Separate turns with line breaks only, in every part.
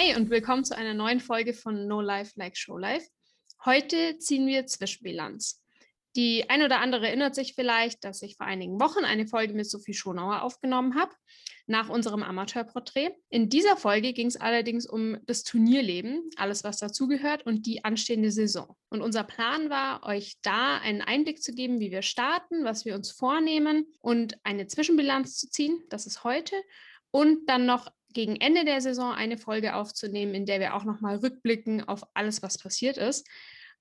Hi und willkommen zu einer neuen Folge von No Life Like Show Life. Heute ziehen wir Zwischenbilanz. Die ein oder andere erinnert sich vielleicht, dass ich vor einigen Wochen eine Folge mit Sophie Schonauer aufgenommen habe, nach unserem Amateurporträt. In dieser Folge ging es allerdings um das Turnierleben, alles was dazugehört und die anstehende Saison. Und unser Plan war, euch da einen Einblick zu geben, wie wir starten, was wir uns vornehmen und eine Zwischenbilanz zu ziehen. Das ist heute. Und dann noch gegen Ende der Saison eine Folge aufzunehmen, in der wir auch nochmal rückblicken auf alles, was passiert ist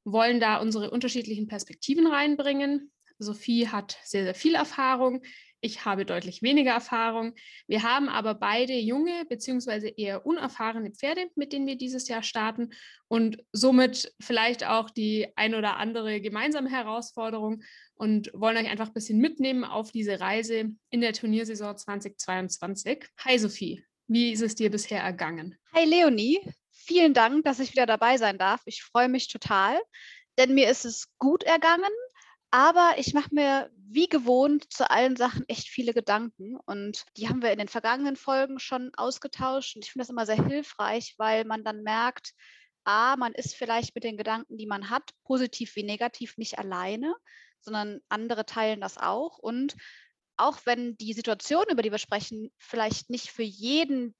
wollen da unsere unterschiedlichen Perspektiven reinbringen. Sophie hat sehr, sehr viel Erfahrung. Ich habe deutlich weniger Erfahrung. Wir haben aber beide junge bzw. eher unerfahrene Pferde, mit denen wir dieses Jahr starten und somit vielleicht auch die ein oder andere gemeinsame Herausforderung und wollen euch einfach ein bisschen mitnehmen auf diese Reise in der Turniersaison 2022. Hi Sophie, wie ist es dir bisher ergangen?
Hi Leonie, vielen Dank, dass ich wieder dabei sein darf. Ich freue mich total, denn mir ist es gut ergangen, aber ich mache mir wie gewohnt zu allen Sachen echt viele Gedanken und die haben wir in den vergangenen Folgen schon ausgetauscht und ich finde das immer sehr hilfreich, weil man dann merkt, a, man ist vielleicht mit den Gedanken, die man hat, positiv wie negativ nicht alleine, sondern andere teilen das auch und auch wenn die Situation, über die wir sprechen, vielleicht nicht für jeden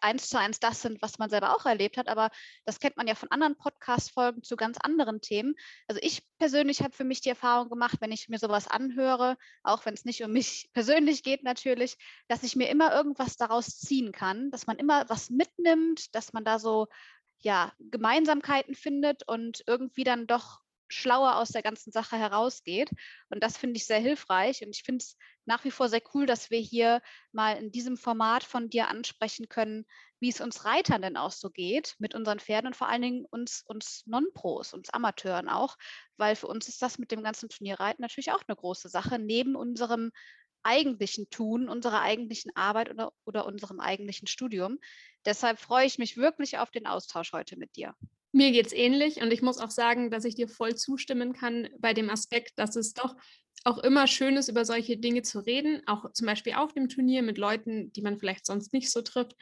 eins zu eins das sind, was man selber auch erlebt hat, aber das kennt man ja von anderen Podcast-Folgen zu ganz anderen Themen. Also ich persönlich habe für mich die Erfahrung gemacht, wenn ich mir sowas anhöre, auch wenn es nicht um mich persönlich geht natürlich, dass ich mir immer irgendwas daraus ziehen kann, dass man immer was mitnimmt, dass man da so ja, Gemeinsamkeiten findet und irgendwie dann doch schlauer aus der ganzen Sache herausgeht. Und das finde ich sehr hilfreich. Und ich finde es nach wie vor sehr cool, dass wir hier mal in diesem Format von dir ansprechen können, wie es uns Reitern denn auch so geht mit unseren Pferden und vor allen Dingen uns, uns Non-Pros, uns Amateuren auch, weil für uns ist das mit dem ganzen Turnierreiten natürlich auch eine große Sache, neben unserem eigentlichen Tun, unserer eigentlichen Arbeit oder, oder unserem eigentlichen Studium. Deshalb freue ich mich wirklich auf den Austausch heute mit dir.
Mir geht es ähnlich und ich muss auch sagen, dass ich dir voll zustimmen kann bei dem Aspekt, dass es doch auch immer schön ist, über solche Dinge zu reden, auch zum Beispiel auf dem Turnier mit Leuten, die man vielleicht sonst nicht so trifft,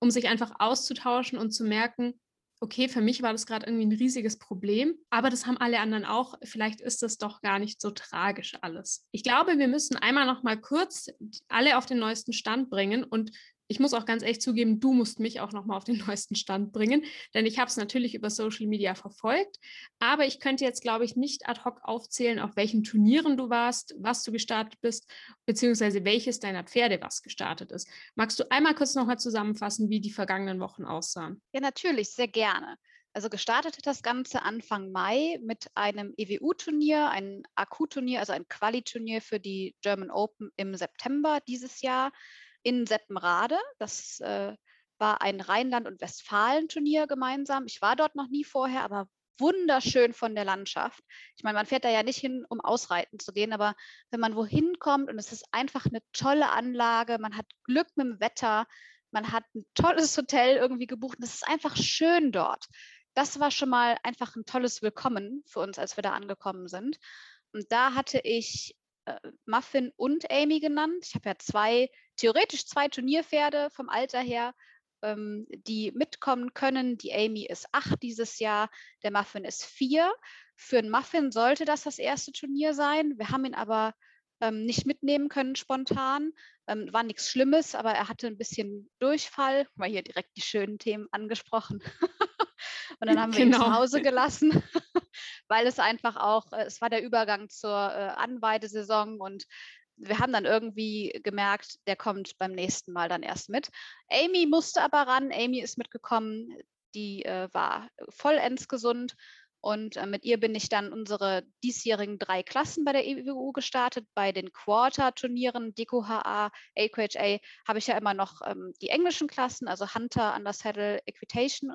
um sich einfach auszutauschen und zu merken, okay, für mich war das gerade irgendwie ein riesiges Problem, aber das haben alle anderen auch. Vielleicht ist das doch gar nicht so tragisch alles. Ich glaube, wir müssen einmal noch mal kurz alle auf den neuesten Stand bringen und ich muss auch ganz ehrlich zugeben, du musst mich auch nochmal auf den neuesten Stand bringen, denn ich habe es natürlich über Social Media verfolgt, aber ich könnte jetzt, glaube ich, nicht ad hoc aufzählen, auf welchen Turnieren du warst, was du gestartet bist, beziehungsweise welches deiner Pferde was gestartet ist. Magst du einmal kurz nochmal zusammenfassen, wie die vergangenen Wochen aussahen?
Ja, natürlich, sehr gerne. Also gestartet hat das Ganze Anfang Mai mit einem EWU-Turnier, ein AQ-Turnier, also ein Quali-Turnier für die German Open im September dieses Jahr in Seppenrade. Das äh, war ein Rheinland- und Westfalen-Turnier gemeinsam. Ich war dort noch nie vorher, aber wunderschön von der Landschaft. Ich meine, man fährt da ja nicht hin, um ausreiten zu gehen, aber wenn man wohin kommt und es ist einfach eine tolle Anlage, man hat Glück mit dem Wetter, man hat ein tolles Hotel irgendwie gebucht und es ist einfach schön dort. Das war schon mal einfach ein tolles Willkommen für uns, als wir da angekommen sind. Und da hatte ich äh, Muffin und Amy genannt. Ich habe ja zwei, theoretisch zwei Turnierpferde vom Alter her, ähm, die mitkommen können. Die Amy ist acht dieses Jahr, der Muffin ist vier. Für einen Muffin sollte das das erste Turnier sein. Wir haben ihn aber ähm, nicht mitnehmen können spontan. Ähm, war nichts Schlimmes, aber er hatte ein bisschen Durchfall. Mal hier direkt die schönen Themen angesprochen. Und dann haben wir genau. ihn zu genau. Hause gelassen, weil es einfach auch, äh, es war der Übergang zur äh, Anweidesaison und wir haben dann irgendwie gemerkt, der kommt beim nächsten Mal dann erst mit. Amy musste aber ran, Amy ist mitgekommen, die äh, war vollends gesund und äh, mit ihr bin ich dann unsere diesjährigen drei Klassen bei der EWU gestartet. Bei den Quarter-Turnieren, DQHA, AQHA, habe ich ja immer noch ähm, die englischen Klassen, also Hunter, Undersaddle, Equitation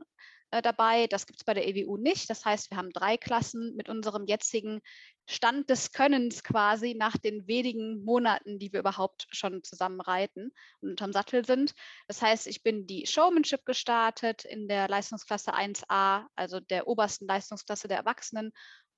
äh, dabei. Das gibt es bei der EWU nicht. Das heißt, wir haben drei Klassen mit unserem jetzigen Stand des Könnens quasi nach den wenigen Monaten, die wir überhaupt schon zusammen reiten und unterm Sattel sind. Das heißt, ich bin die Showmanship gestartet in der Leistungsklasse 1a, also der obersten Leistungsklasse der Erwachsenen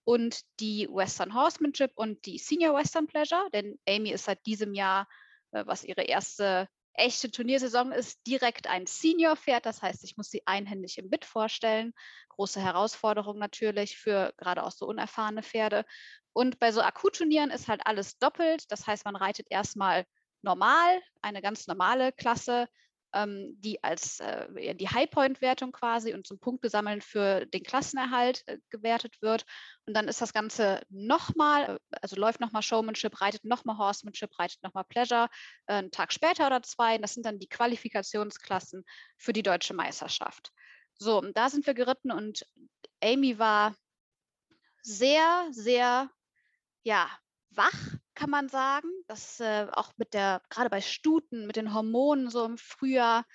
und die Western Horsemanship und die Senior Western Pleasure, denn Amy ist seit diesem Jahr, äh, was ihre erste echte Turniersaison ist direkt ein Senior-Pferd. Das heißt, ich muss sie einhändig im Bit vorstellen. Große Herausforderung natürlich für gerade auch so unerfahrene Pferde. Und bei so Akutturnieren ist halt alles doppelt. Das heißt, man reitet erstmal normal, eine ganz normale Klasse, ähm, die als äh, die Highpoint-Wertung quasi und zum Punktesammeln für den Klassenerhalt äh, gewertet wird. Und dann ist das Ganze nochmal, äh, also läuft nochmal Showmanship, reitet nochmal Horsemanship, reitet nochmal Pleasure, äh, einen Tag später oder zwei. Das sind dann die Qualifikationsklassen für die deutsche Meisterschaft. So, und da sind wir geritten und Amy war sehr, sehr, ja, wach, kann man sagen. Das äh, auch mit der, gerade bei Stuten, mit den Hormonen so im Frühjahr,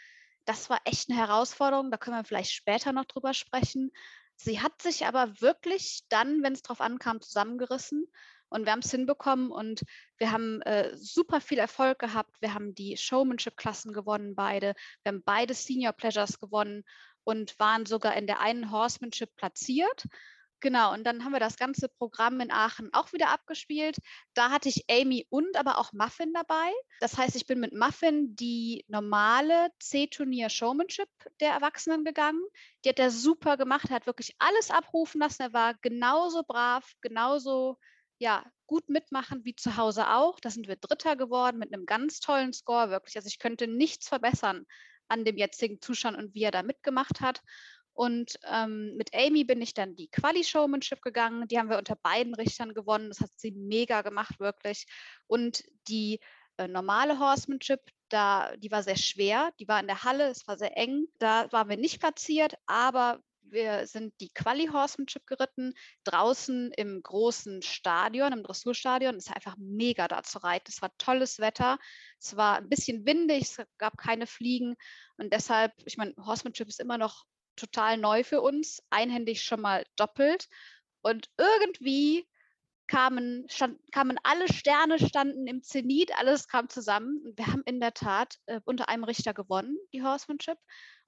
das war echt eine Herausforderung. Da können wir vielleicht später noch drüber sprechen. Sie hat sich aber wirklich dann, wenn es drauf ankam, zusammengerissen. Und wir haben es hinbekommen und wir haben äh, super viel Erfolg gehabt. Wir haben die Showmanship-Klassen gewonnen, beide. Wir haben beide Senior Pleasures gewonnen und waren sogar in der einen Horsemanship platziert. Genau, und dann haben wir das ganze Programm in Aachen auch wieder abgespielt. Da hatte ich Amy und aber auch Muffin dabei. Das heißt, ich bin mit Muffin die normale C-Turnier Showmanship der Erwachsenen gegangen. Die hat er super gemacht, hat wirklich alles abrufen lassen. Er war genauso brav, genauso ja, gut mitmachen wie zu Hause auch. Da sind wir Dritter geworden mit einem ganz tollen Score, wirklich. Also ich könnte nichts verbessern an dem jetzigen Zustand und wie er da mitgemacht hat. Und ähm, mit Amy bin ich dann die Quali-Showmanship gegangen. Die haben wir unter beiden Richtern gewonnen. Das hat sie mega gemacht, wirklich. Und die äh, normale Horsemanship, da, die war sehr schwer. Die war in der Halle, es war sehr eng. Da waren wir nicht platziert, aber wir sind die Quali-Horsemanship geritten, draußen im großen Stadion, im Dressurstadion. Es ist einfach mega da zu reiten. Es war tolles Wetter. Es war ein bisschen windig, es gab keine Fliegen. Und deshalb, ich meine, Horsemanship ist immer noch total neu für uns, einhändig schon mal doppelt. Und irgendwie kamen, stand, kamen alle Sterne standen im Zenit, alles kam zusammen. Und wir haben in der Tat äh, unter einem Richter gewonnen, die Horsemanship.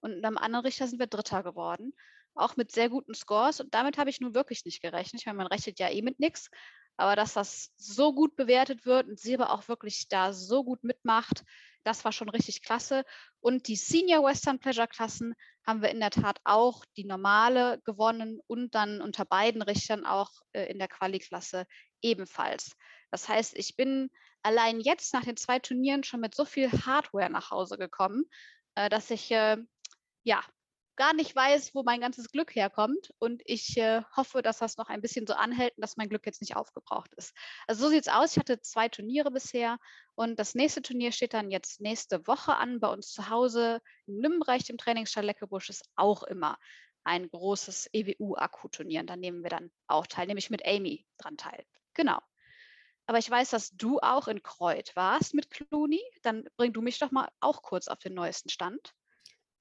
Und unter einem anderen Richter sind wir Dritter geworden. Auch mit sehr guten Scores. Und damit habe ich nun wirklich nicht gerechnet. Ich meine, man rechnet ja eh mit nichts. Aber dass das so gut bewertet wird und sie aber auch wirklich da so gut mitmacht, das war schon richtig klasse. Und die Senior Western Pleasure Klassen haben wir in der Tat auch die normale gewonnen und dann unter beiden Richtern auch äh, in der Quali-Klasse ebenfalls. Das heißt, ich bin allein jetzt nach den zwei Turnieren schon mit so viel Hardware nach Hause gekommen, äh, dass ich äh, ja gar nicht weiß, wo mein ganzes Glück herkommt. Und ich äh, hoffe, dass das noch ein bisschen so anhält und dass mein Glück jetzt nicht aufgebraucht ist. Also so sieht es aus. Ich hatte zwei Turniere bisher und das nächste Turnier steht dann jetzt nächste Woche an bei uns zu Hause in Nürnberg, im Trainingsstall Leckebusch ist auch immer ein großes EWU-Akku-Turnier. Und da nehmen wir dann auch teil, nämlich mit Amy dran teil. Genau. Aber ich weiß, dass du auch in Kreuth warst mit Clooney. Dann bring du mich doch mal auch kurz auf den neuesten Stand.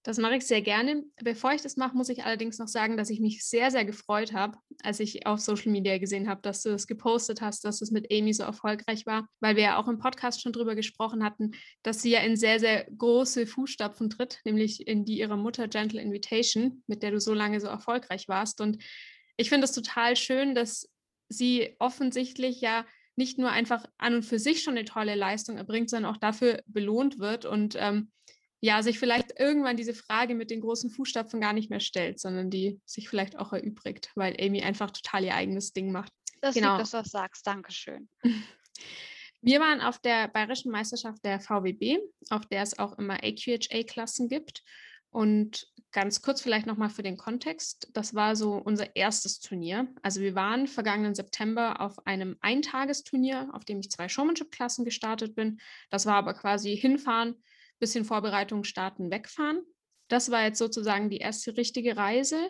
Das mache ich sehr gerne. Bevor ich das mache, muss ich allerdings noch sagen, dass ich mich sehr, sehr gefreut habe, als ich auf Social Media gesehen habe, dass du das gepostet hast, dass es mit Amy so erfolgreich war, weil wir ja auch im Podcast schon drüber gesprochen hatten, dass sie ja in sehr, sehr große Fußstapfen tritt, nämlich in die ihrer Mutter Gentle Invitation, mit der du so lange so erfolgreich warst. Und ich finde es total schön, dass sie offensichtlich ja nicht nur einfach an und für sich schon eine tolle Leistung erbringt, sondern auch dafür belohnt wird und ähm, ja, sich vielleicht irgendwann diese Frage mit den großen Fußstapfen gar nicht mehr stellt, sondern die sich vielleicht auch erübrigt, weil Amy einfach total ihr eigenes Ding macht.
Das genau. lieb, dass du das sagst. Dankeschön.
Wir waren auf der Bayerischen Meisterschaft der VWB, auf der es auch immer AQHA-Klassen gibt. Und ganz kurz vielleicht nochmal für den Kontext. Das war so unser erstes Turnier. Also wir waren vergangenen September auf einem Eintagesturnier, auf dem ich zwei Showmanship-Klassen gestartet bin. Das war aber quasi hinfahren, bisschen Vorbereitung starten, wegfahren. Das war jetzt sozusagen die erste richtige Reise,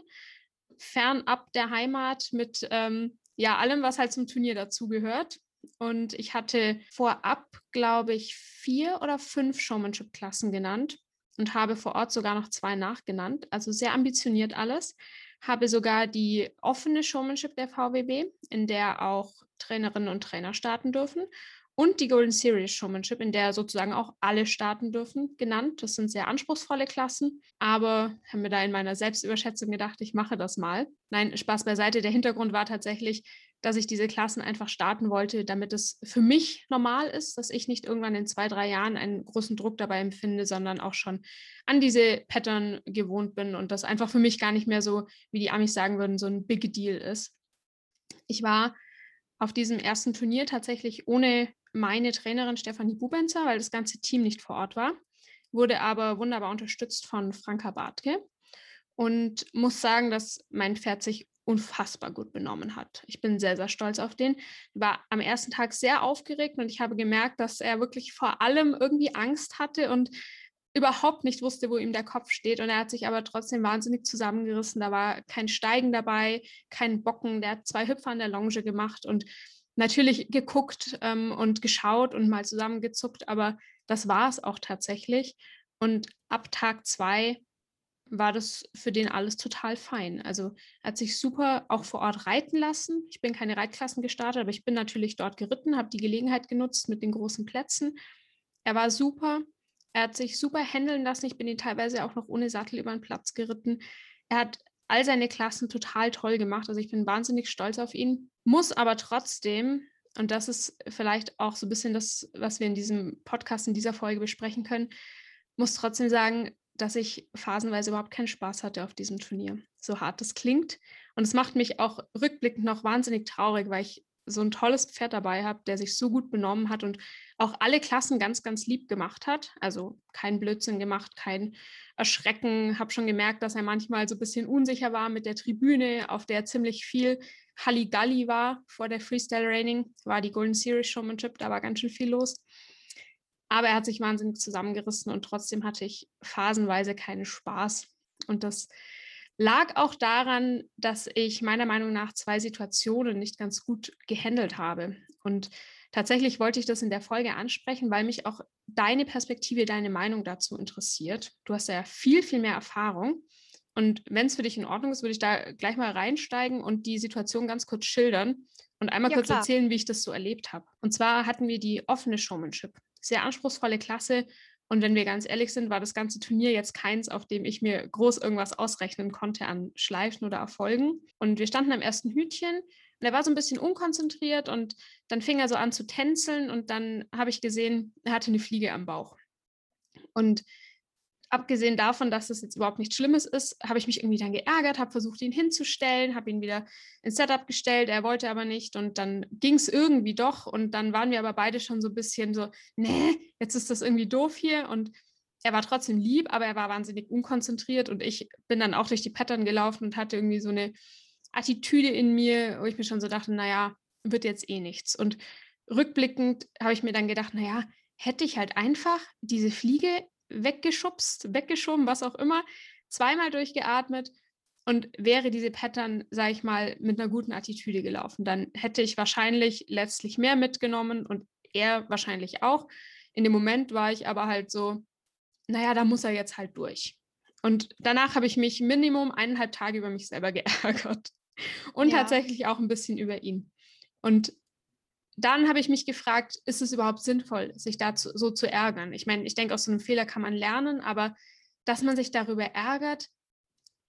fernab der Heimat mit ähm, ja allem, was halt zum Turnier dazugehört. Und ich hatte vorab, glaube ich, vier oder fünf Showmanship-Klassen genannt und habe vor Ort sogar noch zwei nachgenannt. Also sehr ambitioniert alles. Habe sogar die offene Showmanship der VWB, in der auch Trainerinnen und Trainer starten dürfen und die Golden Series Showmanship, in der sozusagen auch alle starten dürfen, genannt. Das sind sehr anspruchsvolle Klassen, aber haben mir da in meiner Selbstüberschätzung gedacht, ich mache das mal. Nein, Spaß beiseite. Der Hintergrund war tatsächlich, dass ich diese Klassen einfach starten wollte, damit es für mich normal ist, dass ich nicht irgendwann in zwei, drei Jahren einen großen Druck dabei empfinde, sondern auch schon an diese Pattern gewohnt bin und das einfach für mich gar nicht mehr so, wie die Amis sagen würden, so ein Big Deal ist. Ich war auf diesem ersten Turnier tatsächlich ohne meine Trainerin Stefanie Bubenzer, weil das ganze Team nicht vor Ort war, wurde aber wunderbar unterstützt von Franka Bartke und muss sagen, dass mein Pferd sich unfassbar gut benommen hat. Ich bin sehr, sehr stolz auf den. War am ersten Tag sehr aufgeregt und ich habe gemerkt, dass er wirklich vor allem irgendwie Angst hatte und überhaupt nicht wusste, wo ihm der Kopf steht. Und er hat sich aber trotzdem wahnsinnig zusammengerissen. Da war kein Steigen dabei, kein Bocken. Der hat zwei Hüpfer an der Longe gemacht und natürlich geguckt ähm, und geschaut und mal zusammengezuckt. Aber das war es auch tatsächlich. Und ab Tag zwei war das für den alles total fein. Also er hat sich super auch vor Ort reiten lassen. Ich bin keine Reitklassen gestartet, aber ich bin natürlich dort geritten, habe die Gelegenheit genutzt mit den großen Plätzen. Er war super. Er hat sich super händeln lassen. Ich bin ihn teilweise auch noch ohne Sattel über den Platz geritten. Er hat all seine Klassen total toll gemacht. Also ich bin wahnsinnig stolz auf ihn. Muss aber trotzdem, und das ist vielleicht auch so ein bisschen das, was wir in diesem Podcast, in dieser Folge besprechen können, muss trotzdem sagen, dass ich phasenweise überhaupt keinen Spaß hatte auf diesem Turnier. So hart das klingt. Und es macht mich auch rückblickend noch wahnsinnig traurig, weil ich so ein tolles Pferd dabei habe, der sich so gut benommen hat und auch alle Klassen ganz, ganz lieb gemacht hat. Also kein Blödsinn gemacht, kein Erschrecken. Habe schon gemerkt, dass er manchmal so ein bisschen unsicher war mit der Tribüne, auf der ziemlich viel Halligalli war vor der Freestyle Raining. War die Golden Series Showmanship, da war ganz schön viel los. Aber er hat sich wahnsinnig zusammengerissen und trotzdem hatte ich phasenweise keinen Spaß. Und das lag auch daran, dass ich meiner Meinung nach zwei Situationen nicht ganz gut gehandelt habe. Und tatsächlich wollte ich das in der Folge ansprechen, weil mich auch deine Perspektive, deine Meinung dazu interessiert. Du hast ja viel, viel mehr Erfahrung. Und wenn es für dich in Ordnung ist, würde ich da gleich mal reinsteigen und die Situation ganz kurz schildern und einmal ja, kurz klar. erzählen, wie ich das so erlebt habe. Und zwar hatten wir die offene Showmanship sehr anspruchsvolle Klasse. Und wenn wir ganz ehrlich sind, war das ganze Turnier jetzt keins, auf dem ich mir groß irgendwas ausrechnen konnte an Schleifen oder Erfolgen. Und wir standen am ersten Hütchen und er war so ein bisschen unkonzentriert und dann fing er so an zu tänzeln und dann habe ich gesehen, er hatte eine Fliege am Bauch. Und abgesehen davon, dass es jetzt überhaupt nichts Schlimmes ist, habe ich mich irgendwie dann geärgert, habe versucht, ihn hinzustellen, habe ihn wieder ins Setup gestellt, er wollte aber nicht und dann ging es irgendwie doch und dann waren wir aber beide schon so ein bisschen so, nee, jetzt ist das irgendwie doof hier und er war trotzdem lieb, aber er war wahnsinnig unkonzentriert und ich bin dann auch durch die Pattern gelaufen und hatte irgendwie so eine Attitüde in mir, wo ich mir schon so dachte, naja, wird jetzt eh nichts. Und rückblickend habe ich mir dann gedacht, naja, hätte ich halt einfach diese Fliege weggeschubst, weggeschoben, was auch immer, zweimal durchgeatmet und wäre diese Pattern, sage ich mal, mit einer guten Attitüde gelaufen, dann hätte ich wahrscheinlich letztlich mehr mitgenommen und er wahrscheinlich auch. In dem Moment war ich aber halt so, naja, da muss er jetzt halt durch. Und danach habe ich mich Minimum eineinhalb Tage über mich selber geärgert und ja. tatsächlich auch ein bisschen über ihn. Und dann habe ich mich gefragt, ist es überhaupt sinnvoll, sich da so zu ärgern? Ich meine, ich denke, aus so einem Fehler kann man lernen, aber dass man sich darüber ärgert,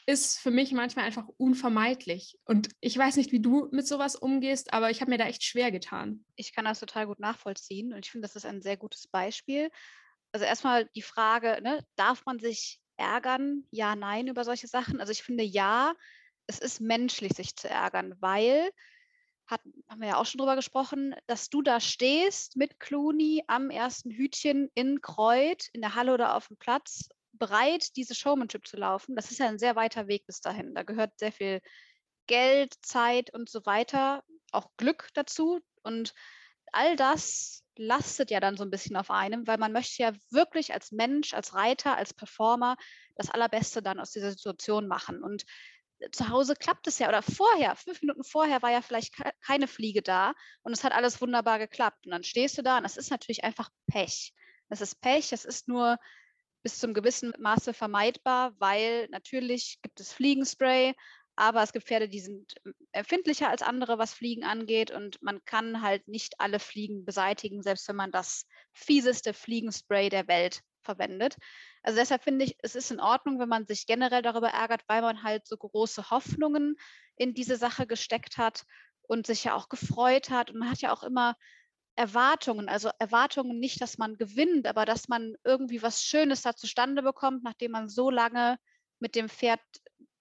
ist für mich manchmal einfach unvermeidlich. Und ich weiß nicht, wie du mit sowas umgehst, aber ich habe mir da echt schwer getan.
Ich kann das total gut nachvollziehen und ich finde, das ist ein sehr gutes Beispiel. Also erstmal die Frage, ne, darf man sich ärgern? Ja, nein über solche Sachen. Also ich finde ja, es ist menschlich, sich zu ärgern, weil hat, haben wir ja auch schon drüber gesprochen, dass du da stehst mit Clooney am ersten Hütchen in Kreuth, in der Halle oder auf dem Platz, bereit, diese Showmanship zu laufen. Das ist ja ein sehr weiter Weg bis dahin. Da gehört sehr viel Geld, Zeit und so weiter, auch Glück dazu. Und all das lastet ja dann so ein bisschen auf einem, weil man möchte ja wirklich als Mensch, als Reiter, als Performer das Allerbeste dann aus dieser Situation machen. Und zu Hause klappt es ja oder vorher, fünf Minuten vorher war ja vielleicht keine Fliege da und es hat alles wunderbar geklappt. Und dann stehst du da und das ist natürlich einfach Pech. Das ist Pech, das ist nur bis zum gewissen Maße vermeidbar, weil natürlich gibt es Fliegenspray, aber es gibt Pferde, die sind ähm, empfindlicher als andere, was Fliegen angeht und man kann halt nicht alle Fliegen beseitigen, selbst wenn man das fieseste Fliegenspray der Welt verwendet. Also deshalb finde ich, es ist in Ordnung, wenn man sich generell darüber ärgert, weil man halt so große Hoffnungen in diese Sache gesteckt hat. und sich ja auch gefreut hat. Und man hat ja auch immer Erwartungen, also Erwartungen nicht, dass man gewinnt, aber dass man irgendwie was Schönes da zustande bekommt, nachdem man so lange mit dem Pferd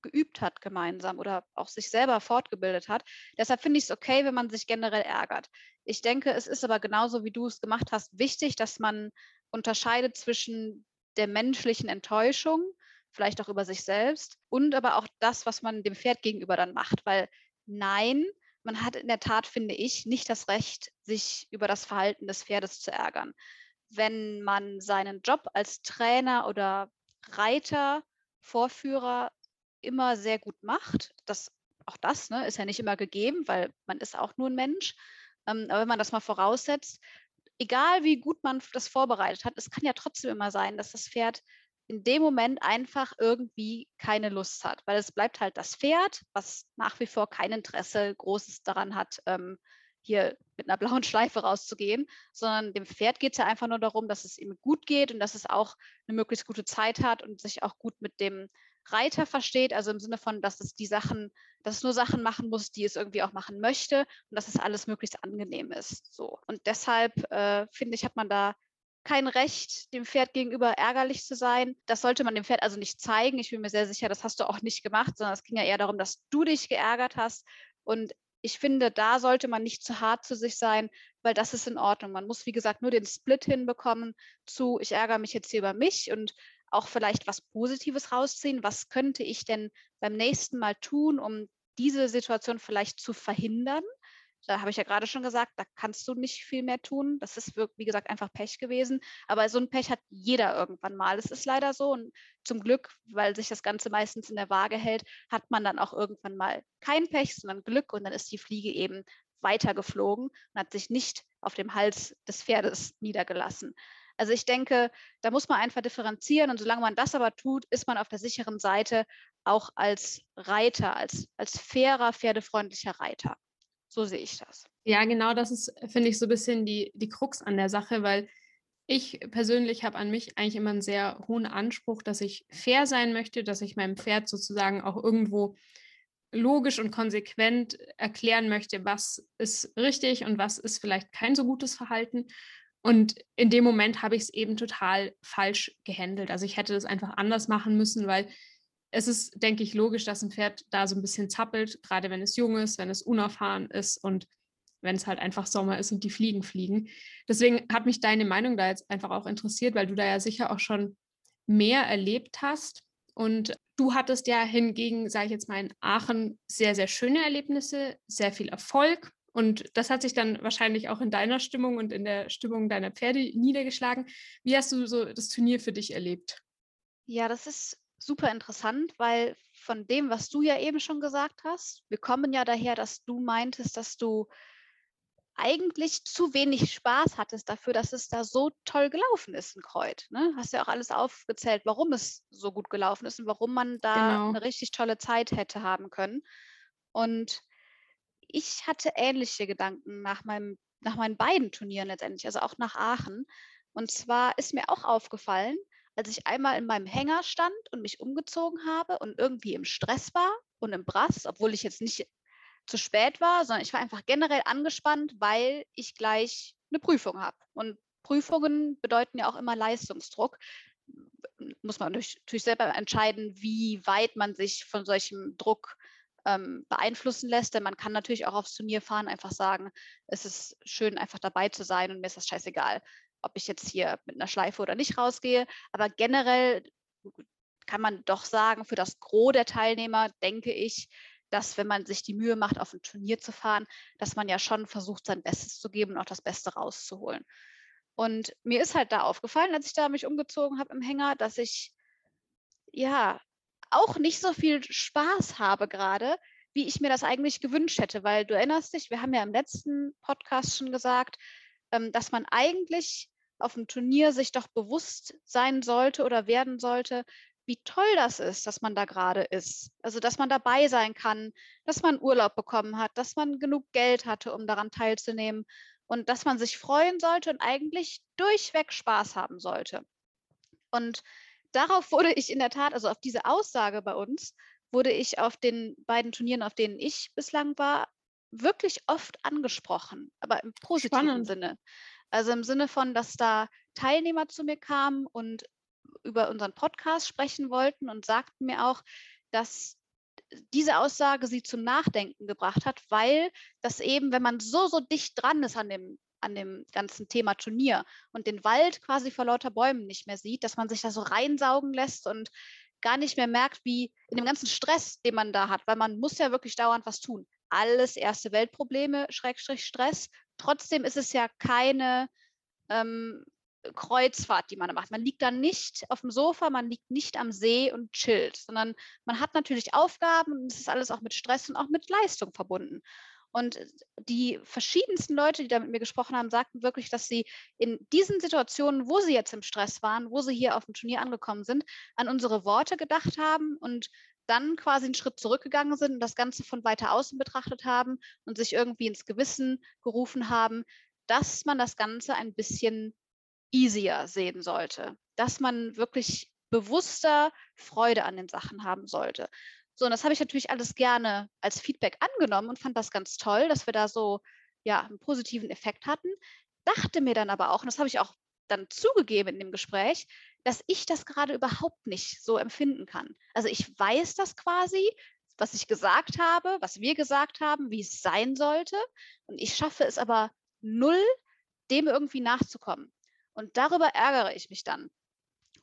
geübt hat gemeinsam oder auch sich selber fortgebildet hat. Deshalb finde ich es okay, wenn man sich generell ärgert. Ich denke, es ist aber genauso, wie du es gemacht hast, wichtig, dass man unterscheidet zwischen der menschlichen Enttäuschung, vielleicht auch über sich selbst, und aber auch das, was man dem Pferd gegenüber dann macht. Weil nein, man hat in der Tat, finde ich, nicht das Recht, sich über das Verhalten des Pferdes zu ärgern. Wenn man seinen Job als Trainer oder Reiter, Vorführer immer sehr gut macht, das, auch das ne, ist ja nicht immer gegeben, weil man ist auch nur ein Mensch. Ähm, aber wenn man das mal voraussetzt, egal wie gut man das vorbereitet hat, es kann ja trotzdem immer sein, dass das Pferd in dem Moment einfach irgendwie keine Lust hat, weil es bleibt halt das Pferd, was nach wie vor kein Interesse großes daran hat, ähm, hier mit einer blauen Schleife rauszugehen, sondern dem Pferd geht es ja einfach nur darum, dass es ihm gut geht und dass es auch eine möglichst gute Zeit hat und sich auch gut mit dem Reiter versteht, also im Sinne von, dass es die Sachen, dass es nur Sachen machen muss, die es irgendwie auch machen möchte und dass es alles möglichst angenehm ist. So. Und deshalb äh, finde ich, hat man da kein Recht, dem Pferd gegenüber ärgerlich zu sein. Das sollte man dem Pferd also nicht zeigen. Ich bin mir sehr sicher, das hast du auch nicht gemacht, sondern es ging ja eher darum, dass du dich geärgert hast. Und ich finde, da sollte man nicht zu hart zu sich sein, weil das ist in Ordnung. Man muss, wie gesagt, nur den Split hinbekommen zu, ich ärgere mich jetzt hier über mich und auch vielleicht was Positives rausziehen. Was könnte ich denn beim nächsten Mal tun, um diese Situation vielleicht zu verhindern? Da habe ich ja gerade schon gesagt, da kannst du nicht viel mehr tun. Das ist, wie gesagt, einfach Pech gewesen. Aber so ein Pech hat jeder irgendwann mal. Es ist leider so. Und zum Glück, weil sich das Ganze meistens in der Waage hält, hat man dann auch irgendwann mal kein Pech, sondern Glück. Und dann ist die Fliege eben weitergeflogen und hat sich nicht auf dem Hals des Pferdes niedergelassen. Also ich denke, da muss man einfach differenzieren und solange man das aber tut, ist man auf der sicheren Seite auch als Reiter, als, als fairer, pferdefreundlicher Reiter. So sehe ich das.
Ja, genau das ist, finde ich, so ein bisschen die, die Krux an der Sache, weil ich persönlich habe an mich eigentlich immer einen sehr hohen Anspruch, dass ich fair sein möchte, dass ich meinem Pferd sozusagen auch irgendwo logisch und konsequent erklären möchte, was ist richtig und was ist vielleicht kein so gutes Verhalten. Und in dem Moment habe ich es eben total falsch gehandelt. Also ich hätte das einfach anders machen müssen, weil es ist, denke ich, logisch, dass ein Pferd da so ein bisschen zappelt, gerade wenn es jung ist, wenn es unerfahren ist und wenn es halt einfach Sommer ist und die Fliegen fliegen. Deswegen hat mich deine Meinung da jetzt einfach auch interessiert, weil du da ja sicher auch schon mehr erlebt hast. Und du hattest ja hingegen, sage ich jetzt mal, in Aachen sehr, sehr schöne Erlebnisse, sehr viel Erfolg. Und das hat sich dann wahrscheinlich auch in deiner Stimmung und in der Stimmung deiner Pferde niedergeschlagen. Wie hast du so das Turnier für dich erlebt?
Ja, das ist super interessant, weil von dem, was du ja eben schon gesagt hast, wir kommen ja daher, dass du meintest, dass du eigentlich zu wenig Spaß hattest dafür, dass es da so toll gelaufen ist in Kreuz. Ne? Hast ja auch alles aufgezählt, warum es so gut gelaufen ist und warum man da genau. eine richtig tolle Zeit hätte haben können. Und ich hatte ähnliche Gedanken nach, meinem, nach meinen beiden Turnieren letztendlich, also auch nach Aachen. Und zwar ist mir auch aufgefallen, als ich einmal in meinem Hänger stand und mich umgezogen habe und irgendwie im Stress war und im Brass, obwohl ich jetzt nicht zu spät war, sondern ich war einfach generell angespannt, weil ich gleich eine Prüfung habe. Und Prüfungen bedeuten ja auch immer Leistungsdruck. Muss man natürlich selber entscheiden, wie weit man sich von solchem Druck ähm, beeinflussen lässt. Denn man kann natürlich auch aufs Turnier fahren, einfach sagen, es ist schön, einfach dabei zu sein und mir ist das scheißegal, ob ich jetzt hier mit einer Schleife oder nicht rausgehe. Aber generell kann man doch sagen, für das Gros der Teilnehmer denke ich, dass wenn man sich die Mühe macht, auf ein Turnier zu fahren, dass man ja schon versucht, sein Bestes zu geben und auch das Beste rauszuholen. Und mir ist halt da aufgefallen, als ich da mich umgezogen habe im Hänger, dass ich ja auch nicht so viel Spaß habe gerade, wie ich mir das eigentlich gewünscht hätte, weil du erinnerst dich, wir haben ja im letzten Podcast schon gesagt, ähm, dass man eigentlich auf dem Turnier sich doch bewusst sein sollte oder werden sollte, wie toll das ist, dass man da gerade ist. Also, dass man dabei sein kann, dass man Urlaub bekommen hat, dass man genug Geld hatte, um daran teilzunehmen und dass man sich freuen sollte und eigentlich durchweg Spaß haben sollte. Und darauf wurde ich in der Tat, also auf diese Aussage bei uns, wurde ich auf den beiden Turnieren, auf denen ich bislang war, wirklich oft angesprochen, aber im positiven Spannend. Sinne. Also im Sinne von, dass da Teilnehmer zu mir kamen und über unseren Podcast sprechen wollten und sagten mir auch, dass diese Aussage sie zum Nachdenken gebracht hat, weil das eben, wenn man so, so dicht dran ist an dem, an dem ganzen Thema Turnier und den Wald quasi vor lauter Bäumen nicht mehr sieht, dass man sich da so reinsaugen lässt und gar nicht mehr merkt, wie in dem ganzen Stress, den man da hat, weil man muss ja wirklich dauernd was tun. Alles erste Weltprobleme, Schrägstrich Stress. Trotzdem ist es ja keine ähm, Kreuzfahrt, die man macht. Man liegt dann nicht auf dem Sofa, man liegt nicht am See und chillt, sondern man hat natürlich Aufgaben und es ist alles auch mit Stress und auch mit Leistung verbunden. Und die verschiedensten Leute, die da mit mir gesprochen haben, sagten wirklich, dass sie in diesen Situationen, wo sie jetzt im Stress waren, wo sie hier auf dem Turnier angekommen sind, an unsere Worte gedacht haben und dann quasi einen Schritt zurückgegangen sind und das Ganze von weiter außen betrachtet haben und sich irgendwie ins Gewissen gerufen haben, dass man das Ganze ein bisschen easier sehen sollte, dass man wirklich bewusster Freude an den Sachen haben sollte. So, und das habe ich natürlich alles gerne als Feedback angenommen und fand das ganz toll, dass wir da so ja, einen positiven Effekt hatten. Dachte mir dann aber auch, und das habe ich auch dann zugegeben in dem Gespräch, dass ich das gerade überhaupt nicht so empfinden kann. Also ich weiß das quasi, was ich gesagt habe, was wir gesagt haben, wie es sein sollte. Und ich schaffe es aber null, dem irgendwie nachzukommen. Und darüber ärgere ich mich dann.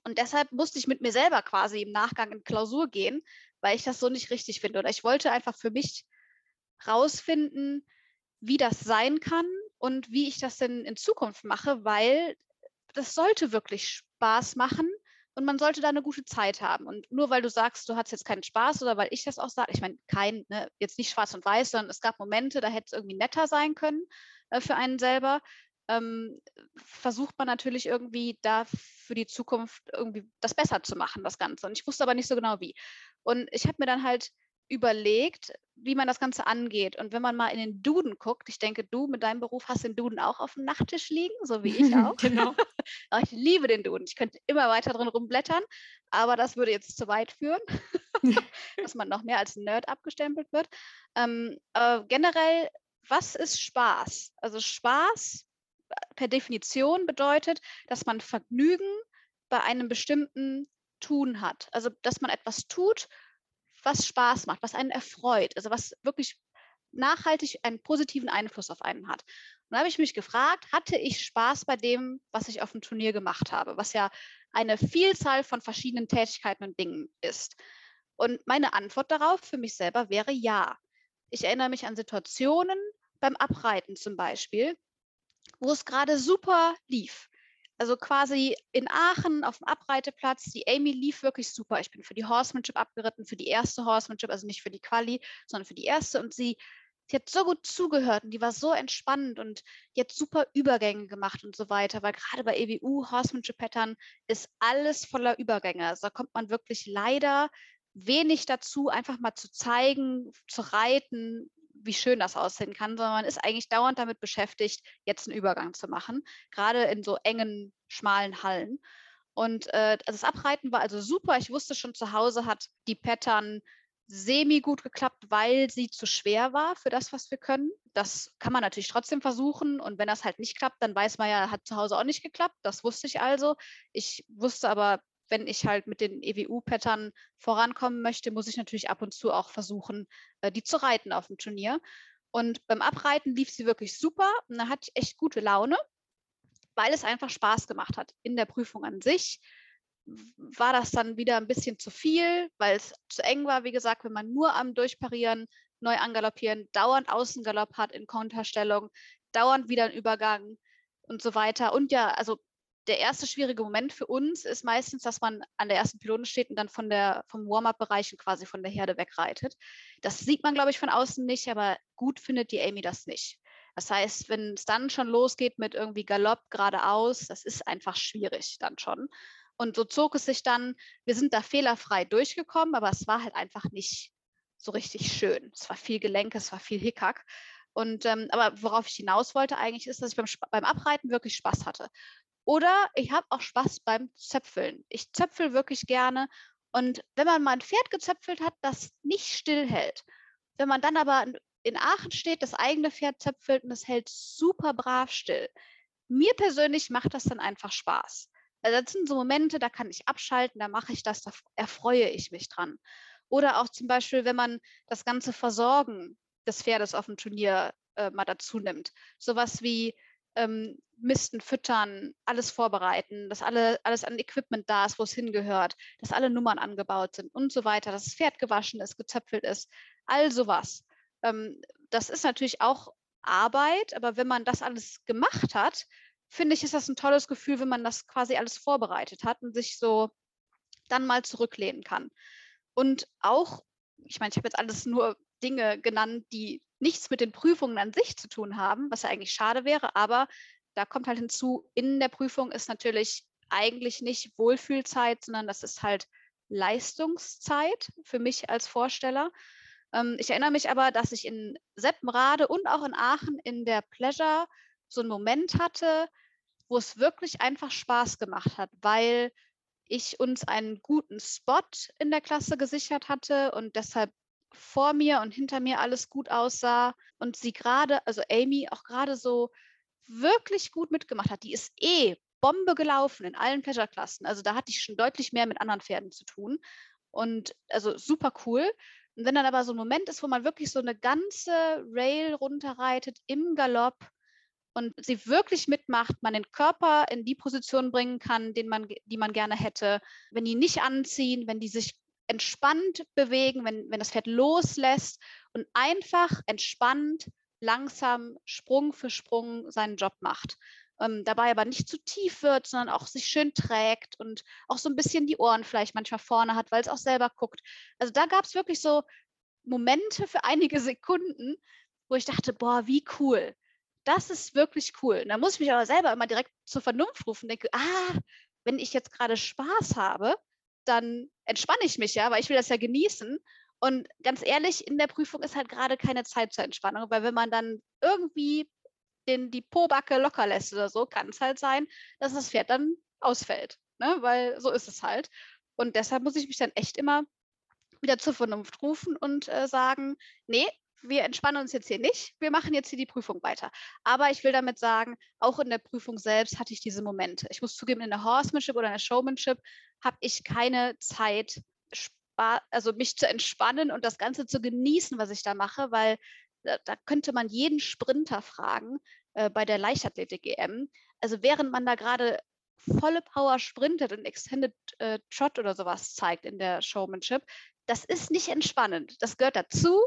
Und deshalb musste ich mit mir selber quasi im Nachgang in Klausur gehen, weil ich das so nicht richtig finde. Oder ich wollte einfach für mich rausfinden, wie das sein kann und wie ich das denn in Zukunft mache, weil das sollte wirklich Spaß machen und man sollte da eine gute Zeit haben. Und nur weil du sagst, du hast jetzt keinen Spaß oder weil ich das auch sage, ich meine, kein, ne, jetzt nicht schwarz und weiß, sondern es gab Momente, da hätte es irgendwie netter sein können äh, für einen selber. Ähm, versucht man natürlich irgendwie da für die Zukunft irgendwie das besser zu machen, das Ganze. Und ich wusste aber nicht so genau wie. Und ich habe mir dann halt überlegt, wie man das Ganze angeht. Und wenn man mal in den Duden guckt, ich denke, du mit deinem Beruf hast den Duden auch auf dem Nachttisch liegen, so wie ich auch. genau. ich liebe den Duden. Ich könnte immer weiter drin rumblättern, aber das würde jetzt zu weit führen, dass man noch mehr als Nerd abgestempelt wird. Ähm, äh, generell, was ist Spaß? Also Spaß per Definition bedeutet, dass man Vergnügen bei einem bestimmten Tun hat. Also, dass man etwas tut, was Spaß macht, was einen erfreut, also was wirklich nachhaltig einen positiven Einfluss auf einen hat. Und da habe ich mich gefragt, hatte ich Spaß bei dem, was ich auf dem Turnier gemacht habe, was ja eine Vielzahl von verschiedenen Tätigkeiten und Dingen ist. Und meine Antwort darauf für mich selber wäre ja. Ich erinnere mich an Situationen beim Abreiten zum Beispiel, wo es gerade super lief. Also quasi in Aachen auf dem Abreiteplatz, die Amy lief wirklich super. Ich bin für die Horsemanship abgeritten, für die erste Horsemanship, also nicht für die Quali, sondern für die erste. Und sie, sie hat so gut zugehört und die war so entspannend und die hat super Übergänge gemacht und so weiter, weil gerade bei EWU, Horsemanship Pattern, ist alles voller Übergänge. Also da kommt man wirklich leider wenig dazu, einfach mal zu zeigen, zu reiten, wie schön das aussehen kann, sondern man ist eigentlich dauernd damit beschäftigt, jetzt einen Übergang zu machen, gerade in so engen, schmalen Hallen. Und äh, also das Abreiten war also super. Ich wusste schon, zu Hause hat die Pattern semi gut geklappt, weil sie zu schwer war für das, was wir können. Das kann man natürlich trotzdem versuchen. Und wenn das halt nicht klappt, dann weiß man ja, hat zu Hause auch nicht geklappt. Das wusste ich also. Ich wusste aber wenn ich halt mit den EWU-Pattern vorankommen möchte, muss ich natürlich ab und zu auch versuchen, äh, die zu reiten auf dem Turnier. Und beim Abreiten lief sie wirklich super und da hatte ich echt gute Laune, weil es einfach Spaß gemacht hat. In der Prüfung an sich war das dann wieder ein bisschen zu viel, weil es zu eng war. Wie gesagt, wenn man nur am Durchparieren, neu angaloppieren, dauernd Außengalopp hat in Konterstellung, dauernd wieder ein Übergang und so weiter. Und ja, also der erste schwierige Moment für uns ist meistens, dass man an der ersten Pylone steht und dann von der, vom Warm-up-Bereich quasi von der Herde wegreitet. Das sieht man, glaube ich, von außen nicht, aber gut findet die Amy das nicht. Das heißt, wenn es dann schon losgeht mit irgendwie Galopp geradeaus, das ist einfach schwierig dann schon. Und so zog es sich dann, wir sind da fehlerfrei durchgekommen, aber es war halt einfach nicht so richtig schön. Es war viel Gelenke, es war viel Hickhack. Und ähm, aber worauf ich hinaus wollte eigentlich, ist, dass ich beim, beim Abreiten wirklich Spaß hatte. Oder ich habe auch Spaß beim Zöpfeln. Ich zöpfel wirklich gerne. Und wenn man mal ein Pferd gezöpfelt hat, das nicht stillhält, wenn man dann aber in Aachen steht, das eigene Pferd zöpfelt und es hält super brav still. Mir persönlich macht das dann einfach Spaß. Also das sind so Momente, da kann ich abschalten, da mache ich das, da erfreue ich mich dran. Oder auch zum Beispiel, wenn man das ganze Versorgen des Pferdes auf dem Turnier äh, mal dazu nimmt. Sowas wie ähm, Misten, Füttern, alles vorbereiten, dass alle, alles an Equipment da ist, wo es hingehört, dass alle Nummern angebaut sind und so weiter, dass das Pferd gewaschen ist, gezöpfelt ist, all sowas. Ähm, das ist natürlich auch Arbeit, aber wenn man das alles gemacht hat, finde ich, ist das ein tolles Gefühl, wenn man das quasi alles vorbereitet hat und sich so dann mal zurücklehnen kann. Und auch, ich meine, ich habe jetzt alles nur Dinge genannt, die nichts mit den Prüfungen an sich zu tun haben, was ja eigentlich schade wäre, aber da kommt halt hinzu, in der Prüfung ist natürlich eigentlich nicht Wohlfühlzeit, sondern das ist halt Leistungszeit für mich als Vorsteller. Ähm, ich erinnere mich aber, dass ich in Seppenrade und auch in Aachen in der Pleasure so einen Moment hatte, wo es wirklich einfach Spaß gemacht hat, weil ich uns einen guten Spot in der Klasse gesichert hatte und deshalb vor mir und hinter mir alles gut aussah und sie gerade, also Amy auch gerade so wirklich gut mitgemacht hat. Die ist eh Bombe gelaufen in allen Pleasure-Klassen. Also da hatte ich schon deutlich mehr mit anderen Pferden zu tun. Und also super cool. Und wenn dann aber so ein Moment ist, wo man wirklich so eine ganze Rail runterreitet im Galopp und sie wirklich mitmacht, man den Körper in die Position bringen kann, den man, die man gerne hätte, wenn die nicht anziehen, wenn die sich entspannt bewegen, wenn, wenn das Pferd loslässt und einfach entspannt, langsam, Sprung für Sprung seinen Job macht. Ähm, dabei aber nicht zu tief wird, sondern auch sich schön trägt und auch so ein bisschen die Ohren vielleicht manchmal vorne hat, weil es auch selber guckt. Also da gab es wirklich so Momente für einige Sekunden, wo ich dachte, boah, wie cool. Das ist wirklich cool. Und da muss ich mich aber selber immer direkt zur Vernunft rufen und denke, ah, wenn ich jetzt gerade Spaß habe, dann entspanne ich mich ja, weil ich will das ja genießen. Und ganz ehrlich, in der Prüfung ist halt gerade keine Zeit zur Entspannung, weil wenn man dann irgendwie den, die Pobacke locker lässt oder so, kann es halt sein, dass das Pferd dann ausfällt. Ne? Weil so ist es halt. Und deshalb muss ich mich dann echt immer wieder zur Vernunft rufen und äh, sagen, nee, wir entspannen uns jetzt hier nicht, wir machen jetzt hier die Prüfung weiter. Aber ich will damit sagen, auch in der Prüfung selbst hatte ich diese Momente. Ich muss zugeben, in der Horsemanship oder in der Showmanship habe ich keine Zeit, also mich zu entspannen und das Ganze zu genießen, was ich da mache, weil da, da könnte man jeden Sprinter fragen äh, bei der Leichtathletik-EM. Also während man da gerade volle Power sprintet und Extended äh, Trot oder sowas zeigt in der Showmanship, das ist nicht entspannend. Das gehört dazu,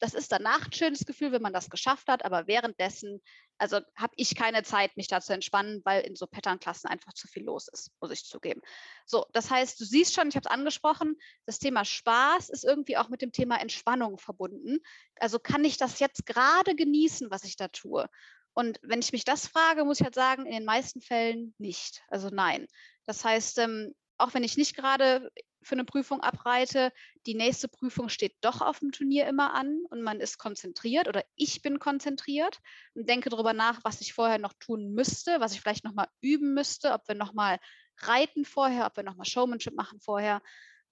das ist danach ein schönes Gefühl, wenn man das geschafft hat, aber währenddessen, also habe ich keine Zeit, mich da zu entspannen, weil in so Patternklassen einfach zu viel los ist, muss ich zugeben. So, das heißt, du siehst schon, ich habe es angesprochen, das Thema Spaß ist irgendwie auch mit dem Thema Entspannung verbunden. Also kann ich das jetzt gerade genießen, was ich da tue? Und wenn ich mich das frage, muss ich halt sagen, in den meisten Fällen nicht. Also nein. Das heißt, ähm, auch wenn ich nicht gerade für eine Prüfung abreite, die nächste Prüfung steht doch auf dem Turnier immer an und man ist konzentriert oder ich bin konzentriert und denke darüber nach, was ich vorher noch tun müsste, was ich vielleicht nochmal üben müsste, ob wir nochmal reiten vorher, ob wir nochmal Showmanship machen vorher.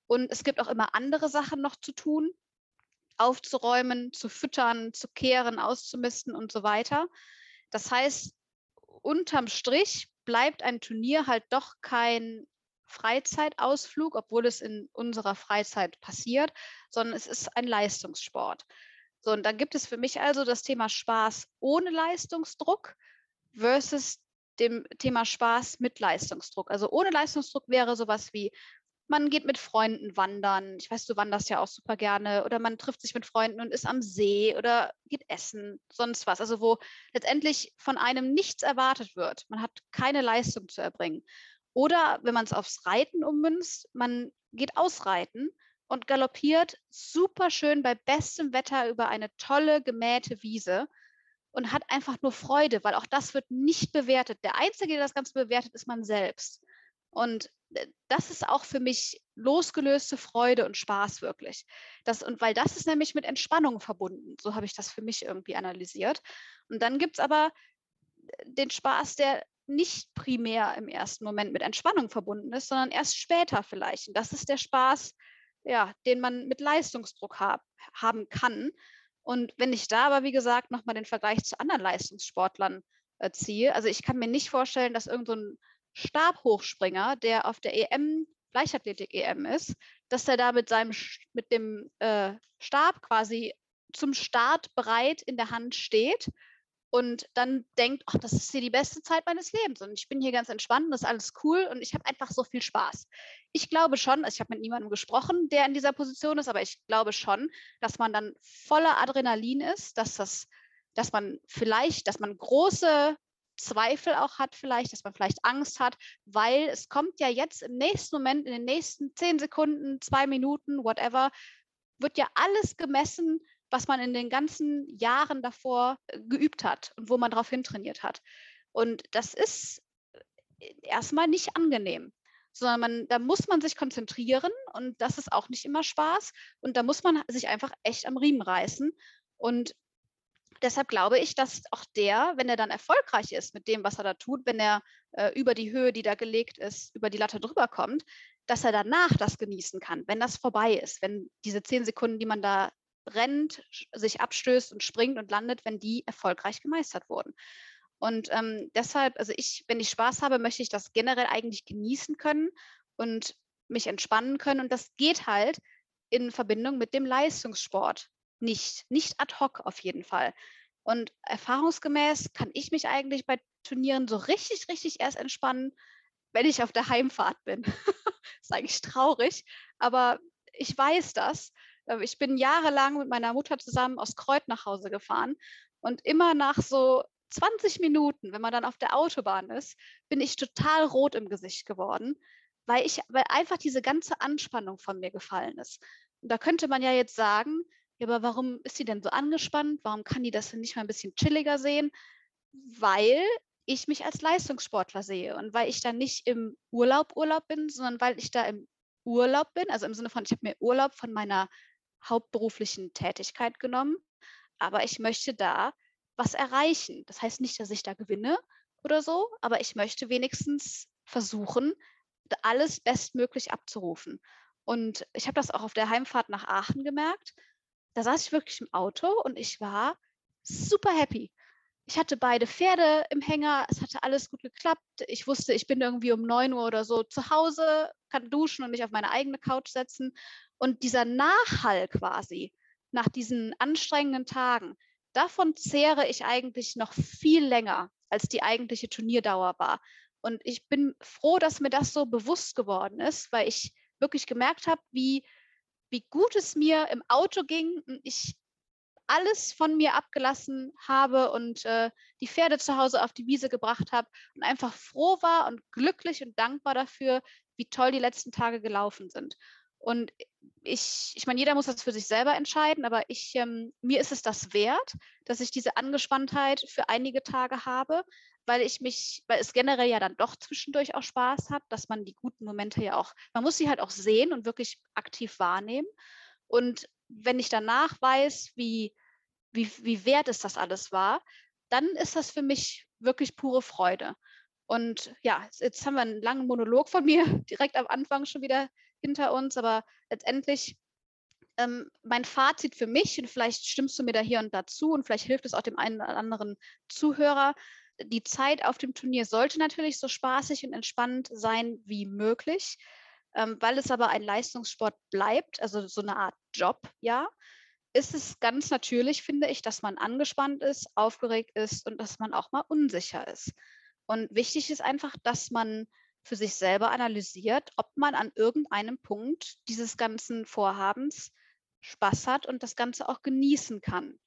Und es gibt auch immer andere Sachen noch zu tun, aufzuräumen, zu füttern, zu kehren, auszumisten und so weiter. Das heißt, unterm Strich bleibt ein Turnier halt doch kein Freizeitausflug, obwohl es in unserer Freizeit passiert, sondern es ist ein Leistungssport. So, und dann gibt es für mich also das Thema Spaß ohne Leistungsdruck versus dem Thema Spaß mit Leistungsdruck. Also ohne Leistungsdruck wäre sowas wie, man geht mit Freunden wandern. Ich weiß, du wanderst ja auch super gerne. Oder man trifft sich mit Freunden und ist am See oder geht essen, sonst was. Also wo letztendlich von einem nichts erwartet wird. Man hat keine Leistung zu erbringen. Oder wenn man es aufs Reiten ummünzt, man geht ausreiten und galoppiert super schön bei bestem Wetter über eine tolle gemähte Wiese und hat einfach nur Freude, weil auch das wird nicht bewertet. Der Einzige, der das Ganze bewertet, ist man selbst. Und äh, das ist auch für mich losgelöste Freude und Spaß wirklich. Das, und weil das ist nämlich mit Entspannung verbunden. So habe ich das für mich irgendwie analysiert. Und dann gibt es aber äh, den Spaß, der nicht primär im ersten Moment mit Entspannung verbunden ist, sondern erst später vielleicht. Und das ist der Spaß, ja, den man mit Leistungsdruck hab, haben kann. Und wenn ich da aber, wie gesagt, nochmal den Vergleich zu anderen Leistungssportlern äh, ziehe, also ich kann mir nicht vorstellen, dass irgendein so Stabhochspringer, der auf der EM, Leichtathletik-EM ist, dass er da mit seinem mit dem äh, Stab quasi zum Start bereit in der Hand steht und dann denkt, ach, das ist hier die beste Zeit meines Lebens und ich bin hier ganz entspannt, das ist alles cool und ich habe einfach so viel Spaß. Ich glaube schon, also ich habe mit niemandem gesprochen, der in dieser Position ist, aber ich glaube schon, dass man dann voller Adrenalin ist, dass das, dass man vielleicht, dass man große Zweifel auch hat vielleicht, dass man vielleicht Angst hat, weil es kommt ja jetzt im nächsten Moment, in den nächsten zehn Sekunden, zwei Minuten, whatever, wird ja alles gemessen, was man in den ganzen Jahren davor äh, geübt hat und wo man darauf hintrainiert hat. Und das ist äh, erstmal nicht angenehm, sondern man, da muss man sich konzentrieren und das ist auch nicht immer Spaß. Und da muss man sich einfach echt am Riemen reißen. Und deshalb glaube ich, dass auch der, wenn er dann erfolgreich ist mit dem, was er da tut, wenn er äh, über die Höhe, die da gelegt ist, über die Latte drüber kommt, dass er danach das genießen kann, wenn das vorbei ist, wenn diese zehn Sekunden, die man da rennt, sich abstößt und springt und landet, wenn die erfolgreich gemeistert wurden. Und ähm, deshalb, also ich, wenn ich Spaß habe, möchte ich das generell eigentlich genießen können und mich entspannen können. Und das geht halt in Verbindung mit dem Leistungssport nicht, nicht ad hoc auf jeden Fall. Und erfahrungsgemäß kann ich mich eigentlich bei Turnieren so richtig, richtig erst entspannen, wenn ich auf der Heimfahrt bin. ist eigentlich traurig, aber ich weiß das ich bin jahrelang mit meiner Mutter zusammen aus Kreuth nach Hause gefahren und immer nach so 20 Minuten, wenn man dann auf der Autobahn ist, bin ich total rot im Gesicht geworden, weil ich, weil einfach diese ganze Anspannung von mir gefallen ist. Und da könnte man ja jetzt sagen, ja, aber warum ist sie denn so angespannt? Warum kann die das denn nicht mal ein bisschen chilliger sehen? Weil ich mich als Leistungssportler sehe und weil ich dann nicht im Urlaub Urlaub bin, sondern weil ich da im Urlaub bin, also im Sinne von, ich habe mir Urlaub von meiner hauptberuflichen Tätigkeit genommen, aber ich möchte da was erreichen. Das heißt nicht, dass ich da gewinne oder so, aber ich möchte wenigstens versuchen, alles bestmöglich abzurufen. Und ich habe das auch auf der Heimfahrt nach Aachen gemerkt. Da saß ich wirklich im Auto und ich war super happy. Ich hatte beide Pferde im Hänger, es hatte alles gut geklappt. Ich wusste, ich bin irgendwie um 9 Uhr oder so zu Hause, kann duschen und mich auf meine eigene Couch setzen und dieser Nachhall quasi nach diesen anstrengenden Tagen, davon zehre ich eigentlich noch viel länger, als die eigentliche Turnierdauer war. Und ich bin froh, dass mir das so bewusst geworden ist, weil ich wirklich gemerkt habe, wie, wie gut es mir im Auto ging ich alles von mir abgelassen habe und äh, die Pferde zu Hause auf die Wiese gebracht habe und einfach froh war und glücklich und dankbar dafür, wie toll die letzten Tage gelaufen sind. Und ich, ich meine, jeder muss das für sich selber entscheiden, aber ich, ähm, mir ist es das wert, dass ich diese Angespanntheit für einige Tage habe, weil ich mich, weil es generell ja dann doch zwischendurch auch Spaß hat, dass man die guten Momente ja auch, man muss sie halt auch sehen und wirklich aktiv wahrnehmen. Und wenn ich danach weiß, wie, wie, wie wert es das alles war, dann ist das für mich wirklich pure Freude. Und ja, jetzt haben wir einen langen Monolog von mir direkt am Anfang schon wieder hinter uns, aber letztendlich ähm, mein Fazit für mich, und vielleicht stimmst du mir da hier und dazu und vielleicht hilft es auch dem einen oder anderen Zuhörer, die Zeit auf dem Turnier sollte natürlich so spaßig und entspannt sein wie möglich, ähm, weil es aber ein Leistungssport bleibt, also so eine Art Job, ja, ist es ganz natürlich, finde ich, dass man angespannt ist, aufgeregt ist und dass man auch mal unsicher ist. Und wichtig ist einfach, dass man für sich selber analysiert, ob man an irgendeinem Punkt dieses ganzen Vorhabens Spaß hat und das Ganze auch genießen kann.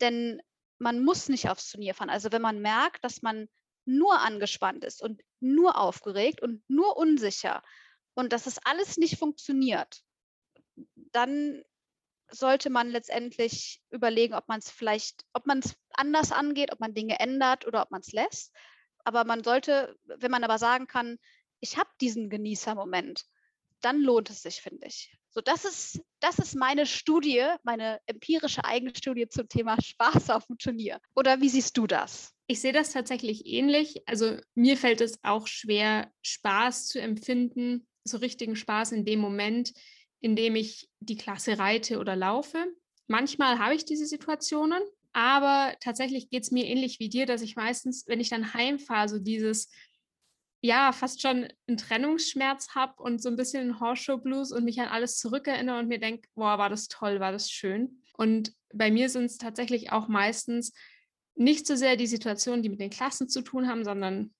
Denn man muss nicht aufs Turnier fahren. Also wenn man merkt, dass man nur angespannt ist und nur aufgeregt und nur unsicher und dass es alles nicht funktioniert, dann sollte man letztendlich überlegen, ob man es vielleicht, ob man es anders angeht, ob man Dinge ändert oder ob man es lässt aber man sollte, wenn man aber sagen kann, ich habe diesen Genießermoment, dann lohnt es sich, finde ich. So, das ist, das ist meine Studie, meine empirische Eigenstudie zum Thema Spaß auf dem Turnier. Oder wie siehst du das?
Ich sehe das tatsächlich ähnlich. Also mir fällt es auch schwer, Spaß zu empfinden, so richtigen Spaß in dem Moment, in dem ich die Klasse reite oder laufe. manchmal habe ich diese Situationen, aber tatsächlich geht es mir ähnlich wie dir, dass ich meistens, wenn ich dann heimfahre, so dieses, ja, fast schon einen Trennungsschmerz habe und so ein bisschen einen Horseshoe Blues und mich an alles zurückerinnere und mir denke, boah, war das toll, war das schön. Und bei mir sind es tatsächlich auch meistens nicht so sehr die Situationen, die mit den Klassen zu tun haben, sondern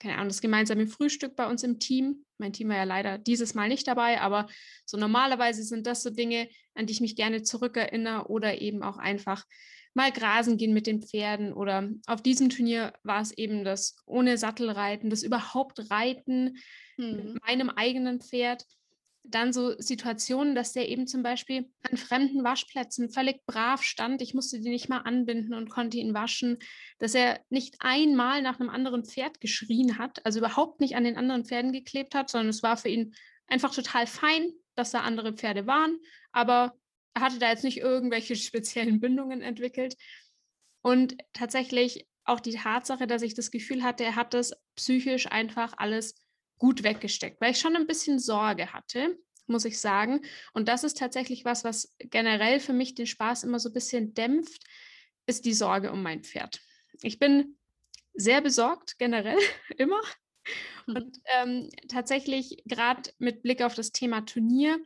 keine Ahnung, das gemeinsame Frühstück bei uns im Team. Mein Team war ja leider dieses Mal nicht dabei, aber so normalerweise sind das so Dinge, an die ich mich gerne zurückerinnere oder eben auch einfach mal grasen gehen mit den Pferden oder auf diesem Turnier war es eben das ohne Sattelreiten, das überhaupt Reiten mhm. mit meinem eigenen Pferd dann so Situationen, dass der eben zum Beispiel an fremden Waschplätzen völlig brav stand. Ich musste die nicht mal anbinden und konnte ihn waschen, dass er nicht einmal nach einem anderen Pferd geschrien hat, also überhaupt nicht an den anderen Pferden geklebt hat, sondern es war für ihn einfach total fein, dass da andere Pferde waren, aber er hatte da jetzt nicht irgendwelche speziellen Bindungen entwickelt. Und tatsächlich auch die Tatsache, dass ich das Gefühl hatte, er hat das psychisch einfach alles gut weggesteckt, weil ich schon ein bisschen Sorge hatte, muss ich sagen. Und das ist tatsächlich was, was generell für mich den Spaß immer so ein bisschen dämpft, ist die Sorge um mein Pferd. Ich bin sehr besorgt, generell immer. Und ähm, tatsächlich gerade mit Blick auf das Thema Turnier,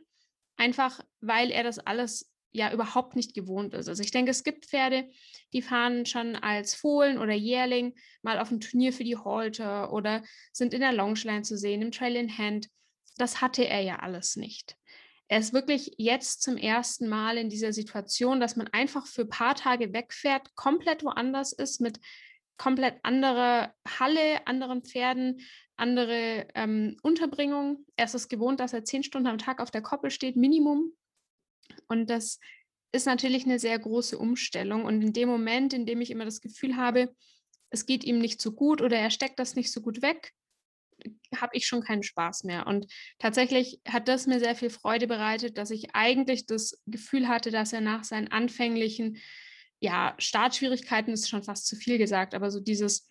einfach weil er das alles ja überhaupt nicht gewohnt ist. Also ich denke, es gibt Pferde, die fahren schon als Fohlen oder Jährling mal auf ein Turnier für die Halter oder sind in der Longline zu sehen, im Trail in Hand. Das hatte er ja alles nicht. Er ist wirklich jetzt zum ersten Mal in dieser Situation, dass man einfach für ein paar Tage wegfährt, komplett woanders ist, mit komplett anderer Halle, anderen Pferden, andere ähm, Unterbringung. Er ist es gewohnt, dass er zehn Stunden am Tag auf der Koppel steht, Minimum. Und das ist natürlich eine sehr große Umstellung. Und in dem Moment, in dem ich immer das Gefühl habe, es geht ihm nicht so gut oder er steckt das nicht so gut weg, habe ich schon keinen Spaß mehr. Und tatsächlich hat das mir sehr viel Freude bereitet, dass ich eigentlich das Gefühl hatte, dass er nach seinen anfänglichen, ja, Startschwierigkeiten ist schon fast zu viel gesagt, aber so dieses,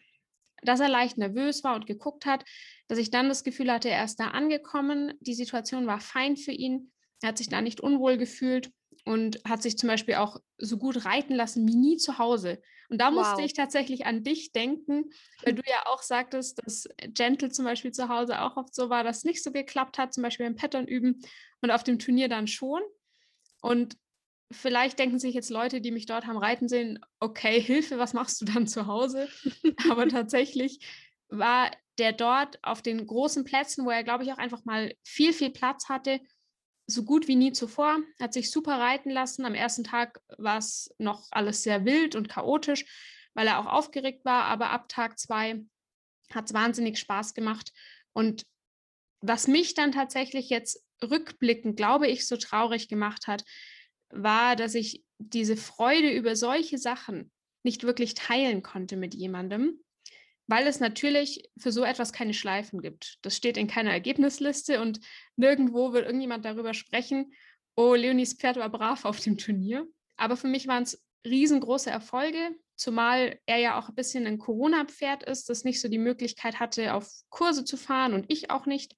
dass er leicht nervös war und geguckt hat, dass ich dann das Gefühl hatte, er ist da angekommen, die Situation war fein für ihn er hat sich da nicht unwohl gefühlt und hat sich zum Beispiel auch so gut reiten lassen wie nie zu Hause. Und da wow. musste ich tatsächlich an dich denken, weil du ja auch sagtest, dass Gentle zum Beispiel zu Hause auch oft so war, dass es nicht so geklappt hat, zum Beispiel im Pattern üben und auf dem Turnier dann schon. Und vielleicht denken sich jetzt Leute, die mich dort haben reiten sehen, okay, Hilfe, was machst du dann zu Hause? Aber tatsächlich war der dort auf den großen Plätzen, wo er, glaube ich, auch einfach mal viel, viel Platz hatte so gut wie nie zuvor, hat sich super reiten lassen. Am ersten Tag war es noch alles sehr wild und chaotisch, weil er auch aufgeregt war, aber ab Tag zwei hat es wahnsinnig Spaß gemacht. Und was mich dann tatsächlich jetzt rückblickend, glaube ich, so traurig gemacht hat, war, dass ich diese Freude über solche Sachen nicht wirklich teilen konnte mit jemandem, weil es natürlich für so etwas keine Schleifen gibt. Das steht in keiner Ergebnisliste und nirgendwo wird irgendjemand darüber sprechen, oh, Leonis Pferd war brav auf dem Turnier. Aber für mich waren es riesengroße Erfolge, zumal er ja auch ein bisschen ein Corona-Pferd ist, das nicht so die Möglichkeit hatte, auf Kurse zu fahren und ich auch nicht.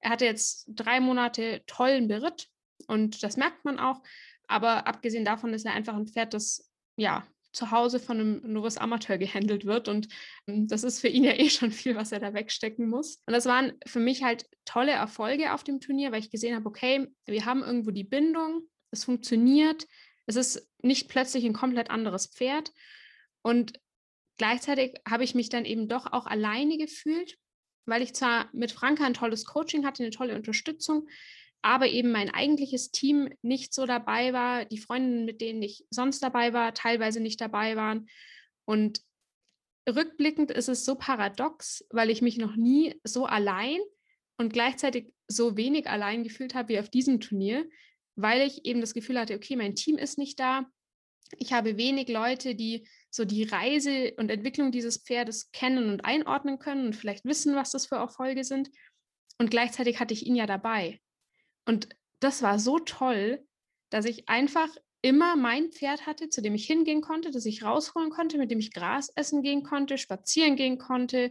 Er hatte jetzt drei Monate tollen Beritt und das merkt man auch. Aber abgesehen davon ist er einfach ein Pferd, das ja zu Hause von einem Novus Amateur gehandelt wird. Und ähm, das ist für ihn ja eh schon viel, was er da wegstecken muss. Und das waren für mich halt tolle Erfolge auf dem Turnier, weil ich gesehen habe, okay, wir haben irgendwo die Bindung, es funktioniert, es ist nicht plötzlich ein komplett anderes Pferd. Und gleichzeitig habe ich mich dann eben doch auch alleine gefühlt, weil ich zwar mit Franka ein tolles Coaching hatte, eine tolle Unterstützung, aber eben mein eigentliches Team nicht so dabei war, die Freundinnen, mit denen ich sonst dabei war, teilweise nicht dabei waren. Und rückblickend ist es so paradox, weil ich mich noch nie so allein und gleichzeitig so wenig allein gefühlt habe wie auf diesem Turnier, weil ich eben das Gefühl hatte, okay, mein Team ist nicht da. Ich habe wenig Leute, die so die Reise und Entwicklung dieses Pferdes kennen und einordnen können und vielleicht wissen, was das für Erfolge sind. Und gleichzeitig hatte ich ihn ja dabei. Und das war so toll, dass ich einfach immer mein Pferd hatte, zu dem ich hingehen konnte, das ich rausholen konnte, mit dem ich Gras essen gehen konnte, spazieren gehen konnte,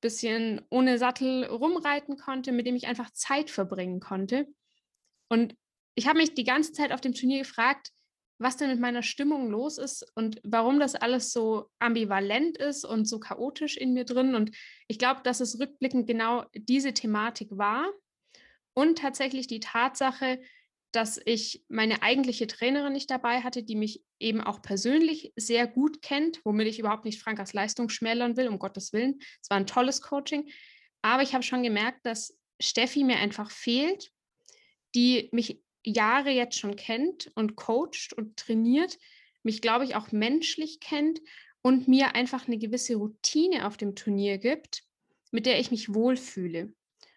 bisschen ohne Sattel rumreiten konnte, mit dem ich einfach Zeit verbringen konnte. Und ich habe mich die ganze Zeit auf dem Turnier gefragt, was denn mit meiner Stimmung los ist und warum das alles so ambivalent ist und so chaotisch in mir drin. Und ich glaube, dass es rückblickend genau diese Thematik war und tatsächlich die Tatsache, dass ich meine eigentliche Trainerin nicht dabei hatte, die mich eben auch persönlich sehr gut kennt, womit ich überhaupt nicht Frankas Leistung schmälern will, um Gottes Willen. Es war ein tolles Coaching. Aber ich habe schon gemerkt, dass Steffi mir einfach fehlt, die mich Jahre jetzt schon kennt und coacht und trainiert, mich, glaube ich, auch menschlich kennt und mir einfach eine gewisse Routine auf dem Turnier gibt, mit der ich mich wohlfühle.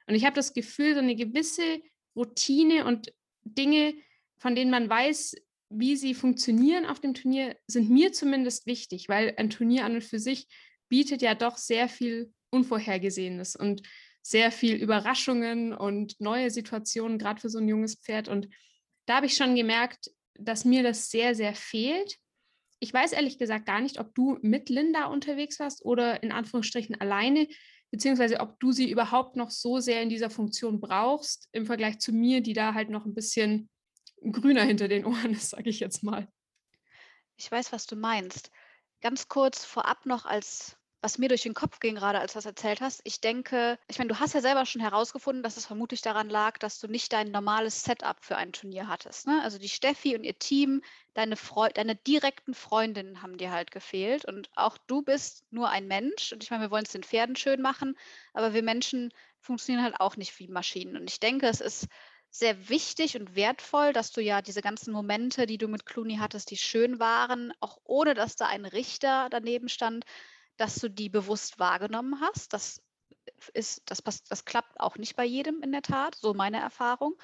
Und ich habe das Gefühl, so eine gewisse Routine und Dinge, von denen man weiß, wie sie funktionieren auf dem Turnier, sind mir zumindest wichtig, weil ein Turnier an und für sich bietet ja doch sehr viel Unvorhergesehenes und sehr viel Überraschungen und neue Situationen, gerade für so ein junges Pferd. Und da habe ich schon gemerkt, dass mir das sehr, sehr fehlt. Ich weiß ehrlich gesagt gar nicht, ob du mit Linda unterwegs warst oder in Anführungsstrichen alleine, beziehungsweise ob du sie überhaupt noch so sehr in dieser Funktion brauchst im Vergleich zu mir, die da halt noch ein bisschen grüner hinter den Ohren ist, sage ich jetzt mal.
Ich weiß, was du meinst. Ganz kurz vorab noch als was mir durch den Kopf ging, gerade als du das erzählt hast. Ich denke, ich meine, du hast ja selber schon herausgefunden, dass es vermutlich daran lag, dass du nicht dein normales Setup für ein Turnier hattest. Ne? Also die Steffi und ihr Team, deine, Freu deine direkten Freundinnen haben dir halt gefehlt. Und auch du bist nur ein Mensch. Und ich meine, wir wollen es den Pferden schön machen, aber wir Menschen funktionieren halt auch nicht wie Maschinen. Und ich denke, es ist sehr wichtig und wertvoll, dass du ja diese ganzen Momente, die du mit Clooney hattest, die schön waren, auch ohne dass da ein Richter daneben stand, dass du die bewusst wahrgenommen hast. Das ist, das, das klappt auch nicht bei jedem in der Tat, so meine Erfahrung.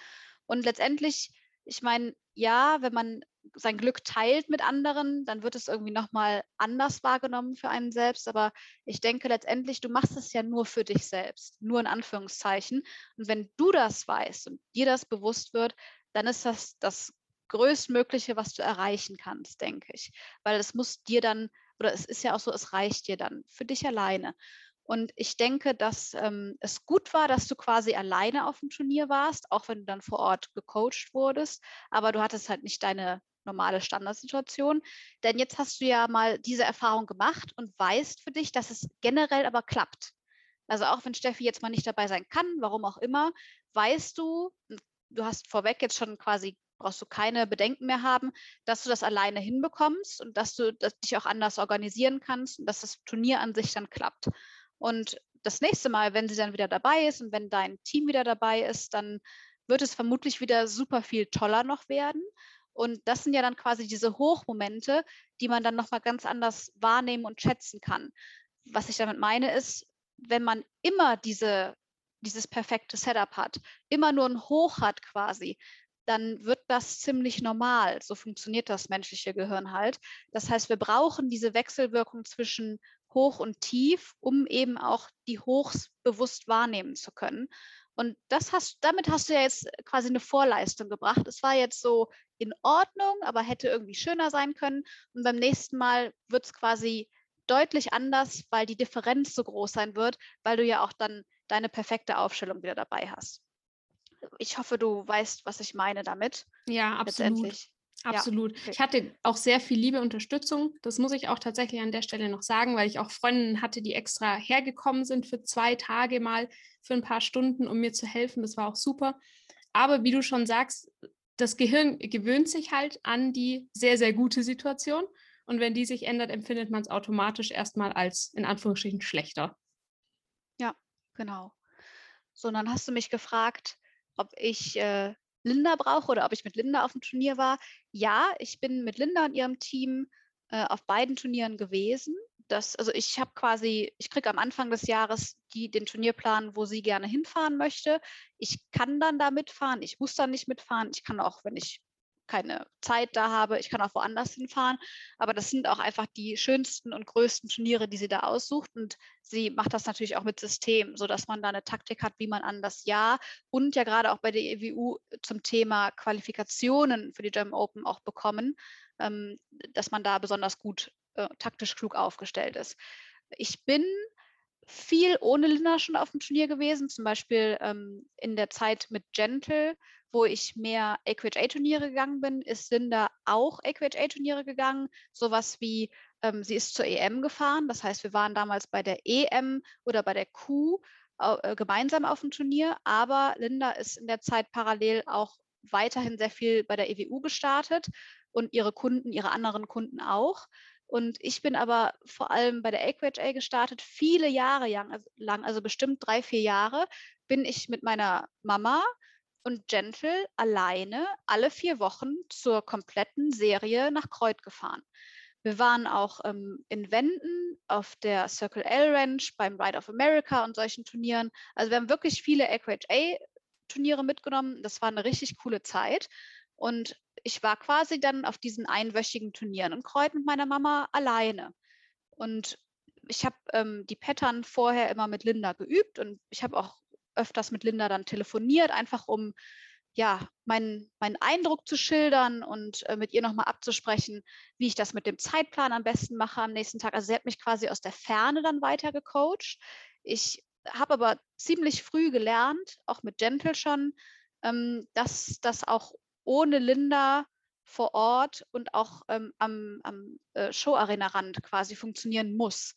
Und letztendlich, ich meine, ja, wenn man sein Glück teilt mit anderen, dann wird es irgendwie nochmal anders wahrgenommen für einen selbst. Aber ich denke letztendlich, du machst es ja nur für dich selbst, nur in Anführungszeichen. Und wenn du das weißt und dir das bewusst wird, dann ist das das Größtmögliche, was du erreichen kannst, denke ich. Weil es muss dir dann oder es ist ja auch so, es reicht dir dann für dich alleine. Und ich denke, dass ähm, es gut war, dass du quasi alleine auf dem Turnier warst, auch wenn du dann vor Ort gecoacht wurdest. Aber du hattest halt nicht deine normale Standardsituation. Denn jetzt hast du ja mal diese Erfahrung gemacht und weißt für dich, dass es generell aber klappt. Also auch wenn Steffi jetzt mal nicht dabei sein kann, warum auch immer, weißt du, du hast vorweg jetzt schon quasi brauchst du keine Bedenken mehr haben, dass du das alleine hinbekommst und dass du dass dich auch anders organisieren kannst und dass das Turnier an sich dann klappt. Und das nächste Mal, wenn sie dann wieder dabei ist und wenn dein Team wieder dabei ist, dann wird es vermutlich wieder super viel toller noch werden. Und das sind ja dann quasi diese Hochmomente, die man dann nochmal ganz anders wahrnehmen und schätzen kann. Was ich damit meine ist, wenn man immer diese, dieses perfekte Setup hat, immer nur ein Hoch hat quasi, dann wird das ziemlich normal. So funktioniert das menschliche Gehirn halt. Das heißt, wir brauchen diese Wechselwirkung zwischen hoch und tief, um eben auch die Hochs bewusst wahrnehmen zu können. Und das hast, damit hast du ja jetzt quasi eine Vorleistung gebracht. Es war jetzt so in Ordnung, aber hätte irgendwie schöner sein können. Und beim nächsten Mal wird es quasi deutlich anders, weil die Differenz so groß sein wird, weil du ja auch dann deine perfekte Aufstellung wieder dabei hast ich hoffe, du weißt, was ich meine damit.
Ja, absolut. Absolut. Ja, okay. Ich hatte auch sehr viel liebe Unterstützung. Das muss ich auch tatsächlich an der Stelle noch sagen, weil ich auch Freundinnen hatte, die extra hergekommen sind für zwei Tage mal, für ein paar Stunden, um mir zu helfen. Das war auch super. Aber wie du schon sagst, das Gehirn gewöhnt sich halt an die sehr, sehr gute Situation. Und wenn die sich ändert, empfindet man es automatisch erstmal als in Anführungsstrichen schlechter.
Ja, genau. So, dann hast du mich gefragt, ob ich äh, Linda brauche oder ob ich mit Linda auf dem Turnier war. Ja, ich bin mit Linda und ihrem Team äh, auf beiden Turnieren gewesen. Das, also ich habe quasi, ich kriege am Anfang des Jahres die, den Turnierplan, wo sie gerne hinfahren möchte. Ich kann dann da mitfahren, ich muss dann nicht mitfahren. Ich kann auch, wenn ich keine Zeit da habe. Ich kann auch woanders hinfahren. Aber das sind auch einfach die schönsten und größten Turniere, die sie da aussucht. Und sie macht das natürlich auch mit System, sodass man da eine Taktik hat, wie man an das Jahr und ja gerade auch bei der EWU zum Thema Qualifikationen für die German Open auch bekommen, ähm, dass man da besonders gut äh, taktisch klug aufgestellt ist. Ich bin viel ohne Linda schon auf dem Turnier gewesen, zum Beispiel ähm, in der Zeit mit Gentle, wo ich mehr AQHA-Turniere gegangen bin, ist Linda auch AQHA-Turniere gegangen. Sowas wie, ähm, sie ist zur EM gefahren, das heißt, wir waren damals bei der EM oder bei der Q äh, gemeinsam auf dem Turnier, aber Linda ist in der Zeit parallel auch weiterhin sehr viel bei der EWU gestartet und ihre Kunden, ihre anderen Kunden auch. Und ich bin aber vor allem bei der AQHA gestartet, viele Jahre lang, also bestimmt drei, vier Jahre, bin ich mit meiner Mama und Gentle alleine alle vier Wochen zur kompletten Serie nach Kreuth gefahren. Wir waren auch ähm, in Wenden auf der Circle L Ranch beim Ride of America und solchen Turnieren. Also wir haben wirklich viele AQHA-Turniere mitgenommen. Das war eine richtig coole Zeit. Und ich war quasi dann auf diesen einwöchigen Turnieren in Kreuz mit meiner Mama alleine. Und ich habe ähm, die Pattern vorher immer mit Linda geübt und ich habe auch öfters mit Linda dann telefoniert, einfach um ja, meinen, meinen Eindruck zu schildern und äh, mit ihr nochmal abzusprechen, wie ich das mit dem Zeitplan am besten mache am nächsten Tag. Also sie hat mich quasi aus der Ferne dann weiter gecoacht. Ich habe aber ziemlich früh gelernt, auch mit Gentle schon, ähm, dass das auch ohne Linda vor Ort und auch ähm, am, am äh, Show-Arena-Rand quasi funktionieren muss.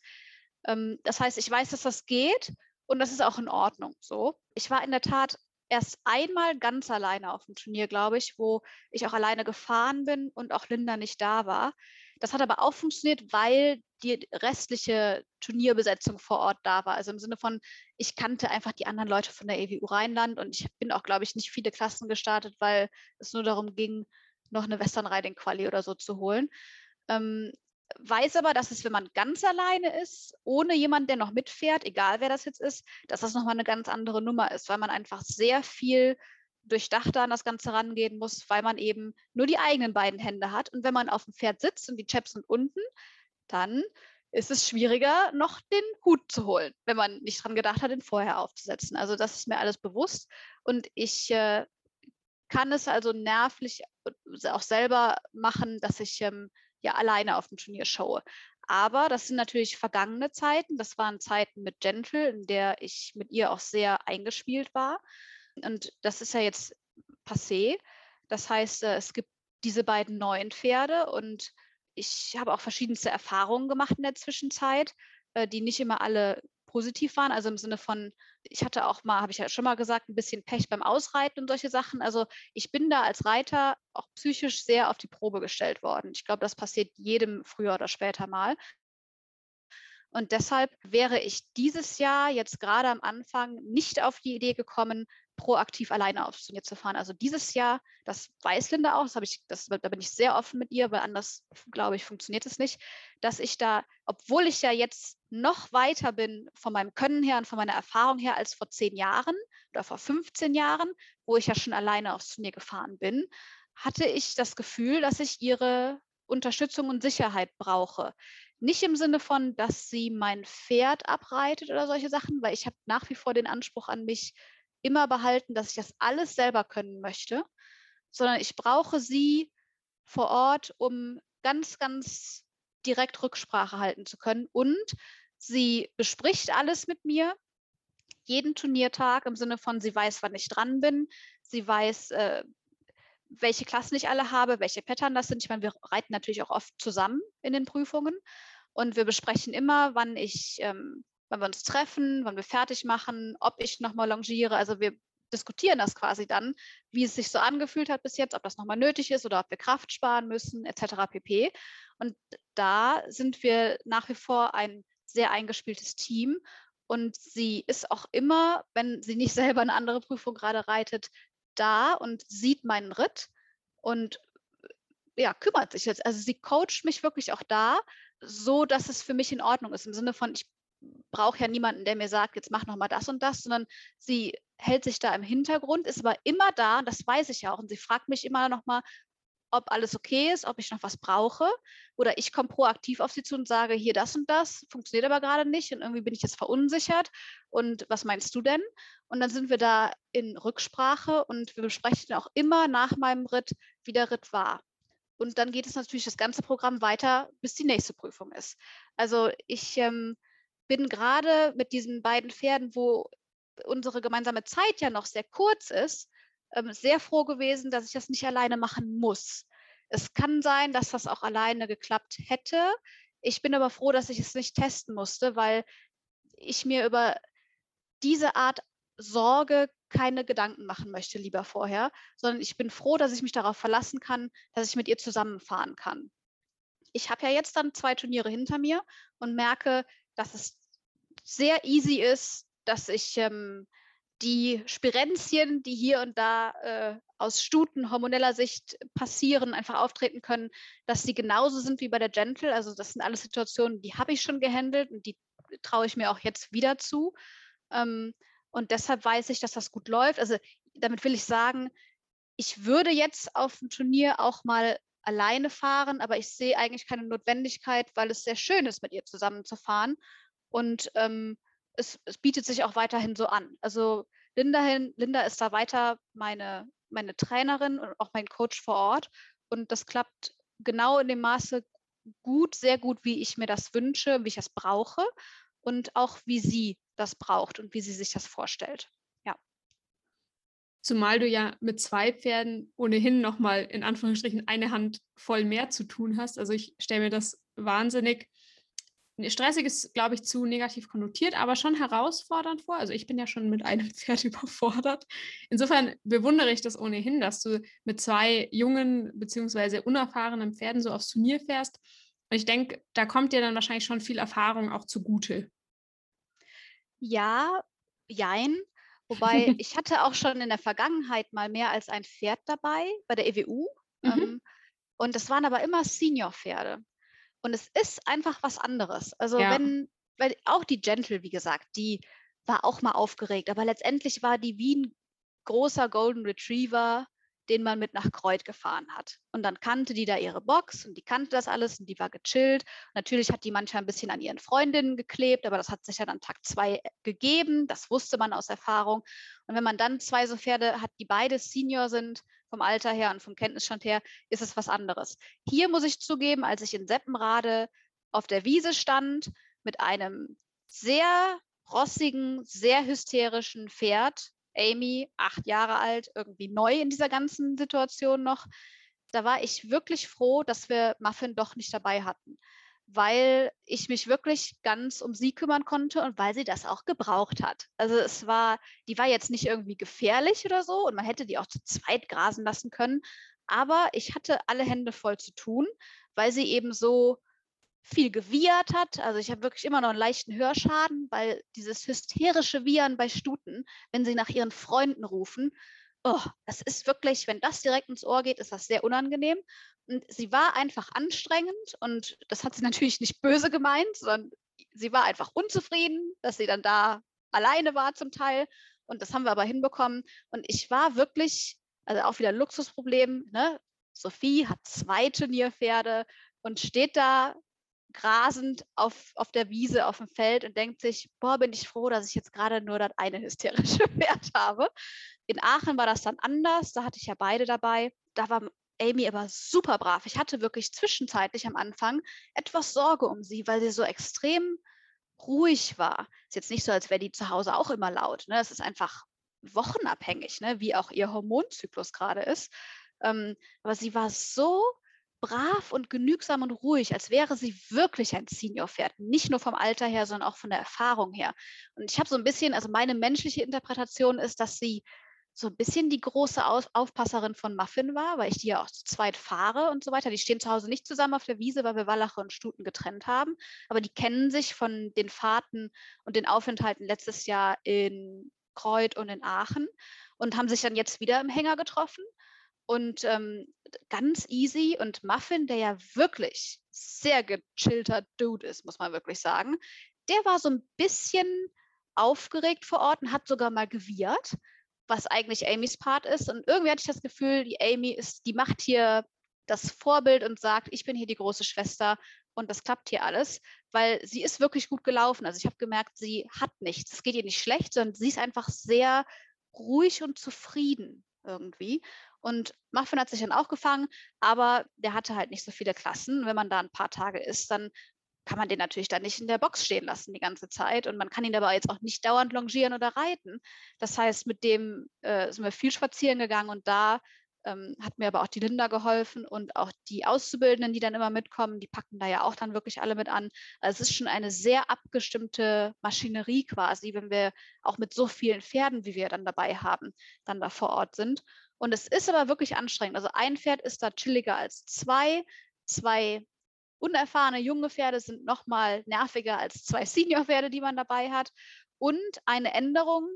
Ähm, das heißt, ich weiß, dass das geht und das ist auch in Ordnung so. Ich war in der Tat erst einmal ganz alleine auf dem Turnier, glaube ich, wo ich auch alleine gefahren bin und auch Linda nicht da war. Das hat aber auch funktioniert, weil die restliche Turnierbesetzung vor Ort da war. Also im Sinne von, ich kannte einfach die anderen Leute von der EWU Rheinland und ich bin auch, glaube ich, nicht viele Klassen gestartet, weil es nur darum ging, noch eine Western Riding Quali oder so zu holen. Ähm, weiß aber, dass es, wenn man ganz alleine ist, ohne jemanden, der noch mitfährt, egal wer das jetzt ist, dass das nochmal eine ganz andere Nummer ist, weil man einfach sehr viel durchdachter an das Ganze rangehen muss, weil man eben nur die eigenen beiden Hände hat. Und wenn man auf dem Pferd sitzt und die Chaps sind unten, dann ist es schwieriger, noch den Hut zu holen, wenn man nicht dran gedacht hat, den vorher aufzusetzen. Also das ist mir alles bewusst. Und ich äh, kann es also nervlich auch selber machen, dass ich ähm, ja alleine auf dem Turnier schaue. Aber das sind natürlich vergangene Zeiten. Das waren Zeiten mit Gentle, in der ich mit ihr auch sehr eingespielt war. Und das ist ja jetzt passé. Das heißt, äh, es gibt diese beiden neuen Pferde und ich habe auch verschiedenste Erfahrungen gemacht in der Zwischenzeit, äh, die nicht immer alle positiv waren. Also im Sinne von, ich hatte auch mal, habe ich ja schon mal gesagt, ein bisschen Pech beim Ausreiten und solche Sachen. Also ich bin da als Reiter auch psychisch sehr auf die Probe gestellt worden. Ich glaube, das passiert jedem früher oder später mal. Und deshalb wäre ich dieses Jahr jetzt gerade am Anfang nicht auf die Idee gekommen, proaktiv alleine aufs Turnier zu fahren. Also dieses Jahr, das weiß Linda auch, das habe ich, das, da bin ich sehr offen mit ihr, weil anders, glaube ich, funktioniert es nicht, dass ich da, obwohl ich ja jetzt noch weiter bin von meinem Können her und von meiner Erfahrung her als vor zehn Jahren oder vor 15 Jahren, wo ich ja schon alleine aufs Turnier gefahren bin, hatte ich das Gefühl, dass ich ihre Unterstützung und Sicherheit brauche. Nicht im Sinne von, dass sie mein Pferd abreitet oder solche Sachen, weil ich habe nach wie vor den Anspruch an mich, immer behalten, dass ich das alles selber können möchte, sondern ich brauche sie vor Ort, um ganz, ganz direkt Rücksprache halten zu können. Und sie bespricht alles mit mir, jeden Turniertag im Sinne von, sie weiß, wann ich dran bin, sie weiß, äh, welche Klassen ich alle habe, welche Pattern das sind. Ich meine, wir reiten natürlich auch oft zusammen in den Prüfungen und wir besprechen immer, wann ich ähm, wann wir uns treffen, wann wir fertig machen, ob ich nochmal longiere. Also wir diskutieren das quasi dann, wie es sich so angefühlt hat bis jetzt, ob das nochmal nötig ist oder ob wir Kraft sparen müssen, etc. pp. Und da sind wir nach wie vor ein sehr eingespieltes Team. Und sie ist auch immer, wenn sie nicht selber eine andere Prüfung gerade reitet, da und sieht meinen Ritt und ja, kümmert sich jetzt. Also sie coacht mich wirklich auch da, so dass es für mich in Ordnung ist. Im Sinne von, ich brauche ja niemanden, der mir sagt, jetzt mach noch mal das und das, sondern sie hält sich da im Hintergrund, ist aber immer da, das weiß ich ja auch. Und sie fragt mich immer noch mal, ob alles okay ist, ob ich noch was brauche. Oder ich komme proaktiv auf sie zu und sage, hier das und das, funktioniert aber gerade nicht und irgendwie bin ich jetzt verunsichert. Und was meinst du denn? Und dann sind wir da in Rücksprache und wir besprechen auch immer nach meinem Ritt, wie der Ritt war. Und dann geht es natürlich das ganze Programm weiter, bis die nächste Prüfung ist. Also ich ähm, bin gerade mit diesen beiden Pferden, wo unsere gemeinsame Zeit ja noch sehr kurz ist, ähm, sehr froh gewesen, dass ich das nicht alleine machen muss. Es kann sein, dass das auch alleine geklappt hätte. Ich bin aber froh, dass ich es nicht testen musste, weil ich mir über diese Art Sorge keine Gedanken machen möchte lieber vorher, sondern ich bin froh, dass ich mich darauf verlassen kann, dass ich mit ihr zusammenfahren kann. Ich habe ja jetzt dann zwei Turniere hinter mir und merke, dass es sehr easy ist, dass ich ähm, die Spirenzien, die hier und da äh, aus Stuten hormoneller Sicht passieren, einfach auftreten können, dass sie genauso sind wie bei der Gentle. Also das sind alles Situationen, die habe ich schon gehandelt und die traue ich mir auch jetzt wieder zu. Ähm, und deshalb weiß ich, dass das gut läuft. Also damit will ich sagen, ich würde jetzt auf dem Turnier auch mal alleine fahren, aber ich sehe eigentlich keine Notwendigkeit, weil es sehr schön ist, mit ihr zusammen zu fahren. Und ähm, es, es, bietet sich auch weiterhin so an. Also Linda, hin, Linda ist da weiter meine, meine Trainerin und auch mein Coach vor Ort. Und das klappt genau in dem Maße gut, sehr gut, wie ich mir das wünsche, wie ich das brauche und auch wie sie das braucht und wie sie sich das vorstellt. Ja.
Zumal du ja mit zwei Pferden ohnehin nochmal in Anführungsstrichen eine Hand voll mehr zu tun hast. Also ich stelle mir das wahnsinnig stressig ist, glaube ich, zu negativ konnotiert, aber schon herausfordernd vor. Also ich bin ja schon mit einem Pferd überfordert. Insofern bewundere ich das ohnehin, dass du mit zwei jungen bzw. unerfahrenen Pferden so aufs Turnier fährst. Und ich denke, da kommt dir dann wahrscheinlich schon viel Erfahrung auch zugute.
Ja, jein. Wobei ich hatte auch schon in der Vergangenheit mal mehr als ein Pferd dabei bei der EWU. Mhm. Ähm, und das waren aber immer Senior-Pferde. Und es ist einfach was anderes. Also ja. wenn, weil auch die Gentle, wie gesagt, die war auch mal aufgeregt, aber letztendlich war die wie ein großer Golden Retriever, den man mit nach Kreuz gefahren hat. Und dann kannte die da ihre Box und die kannte das alles und die war gechillt. Natürlich hat die manchmal ein bisschen an ihren Freundinnen geklebt, aber das hat sich ja dann Tag zwei äh, gegeben. Das wusste man aus Erfahrung. Und wenn man dann zwei so Pferde hat, die beide Senior sind, vom Alter her und vom Kenntnisstand her, ist es was anderes. Hier muss ich zugeben, als ich in Seppenrade auf der Wiese stand mit einem sehr rossigen, sehr hysterischen Pferd, Amy, acht Jahre alt, irgendwie neu in dieser ganzen Situation noch, da war ich wirklich froh, dass wir Muffin doch nicht dabei hatten weil ich mich wirklich ganz um sie kümmern konnte und weil sie das auch gebraucht hat. Also es war, die war jetzt nicht irgendwie gefährlich oder so und man hätte die auch zu zweit grasen lassen können, aber ich hatte alle Hände voll zu tun, weil sie eben so viel gewiehert hat. Also ich habe wirklich immer noch einen leichten Hörschaden, weil dieses hysterische Wiehern bei Stuten, wenn sie nach ihren Freunden rufen, oh, das ist wirklich, wenn das direkt ins Ohr geht, ist das sehr unangenehm. Und sie war einfach anstrengend und das hat sie natürlich nicht böse gemeint, sondern sie war einfach unzufrieden, dass sie dann da alleine war zum Teil. Und das haben wir aber hinbekommen. Und ich war wirklich, also auch wieder ein Luxusproblem. Ne? Sophie hat zwei Turnierpferde und steht da grasend auf, auf der Wiese, auf dem Feld und denkt sich, boah, bin ich froh, dass ich jetzt gerade nur das eine hysterische Pferd habe. In Aachen war das dann anders, da hatte ich ja beide dabei. Da war Amy aber super brav. Ich hatte wirklich zwischenzeitlich am Anfang etwas Sorge um sie, weil sie so extrem ruhig war. Ist jetzt nicht so, als wäre die zu Hause auch immer laut. Ne? Es ist einfach wochenabhängig, ne? wie auch ihr Hormonzyklus gerade ist. Ähm, aber sie war so brav und genügsam und ruhig, als wäre sie wirklich ein Senior-Pferd. Nicht nur vom Alter her, sondern auch von der Erfahrung her. Und ich habe so ein bisschen, also meine menschliche Interpretation ist, dass sie so ein bisschen die große Auf Aufpasserin von Muffin war, weil ich die ja auch zu zweit fahre und so weiter. Die stehen zu Hause nicht zusammen auf der Wiese, weil wir Wallache und Stuten getrennt haben. Aber die kennen sich von den Fahrten und den Aufenthalten letztes Jahr in Kreuth und in Aachen und haben sich dann jetzt wieder im Hänger getroffen. Und ähm, ganz easy und Muffin, der ja wirklich sehr gechillter Dude ist, muss man wirklich sagen, der war so ein bisschen aufgeregt vor Ort und hat sogar mal gewiehert was eigentlich Amys Part ist. Und irgendwie hatte ich das Gefühl, die Amy ist, die macht hier das Vorbild und sagt, ich bin hier die große Schwester und das klappt hier alles, weil sie ist wirklich gut gelaufen. Also ich habe gemerkt, sie hat nichts. Es geht ihr nicht schlecht, sondern sie ist einfach sehr ruhig und zufrieden irgendwie. Und Muffin hat sich dann auch gefangen, aber der hatte halt nicht so viele Klassen. Wenn man da ein paar Tage ist, dann kann man den natürlich dann nicht in der Box stehen lassen die ganze Zeit. Und man kann ihn aber jetzt auch nicht dauernd longieren oder reiten. Das heißt, mit dem äh, sind wir viel spazieren gegangen und da ähm, hat mir aber auch die Linda geholfen und auch die Auszubildenden, die dann immer mitkommen, die packen da ja auch dann wirklich alle mit an. Also es ist schon eine sehr abgestimmte Maschinerie quasi, wenn wir auch mit so vielen Pferden, wie wir dann dabei haben, dann da vor Ort sind. Und es ist aber wirklich anstrengend. Also ein Pferd ist da chilliger als zwei. Zwei unerfahrene junge Pferde sind noch mal nerviger als zwei Senior-Pferde, die man dabei hat. Und eine Änderung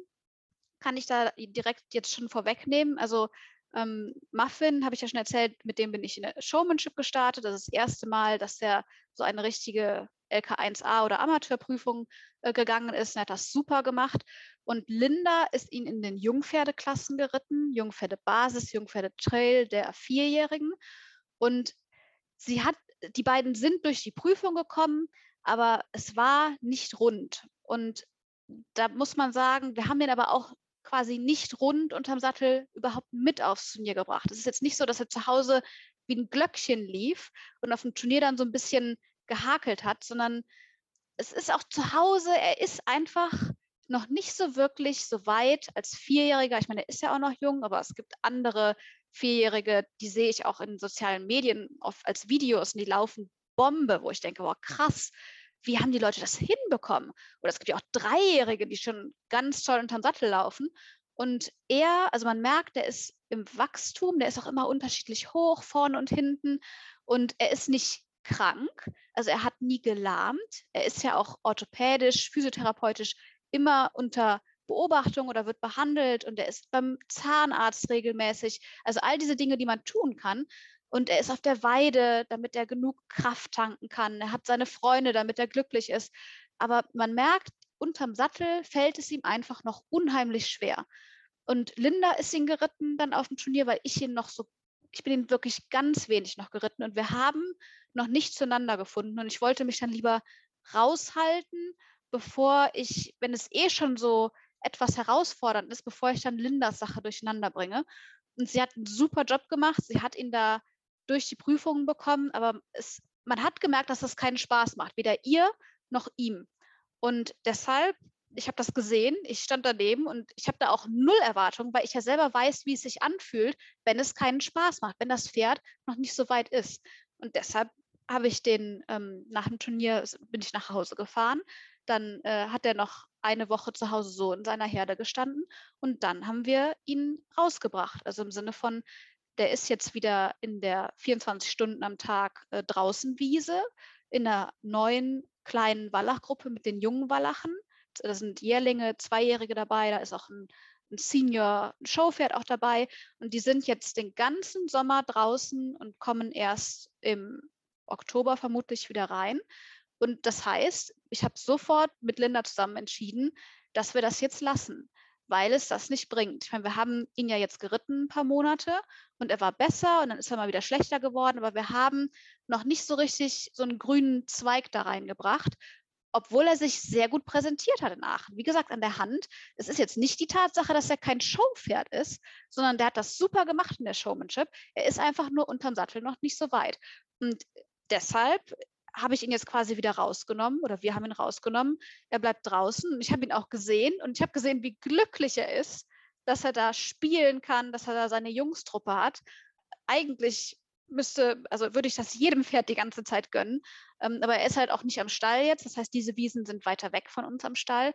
kann ich da direkt jetzt schon vorwegnehmen. Also ähm, Muffin, habe ich ja schon erzählt, mit dem bin ich in der Showmanship gestartet. Das ist das erste Mal, dass er so eine richtige LK1A oder Amateurprüfung äh, gegangen ist. Er hat das super gemacht. Und Linda ist ihn in den Jungpferdeklassen geritten, Jungpferdebasis, Jungpferdetrail der Vierjährigen. Und sie hat, die beiden sind durch die Prüfung gekommen, aber es war nicht rund. Und da muss man sagen, wir haben den aber auch quasi nicht rund unterm Sattel überhaupt mit aufs Turnier gebracht. Es ist jetzt nicht so, dass er zu Hause wie ein Glöckchen lief und auf dem Turnier dann so ein bisschen gehakelt hat, sondern es ist auch zu Hause, er ist einfach noch nicht so wirklich so weit als Vierjähriger. Ich meine, er ist ja auch noch jung, aber es gibt andere Vierjährige, die sehe ich auch in sozialen Medien oft als Videos und die laufen Bombe, wo ich denke, boah, krass, wie haben die Leute das hinbekommen? Oder es gibt ja auch Dreijährige, die schon ganz toll unterm Sattel laufen. Und er, also man merkt, der ist im Wachstum, der ist auch immer unterschiedlich hoch, vorne und hinten. Und er ist nicht krank, also er hat nie gelahmt. Er ist ja auch orthopädisch, physiotherapeutisch immer unter Beobachtung oder wird behandelt und er ist beim Zahnarzt regelmäßig. Also all diese Dinge, die man tun kann, und er ist auf der Weide, damit er genug Kraft tanken kann. Er hat seine Freunde, damit er glücklich ist. Aber man merkt, unterm Sattel fällt es ihm einfach noch unheimlich schwer. Und Linda ist ihn geritten dann auf dem Turnier, weil ich ihn noch so, ich bin ihn wirklich ganz wenig noch geritten und wir haben noch nicht zueinander gefunden. Und ich wollte mich dann lieber raushalten, bevor ich, wenn es eh schon so etwas herausfordernd ist, bevor ich dann Lindas Sache durcheinander bringe. Und sie hat einen super Job gemacht. Sie hat ihn da durch die Prüfungen bekommen, aber es, man hat gemerkt, dass das keinen Spaß macht, weder ihr noch ihm. Und deshalb, ich habe das gesehen, ich stand daneben und ich habe da auch null Erwartungen, weil ich ja selber weiß, wie es sich anfühlt, wenn es keinen Spaß macht, wenn das Pferd noch nicht so weit ist. Und deshalb habe ich den ähm, nach dem Turnier bin ich nach Hause gefahren. Dann äh, hat er noch eine Woche zu Hause so in seiner Herde gestanden und dann haben wir ihn rausgebracht. Also im Sinne von, der ist jetzt wieder in der 24 Stunden am Tag äh, draußen Wiese in einer neuen kleinen Wallachgruppe mit den jungen Wallachen. Da sind Jährlinge, Zweijährige dabei, da ist auch ein, ein Senior ein Showpferd auch dabei. Und die sind jetzt den ganzen Sommer draußen und kommen erst im Oktober vermutlich wieder rein. Und das heißt, ich habe sofort mit Linda zusammen entschieden, dass wir das jetzt lassen weil es das nicht bringt. Ich meine, wir haben ihn ja jetzt geritten ein paar Monate und er war besser und dann ist er mal wieder schlechter geworden, aber wir haben noch nicht so richtig so einen grünen Zweig da reingebracht, obwohl er sich sehr gut präsentiert hat in Aachen. Wie gesagt, an der Hand. Es ist jetzt nicht die Tatsache, dass er kein Showpferd ist, sondern der hat das super gemacht in der Showmanship. Er ist einfach nur unterm Sattel noch nicht so weit. Und deshalb habe ich ihn jetzt quasi wieder rausgenommen oder wir haben ihn rausgenommen. Er bleibt draußen. Ich habe ihn auch gesehen und ich habe gesehen, wie glücklich er ist, dass er da spielen kann, dass er da seine Jungstruppe hat. Eigentlich müsste, also würde ich das jedem Pferd die ganze Zeit gönnen. Ähm, aber er ist halt auch nicht am Stall jetzt. Das heißt, diese Wiesen sind weiter weg von uns am Stall.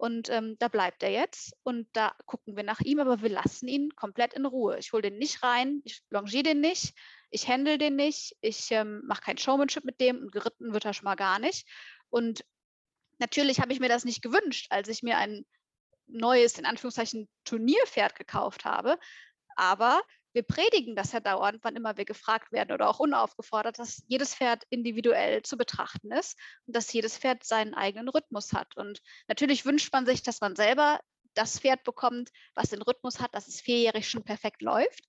Und ähm, da bleibt er jetzt und da gucken wir nach ihm, aber wir lassen ihn komplett in Ruhe. Ich hole den nicht rein, ich longiere den nicht, ich handle den nicht, ich ähm, mache kein Showmanship mit dem und geritten wird er schon mal gar nicht. Und natürlich habe ich mir das nicht gewünscht, als ich mir ein neues, in Anführungszeichen, Turnierpferd gekauft habe. Aber wir predigen das ja dauernd, wann immer wir gefragt werden oder auch unaufgefordert, dass jedes Pferd individuell zu betrachten ist und dass jedes Pferd seinen eigenen Rhythmus hat. Und natürlich wünscht man sich, dass man selber das Pferd bekommt, was den Rhythmus hat, dass es vierjährig schon perfekt läuft.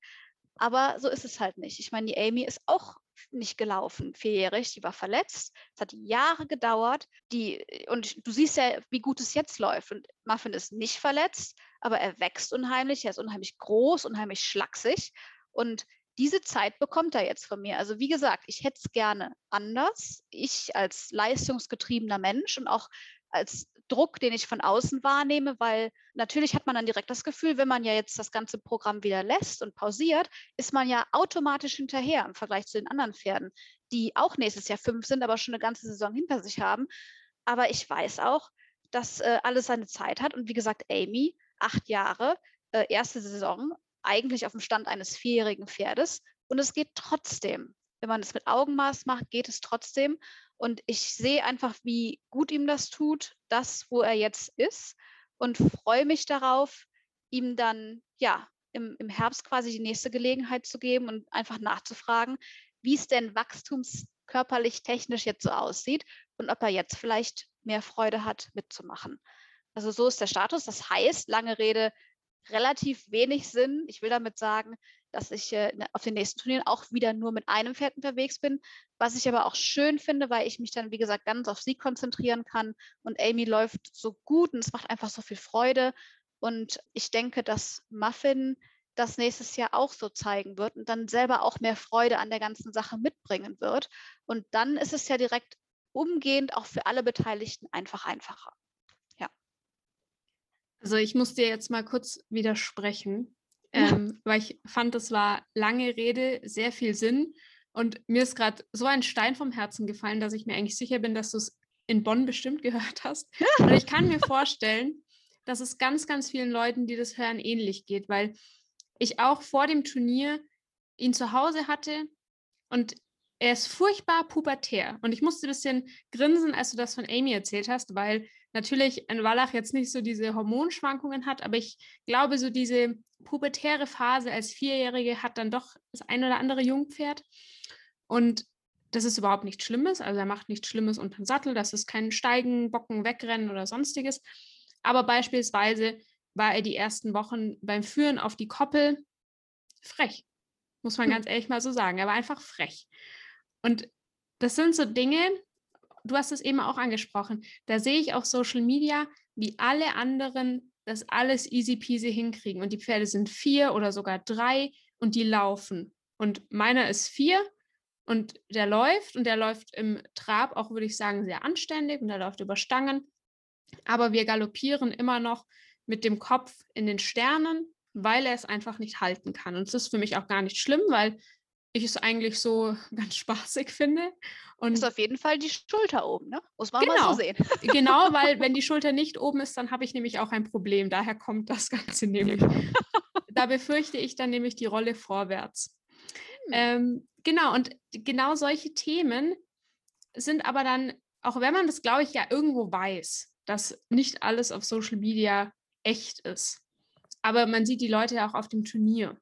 Aber so ist es halt nicht. Ich meine, die Amy ist auch nicht gelaufen, vierjährig, die war verletzt. Es hat Jahre gedauert. Die, und du siehst ja, wie gut es jetzt läuft. Und Muffin ist nicht verletzt, aber er wächst unheimlich, er ist unheimlich groß, unheimlich schlaksig. Und diese Zeit bekommt er jetzt von mir. Also wie gesagt, ich hätte es gerne anders. Ich als leistungsgetriebener Mensch und auch als Druck, den ich von außen wahrnehme, weil natürlich hat man dann direkt das Gefühl, wenn man ja jetzt das ganze Programm wieder lässt und pausiert, ist man ja automatisch hinterher im Vergleich zu den anderen Pferden, die auch nächstes Jahr fünf sind, aber schon eine ganze Saison hinter sich haben. Aber ich weiß auch, dass äh, alles seine Zeit hat. Und wie gesagt, Amy, acht Jahre, äh, erste Saison, eigentlich auf dem Stand eines vierjährigen Pferdes. Und es geht trotzdem. Wenn man es mit Augenmaß macht, geht es trotzdem. Und ich sehe einfach, wie gut ihm das tut, das, wo er jetzt ist. Und freue mich darauf, ihm dann, ja, im, im Herbst quasi die nächste Gelegenheit zu geben und einfach nachzufragen, wie es denn wachstumskörperlich technisch jetzt so aussieht und ob er jetzt vielleicht mehr Freude hat, mitzumachen. Also so ist der Status. Das heißt, lange Rede, relativ wenig Sinn. Ich will damit sagen, dass ich äh, ne, auf den nächsten Turnieren auch wieder nur mit einem Pferd unterwegs bin, was ich aber auch schön finde, weil ich mich dann, wie gesagt, ganz auf sie konzentrieren kann und Amy läuft so gut und es macht einfach so viel Freude. Und ich denke, dass Muffin das nächstes Jahr auch so zeigen wird und dann selber auch mehr Freude an der ganzen Sache mitbringen wird. Und dann ist es ja direkt umgehend auch für alle Beteiligten einfach einfacher.
Also ich muss dir jetzt mal kurz widersprechen, ähm, weil ich fand, das war lange Rede, sehr viel Sinn. Und mir ist gerade so ein Stein vom Herzen gefallen, dass ich mir eigentlich sicher bin, dass du es in Bonn bestimmt gehört hast. Und ich kann mir vorstellen, dass es ganz, ganz vielen Leuten, die das hören, ähnlich geht, weil ich auch vor dem Turnier ihn zu Hause hatte und er ist furchtbar pubertär. Und ich musste ein bisschen grinsen, als du das von Amy erzählt hast, weil natürlich ein Wallach jetzt nicht so diese Hormonschwankungen hat, aber ich glaube, so diese pubertäre Phase als Vierjährige hat dann doch das ein oder andere Jungpferd. Und das ist überhaupt nichts Schlimmes. Also er macht nichts Schlimmes unter dem Sattel. Das ist kein Steigen, Bocken, Wegrennen oder sonstiges. Aber beispielsweise war er die ersten Wochen beim Führen auf die Koppel frech. Muss man hm. ganz ehrlich mal so sagen. Er war einfach frech. Und das sind so Dinge, du hast es eben auch angesprochen, da sehe ich auf Social Media, wie alle anderen das alles easy peasy hinkriegen. Und die Pferde sind vier oder sogar drei und die laufen. Und meiner ist vier und der läuft und der läuft im Trab auch, würde ich sagen, sehr anständig und der läuft über Stangen. Aber wir galoppieren immer noch mit dem Kopf in den Sternen, weil er es einfach nicht halten kann. Und das ist für mich auch gar nicht schlimm, weil ich es eigentlich so ganz spaßig finde.
Und ist auf jeden Fall die Schulter oben, ne? Muss man genau, mal so sehen.
genau, weil wenn die Schulter nicht oben ist, dann habe ich nämlich auch ein Problem. Daher kommt das Ganze nämlich. da befürchte ich dann nämlich die Rolle vorwärts. Hm. Ähm, genau, und genau solche Themen sind aber dann, auch wenn man das, glaube ich, ja irgendwo weiß, dass nicht alles auf Social Media echt ist. Aber man sieht die Leute ja auch auf dem Turnier.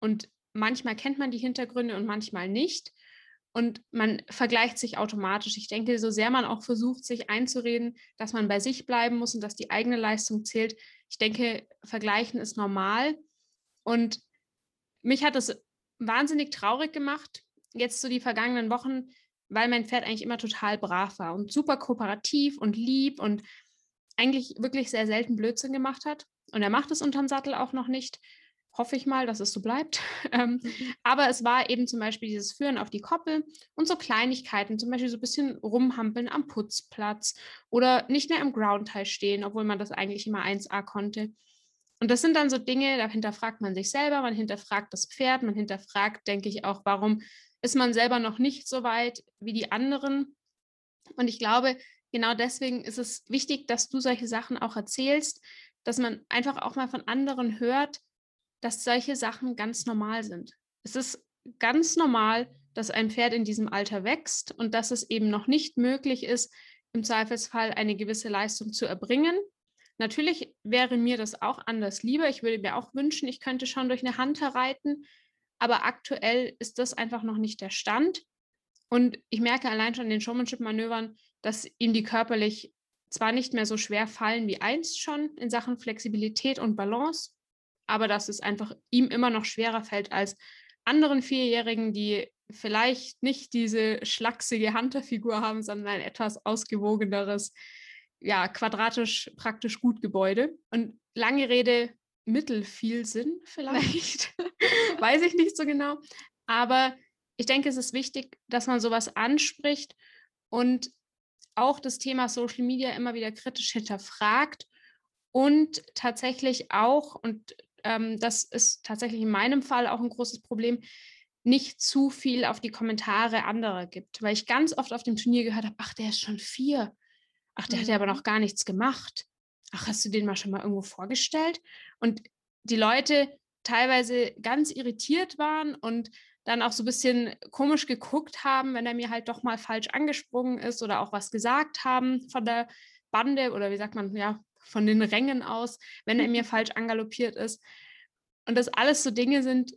Und manchmal kennt man die Hintergründe und manchmal nicht. Und man vergleicht sich automatisch. Ich denke, so sehr man auch versucht, sich einzureden, dass man bei sich bleiben muss und dass die eigene Leistung zählt, ich denke, vergleichen ist normal. Und mich hat es wahnsinnig traurig gemacht, jetzt so die vergangenen Wochen, weil mein Pferd eigentlich immer total brav war und super kooperativ und lieb und eigentlich wirklich sehr selten Blödsinn gemacht hat. Und er macht es unterm Sattel auch noch nicht hoffe ich mal, dass es so bleibt. Ähm, mhm. Aber es war eben zum Beispiel dieses Führen auf die Koppel und so Kleinigkeiten, zum Beispiel so ein bisschen rumhampeln am Putzplatz oder nicht mehr im Groundteil stehen, obwohl man das eigentlich immer 1A konnte. Und das sind dann so Dinge, da hinterfragt man sich selber, man hinterfragt das Pferd, man hinterfragt, denke ich, auch, warum ist man selber noch nicht so weit wie die anderen. Und ich glaube, genau deswegen ist es wichtig, dass du solche Sachen auch erzählst, dass man einfach auch mal von anderen hört, dass solche Sachen ganz normal sind. Es ist ganz normal, dass ein Pferd in diesem Alter wächst und dass es eben noch nicht möglich ist, im Zweifelsfall eine gewisse Leistung zu erbringen. Natürlich wäre mir das auch anders lieber. Ich würde mir auch wünschen, ich könnte schon durch eine Hunter reiten, aber aktuell ist das einfach noch nicht der Stand. Und ich merke allein schon in den Showmanship-Manövern, dass ihm die körperlich zwar nicht mehr so schwer fallen wie einst schon in Sachen Flexibilität und Balance, aber dass es einfach ihm immer noch schwerer fällt als anderen Vierjährigen, die vielleicht nicht diese schlachsige Hunterfigur haben, sondern ein etwas ausgewogeneres, ja, quadratisch praktisch gut Gebäude. Und lange Rede, mittel viel Sinn vielleicht. Weiß ich nicht so genau. Aber ich denke, es ist wichtig, dass man sowas anspricht und auch das Thema Social Media immer wieder kritisch hinterfragt und tatsächlich auch, und ähm, das ist tatsächlich in meinem Fall auch ein großes Problem, nicht zu viel auf die Kommentare anderer gibt, weil ich ganz oft auf dem Turnier gehört habe, ach, der ist schon vier, ach, der mhm. hat ja aber mhm. noch gar nichts gemacht, ach, hast du den mal schon mal irgendwo vorgestellt? Und die Leute teilweise ganz irritiert waren und dann auch so ein bisschen komisch geguckt haben, wenn er mir halt doch mal falsch angesprungen ist oder auch was gesagt haben von der Bande oder wie sagt man, ja, von den Rängen aus, wenn er mir falsch angaloppiert ist. Und das alles so Dinge sind,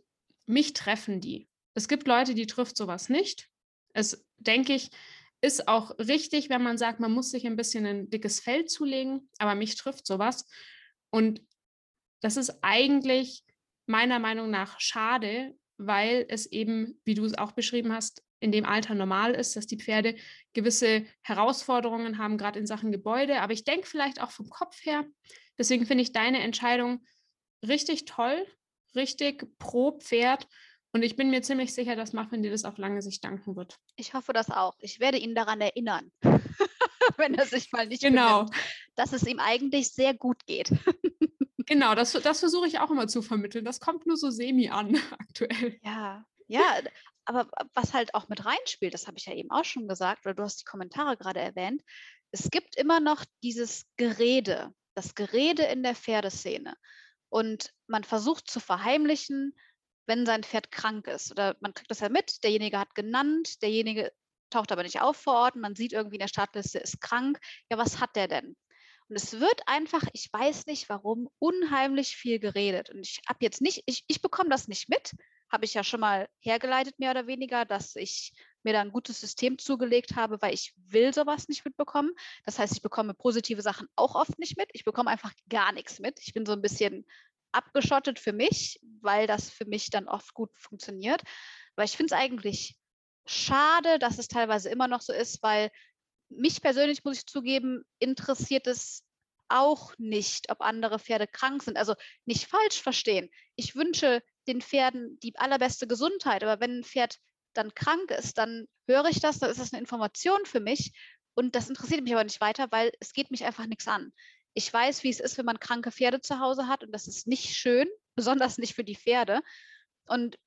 mich treffen die. Es gibt Leute, die trifft sowas nicht. Es, denke ich, ist auch richtig, wenn man sagt, man muss sich ein bisschen ein dickes Fell zulegen, aber mich trifft sowas. Und das ist eigentlich meiner Meinung nach schade, weil es eben, wie du es auch beschrieben hast, in dem Alter normal ist, dass die Pferde gewisse Herausforderungen haben, gerade in Sachen Gebäude. Aber ich denke vielleicht auch vom Kopf her. Deswegen finde ich deine Entscheidung richtig toll, richtig pro Pferd. Und ich bin mir ziemlich sicher, dass Muffin dir das auf lange Sicht danken wird.
Ich hoffe das auch. Ich werde ihn daran erinnern, wenn er sich mal nicht
genau.
benimmt, dass es ihm eigentlich sehr gut geht.
genau, das, das versuche ich auch immer zu vermitteln. Das kommt nur so semi an aktuell.
Ja, ja, aber was halt auch mit reinspielt, das habe ich ja eben auch schon gesagt, oder du hast die Kommentare gerade erwähnt, es gibt immer noch dieses Gerede, das Gerede in der Pferdeszene. Und man versucht zu verheimlichen, wenn sein Pferd krank ist. Oder man kriegt das ja mit, derjenige hat genannt, derjenige taucht aber nicht auf vor Ort, man sieht irgendwie in der Startliste, ist krank. Ja, was hat der denn? Und es wird einfach, ich weiß nicht warum, unheimlich viel geredet. Und ich habe jetzt nicht, ich, ich bekomme das nicht mit, habe ich ja schon mal hergeleitet, mehr oder weniger, dass ich mir da ein gutes System zugelegt habe, weil ich will sowas nicht mitbekommen. Das heißt, ich bekomme positive Sachen auch oft nicht mit. Ich bekomme einfach gar nichts mit. Ich bin so ein bisschen abgeschottet für mich, weil das für mich dann oft gut funktioniert. Weil ich finde es eigentlich schade, dass es teilweise immer noch so ist, weil mich persönlich, muss ich zugeben, interessiert es auch nicht, ob andere Pferde krank sind. Also nicht falsch verstehen. Ich wünsche den Pferden die allerbeste Gesundheit, aber wenn ein Pferd dann krank ist, dann höre ich das, dann ist das eine Information für mich und das interessiert mich aber nicht weiter, weil es geht mich einfach nichts an. Ich weiß, wie es ist, wenn man kranke Pferde zu Hause hat und das ist nicht schön, besonders nicht für die Pferde. Und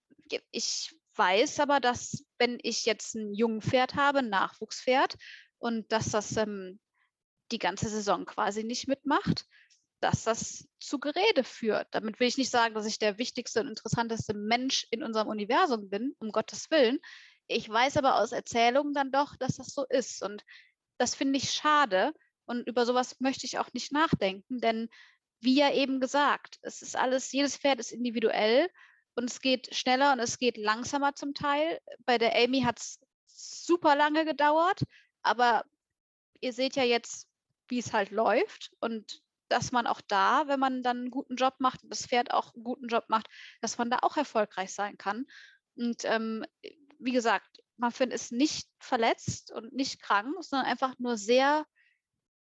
ich weiß aber, dass wenn ich jetzt ein junges Pferd habe, ein Nachwuchspferd und dass das ähm, die ganze Saison quasi nicht mitmacht, dass das zu Gerede führt. Damit will ich nicht sagen, dass ich der wichtigste und interessanteste Mensch in unserem Universum bin, um Gottes Willen. Ich weiß aber aus Erzählungen dann doch, dass das so ist. Und das finde ich schade. Und über sowas möchte ich auch nicht nachdenken, denn wie ja eben gesagt, es ist alles, jedes Pferd ist individuell und es geht schneller und es geht langsamer zum Teil. Bei der Amy hat es super lange gedauert, aber ihr seht ja jetzt, wie es halt läuft und dass man auch da, wenn man dann einen guten Job macht und das Pferd auch einen guten Job macht, dass man da auch erfolgreich sein kann. Und ähm, wie gesagt, Muffin ist nicht verletzt und nicht krank, sondern einfach nur sehr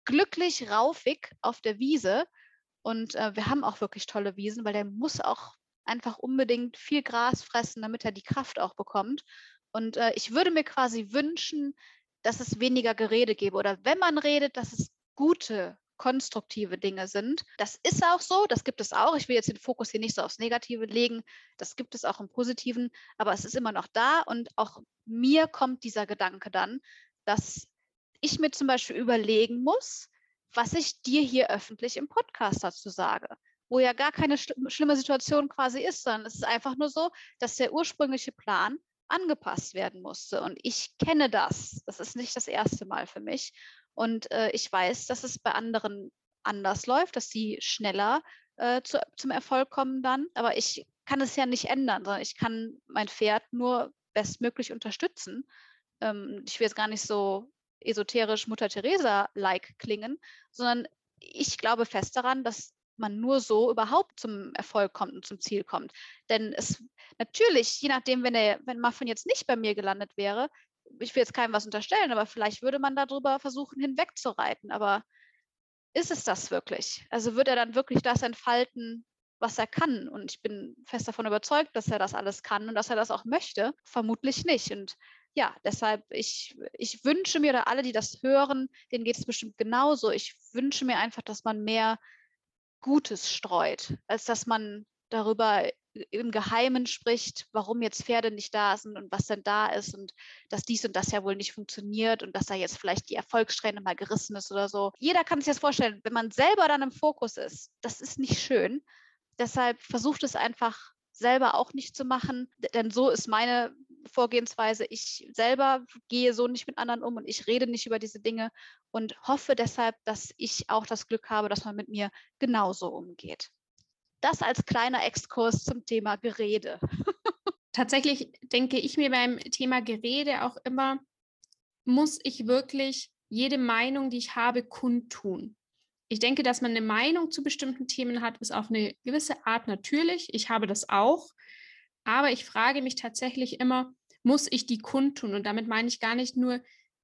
glücklich raufig auf der Wiese. Und äh, wir haben auch wirklich tolle Wiesen, weil der muss auch einfach unbedingt viel Gras fressen, damit er die Kraft auch bekommt. Und äh, ich würde mir quasi wünschen, dass es weniger Gerede gäbe oder wenn man redet, dass es gute, konstruktive Dinge sind. Das ist auch so, das gibt es auch. Ich will jetzt den Fokus hier nicht so aufs Negative legen. Das gibt es auch im Positiven, aber es ist immer noch da und auch mir kommt dieser Gedanke dann, dass ich mir zum Beispiel überlegen muss, was ich dir hier öffentlich im Podcast dazu sage, wo ja gar keine schlimme Situation quasi ist, sondern es ist einfach nur so, dass der ursprüngliche Plan angepasst werden musste. Und ich kenne das. Das ist nicht das erste Mal für mich. Und äh, ich weiß, dass es bei anderen anders läuft, dass sie schneller äh, zu, zum Erfolg kommen dann. Aber ich kann es ja nicht ändern, sondern ich kann mein Pferd nur bestmöglich unterstützen. Ähm, ich will jetzt gar nicht so esoterisch Mutter Teresa-like klingen, sondern ich glaube fest daran, dass man nur so überhaupt zum Erfolg kommt und zum Ziel kommt. Denn es natürlich, je nachdem, wenn er, wenn Muffin jetzt nicht bei mir gelandet wäre, ich will jetzt keinem was unterstellen, aber vielleicht würde man darüber versuchen, hinwegzureiten. Aber ist es das wirklich? Also wird er dann wirklich das entfalten, was er kann. Und ich bin fest davon überzeugt, dass er das alles kann und dass er das auch möchte. Vermutlich nicht. Und ja, deshalb, ich, ich wünsche mir, oder alle, die das hören, denen geht es bestimmt genauso. Ich wünsche mir einfach, dass man mehr Gutes streut, als dass man darüber im Geheimen spricht, warum jetzt Pferde nicht da sind und was denn da ist und dass dies und das ja wohl nicht funktioniert und dass da jetzt vielleicht die Erfolgssträhne mal gerissen ist oder so. Jeder kann sich das vorstellen, wenn man selber dann im Fokus ist, das ist nicht schön. Deshalb versucht es einfach selber auch nicht zu machen, denn so ist meine Vorgehensweise. Ich selber gehe so nicht mit anderen um und ich rede nicht über diese Dinge und hoffe deshalb, dass ich auch das Glück habe, dass man mit mir genauso umgeht. Das als kleiner Exkurs zum Thema Gerede.
Tatsächlich denke ich mir beim Thema Gerede auch immer, muss ich wirklich jede Meinung, die ich habe, kundtun. Ich denke, dass man eine Meinung zu bestimmten Themen hat, ist auf eine gewisse Art natürlich. Ich habe das auch. Aber ich frage mich tatsächlich immer, muss ich die kundtun? Und damit meine ich gar nicht nur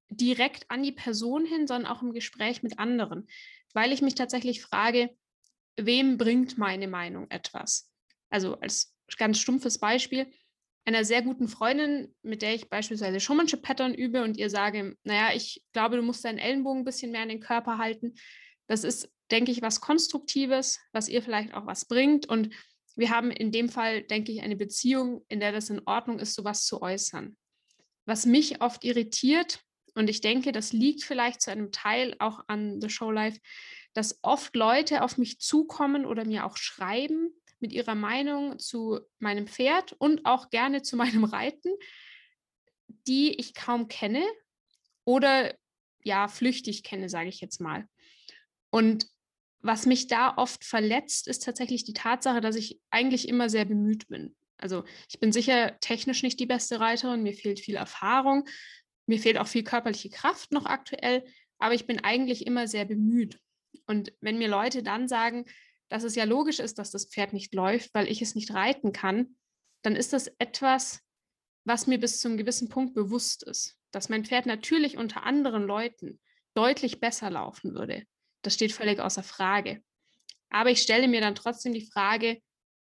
direkt an die Person hin, sondern auch im Gespräch mit anderen. Weil ich mich tatsächlich frage, wem bringt meine Meinung etwas? Also als ganz stumpfes Beispiel, einer sehr guten Freundin, mit der ich beispielsweise Showmanship Pattern übe und ihr sage, naja, ich glaube, du musst deinen Ellenbogen ein bisschen mehr an den Körper halten. Das ist, denke ich, was Konstruktives, was ihr vielleicht auch was bringt. Und wir haben in dem Fall, denke ich, eine Beziehung, in der das in Ordnung ist, sowas zu äußern. Was mich oft irritiert, und ich denke, das liegt vielleicht zu einem Teil auch an The Show Life, dass oft Leute auf mich zukommen oder mir auch schreiben mit ihrer Meinung zu meinem Pferd und auch gerne zu meinem Reiten, die ich kaum kenne oder ja, flüchtig kenne, sage ich jetzt mal. Und was mich da oft verletzt, ist tatsächlich die Tatsache, dass ich eigentlich immer sehr bemüht bin. Also ich bin sicher technisch nicht die beste Reiterin, mir fehlt viel Erfahrung, mir fehlt auch viel körperliche Kraft noch aktuell, aber ich bin eigentlich immer sehr bemüht. Und wenn mir Leute dann sagen, dass es ja logisch ist, dass das Pferd nicht läuft, weil ich es nicht reiten kann, dann ist das etwas, was mir bis zu einem gewissen Punkt bewusst ist. Dass mein Pferd natürlich unter anderen Leuten deutlich besser laufen würde. Das steht völlig außer Frage. Aber ich stelle mir dann trotzdem die Frage,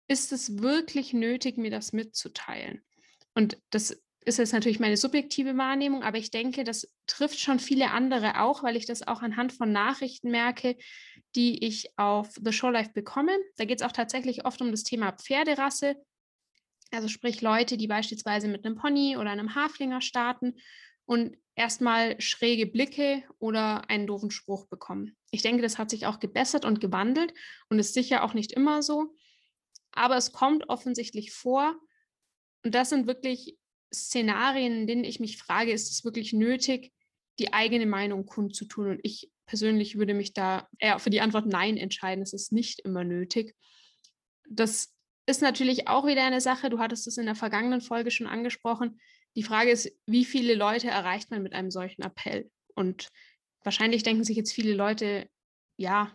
ist es wirklich nötig, mir das mitzuteilen? Und das ist jetzt natürlich meine subjektive Wahrnehmung, aber ich denke, das trifft schon viele andere auch, weil ich das auch anhand von Nachrichten merke, die ich auf The Show Life bekomme. Da geht es auch tatsächlich oft um das Thema Pferderasse. Also sprich Leute, die beispielsweise mit einem Pony oder einem Haflinger starten und erstmal schräge Blicke oder einen doofen Spruch bekommen. Ich denke, das hat sich auch gebessert und gewandelt und ist sicher auch nicht immer so. Aber es kommt offensichtlich vor. Und das sind wirklich Szenarien, in denen ich mich frage, ist es wirklich nötig, die eigene Meinung kundzutun? Und ich persönlich würde mich da eher für die Antwort Nein entscheiden. Es ist nicht immer nötig. Das ist natürlich auch wieder eine Sache. Du hattest es in der vergangenen Folge schon angesprochen. Die Frage ist, wie viele Leute erreicht man mit einem solchen Appell? Und wahrscheinlich denken sich jetzt viele Leute, ja,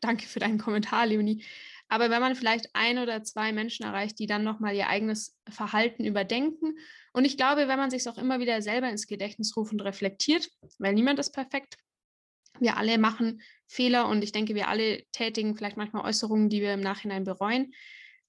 danke für deinen Kommentar, Leonie. Aber wenn man vielleicht ein oder zwei Menschen erreicht, die dann nochmal ihr eigenes Verhalten überdenken. Und ich glaube, wenn man sich es auch immer wieder selber ins Gedächtnis ruft und reflektiert, weil niemand ist perfekt. Wir alle machen Fehler und ich denke, wir alle tätigen vielleicht manchmal Äußerungen, die wir im Nachhinein bereuen.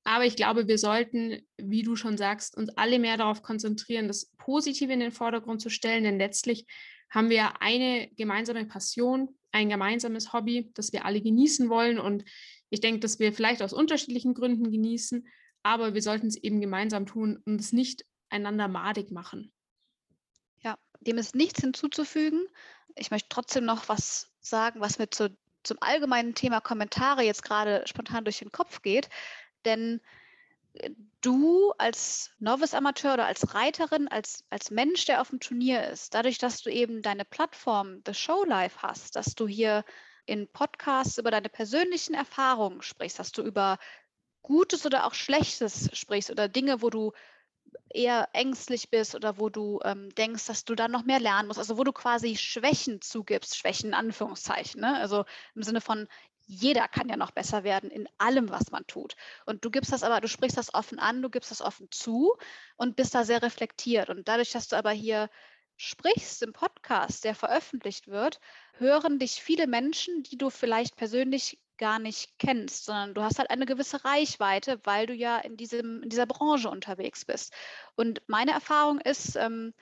Aber ich glaube, wir sollten, wie du schon sagst, uns alle mehr darauf konzentrieren, das Positive in den Vordergrund zu stellen, denn letztlich haben wir eine gemeinsame Passion, ein gemeinsames Hobby, das wir alle genießen wollen. Und ich denke, dass wir vielleicht aus unterschiedlichen Gründen genießen, aber wir sollten es eben gemeinsam tun und es nicht einander madig machen.
Ja, dem ist nichts hinzuzufügen. Ich möchte trotzdem noch was sagen, was mir zu, zum allgemeinen Thema Kommentare jetzt gerade spontan durch den Kopf geht. Denn äh, du als Novice-Amateur oder als Reiterin, als, als Mensch, der auf dem Turnier ist, dadurch, dass du eben deine Plattform The Show Life hast, dass du hier in Podcasts über deine persönlichen Erfahrungen sprichst, dass du über Gutes oder auch Schlechtes sprichst oder Dinge, wo du eher ängstlich bist oder wo du ähm, denkst, dass du dann noch mehr lernen musst, also wo du quasi Schwächen zugibst, Schwächen in Anführungszeichen, ne? also im Sinne von, jeder kann ja noch besser werden in allem, was man tut. Und du gibst das aber, du sprichst das offen an, du gibst das offen zu und bist da sehr reflektiert. Und dadurch, dass du aber hier sprichst im Podcast, der veröffentlicht wird, hören dich viele Menschen, die du vielleicht persönlich gar nicht kennst, sondern du hast halt eine gewisse Reichweite, weil du ja in, diesem, in dieser Branche unterwegs bist. Und meine Erfahrung ist, ähm,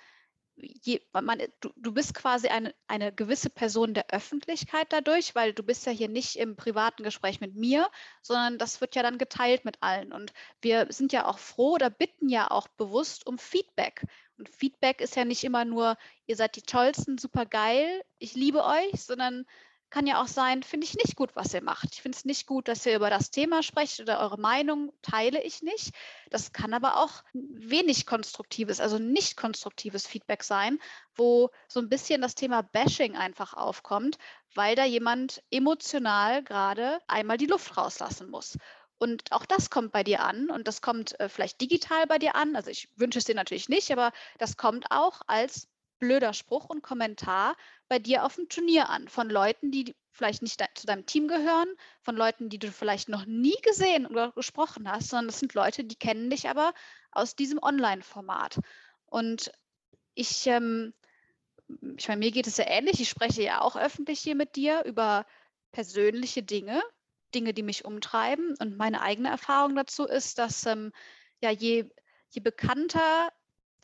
je, man, du, du bist quasi eine, eine gewisse Person der Öffentlichkeit dadurch, weil du bist ja hier nicht im privaten Gespräch mit mir, sondern das wird ja dann geteilt mit allen. Und wir sind ja auch froh oder bitten ja auch bewusst um Feedback. Und Feedback ist ja nicht immer nur, ihr seid die tollsten, super geil, ich liebe euch, sondern kann ja auch sein, finde ich nicht gut, was ihr macht. Ich finde es nicht gut, dass ihr über das Thema sprecht oder eure Meinung teile ich nicht. Das kann aber auch wenig konstruktives, also nicht konstruktives Feedback sein, wo so ein bisschen das Thema Bashing einfach aufkommt, weil da jemand emotional gerade einmal die Luft rauslassen muss. Und auch das kommt bei dir an und das kommt äh, vielleicht digital bei dir an. Also ich wünsche es dir natürlich nicht, aber das kommt auch als blöder Spruch und Kommentar bei dir auf dem Turnier an, von Leuten, die vielleicht nicht zu deinem Team gehören, von Leuten, die du vielleicht noch nie gesehen oder gesprochen hast, sondern das sind Leute, die kennen dich aber aus diesem Online-Format. Und ich, ähm, ich meine, mir geht es ja ähnlich. Ich spreche ja auch öffentlich hier mit dir über persönliche Dinge, Dinge, die mich umtreiben. Und meine eigene Erfahrung dazu ist, dass ähm, ja je, je bekannter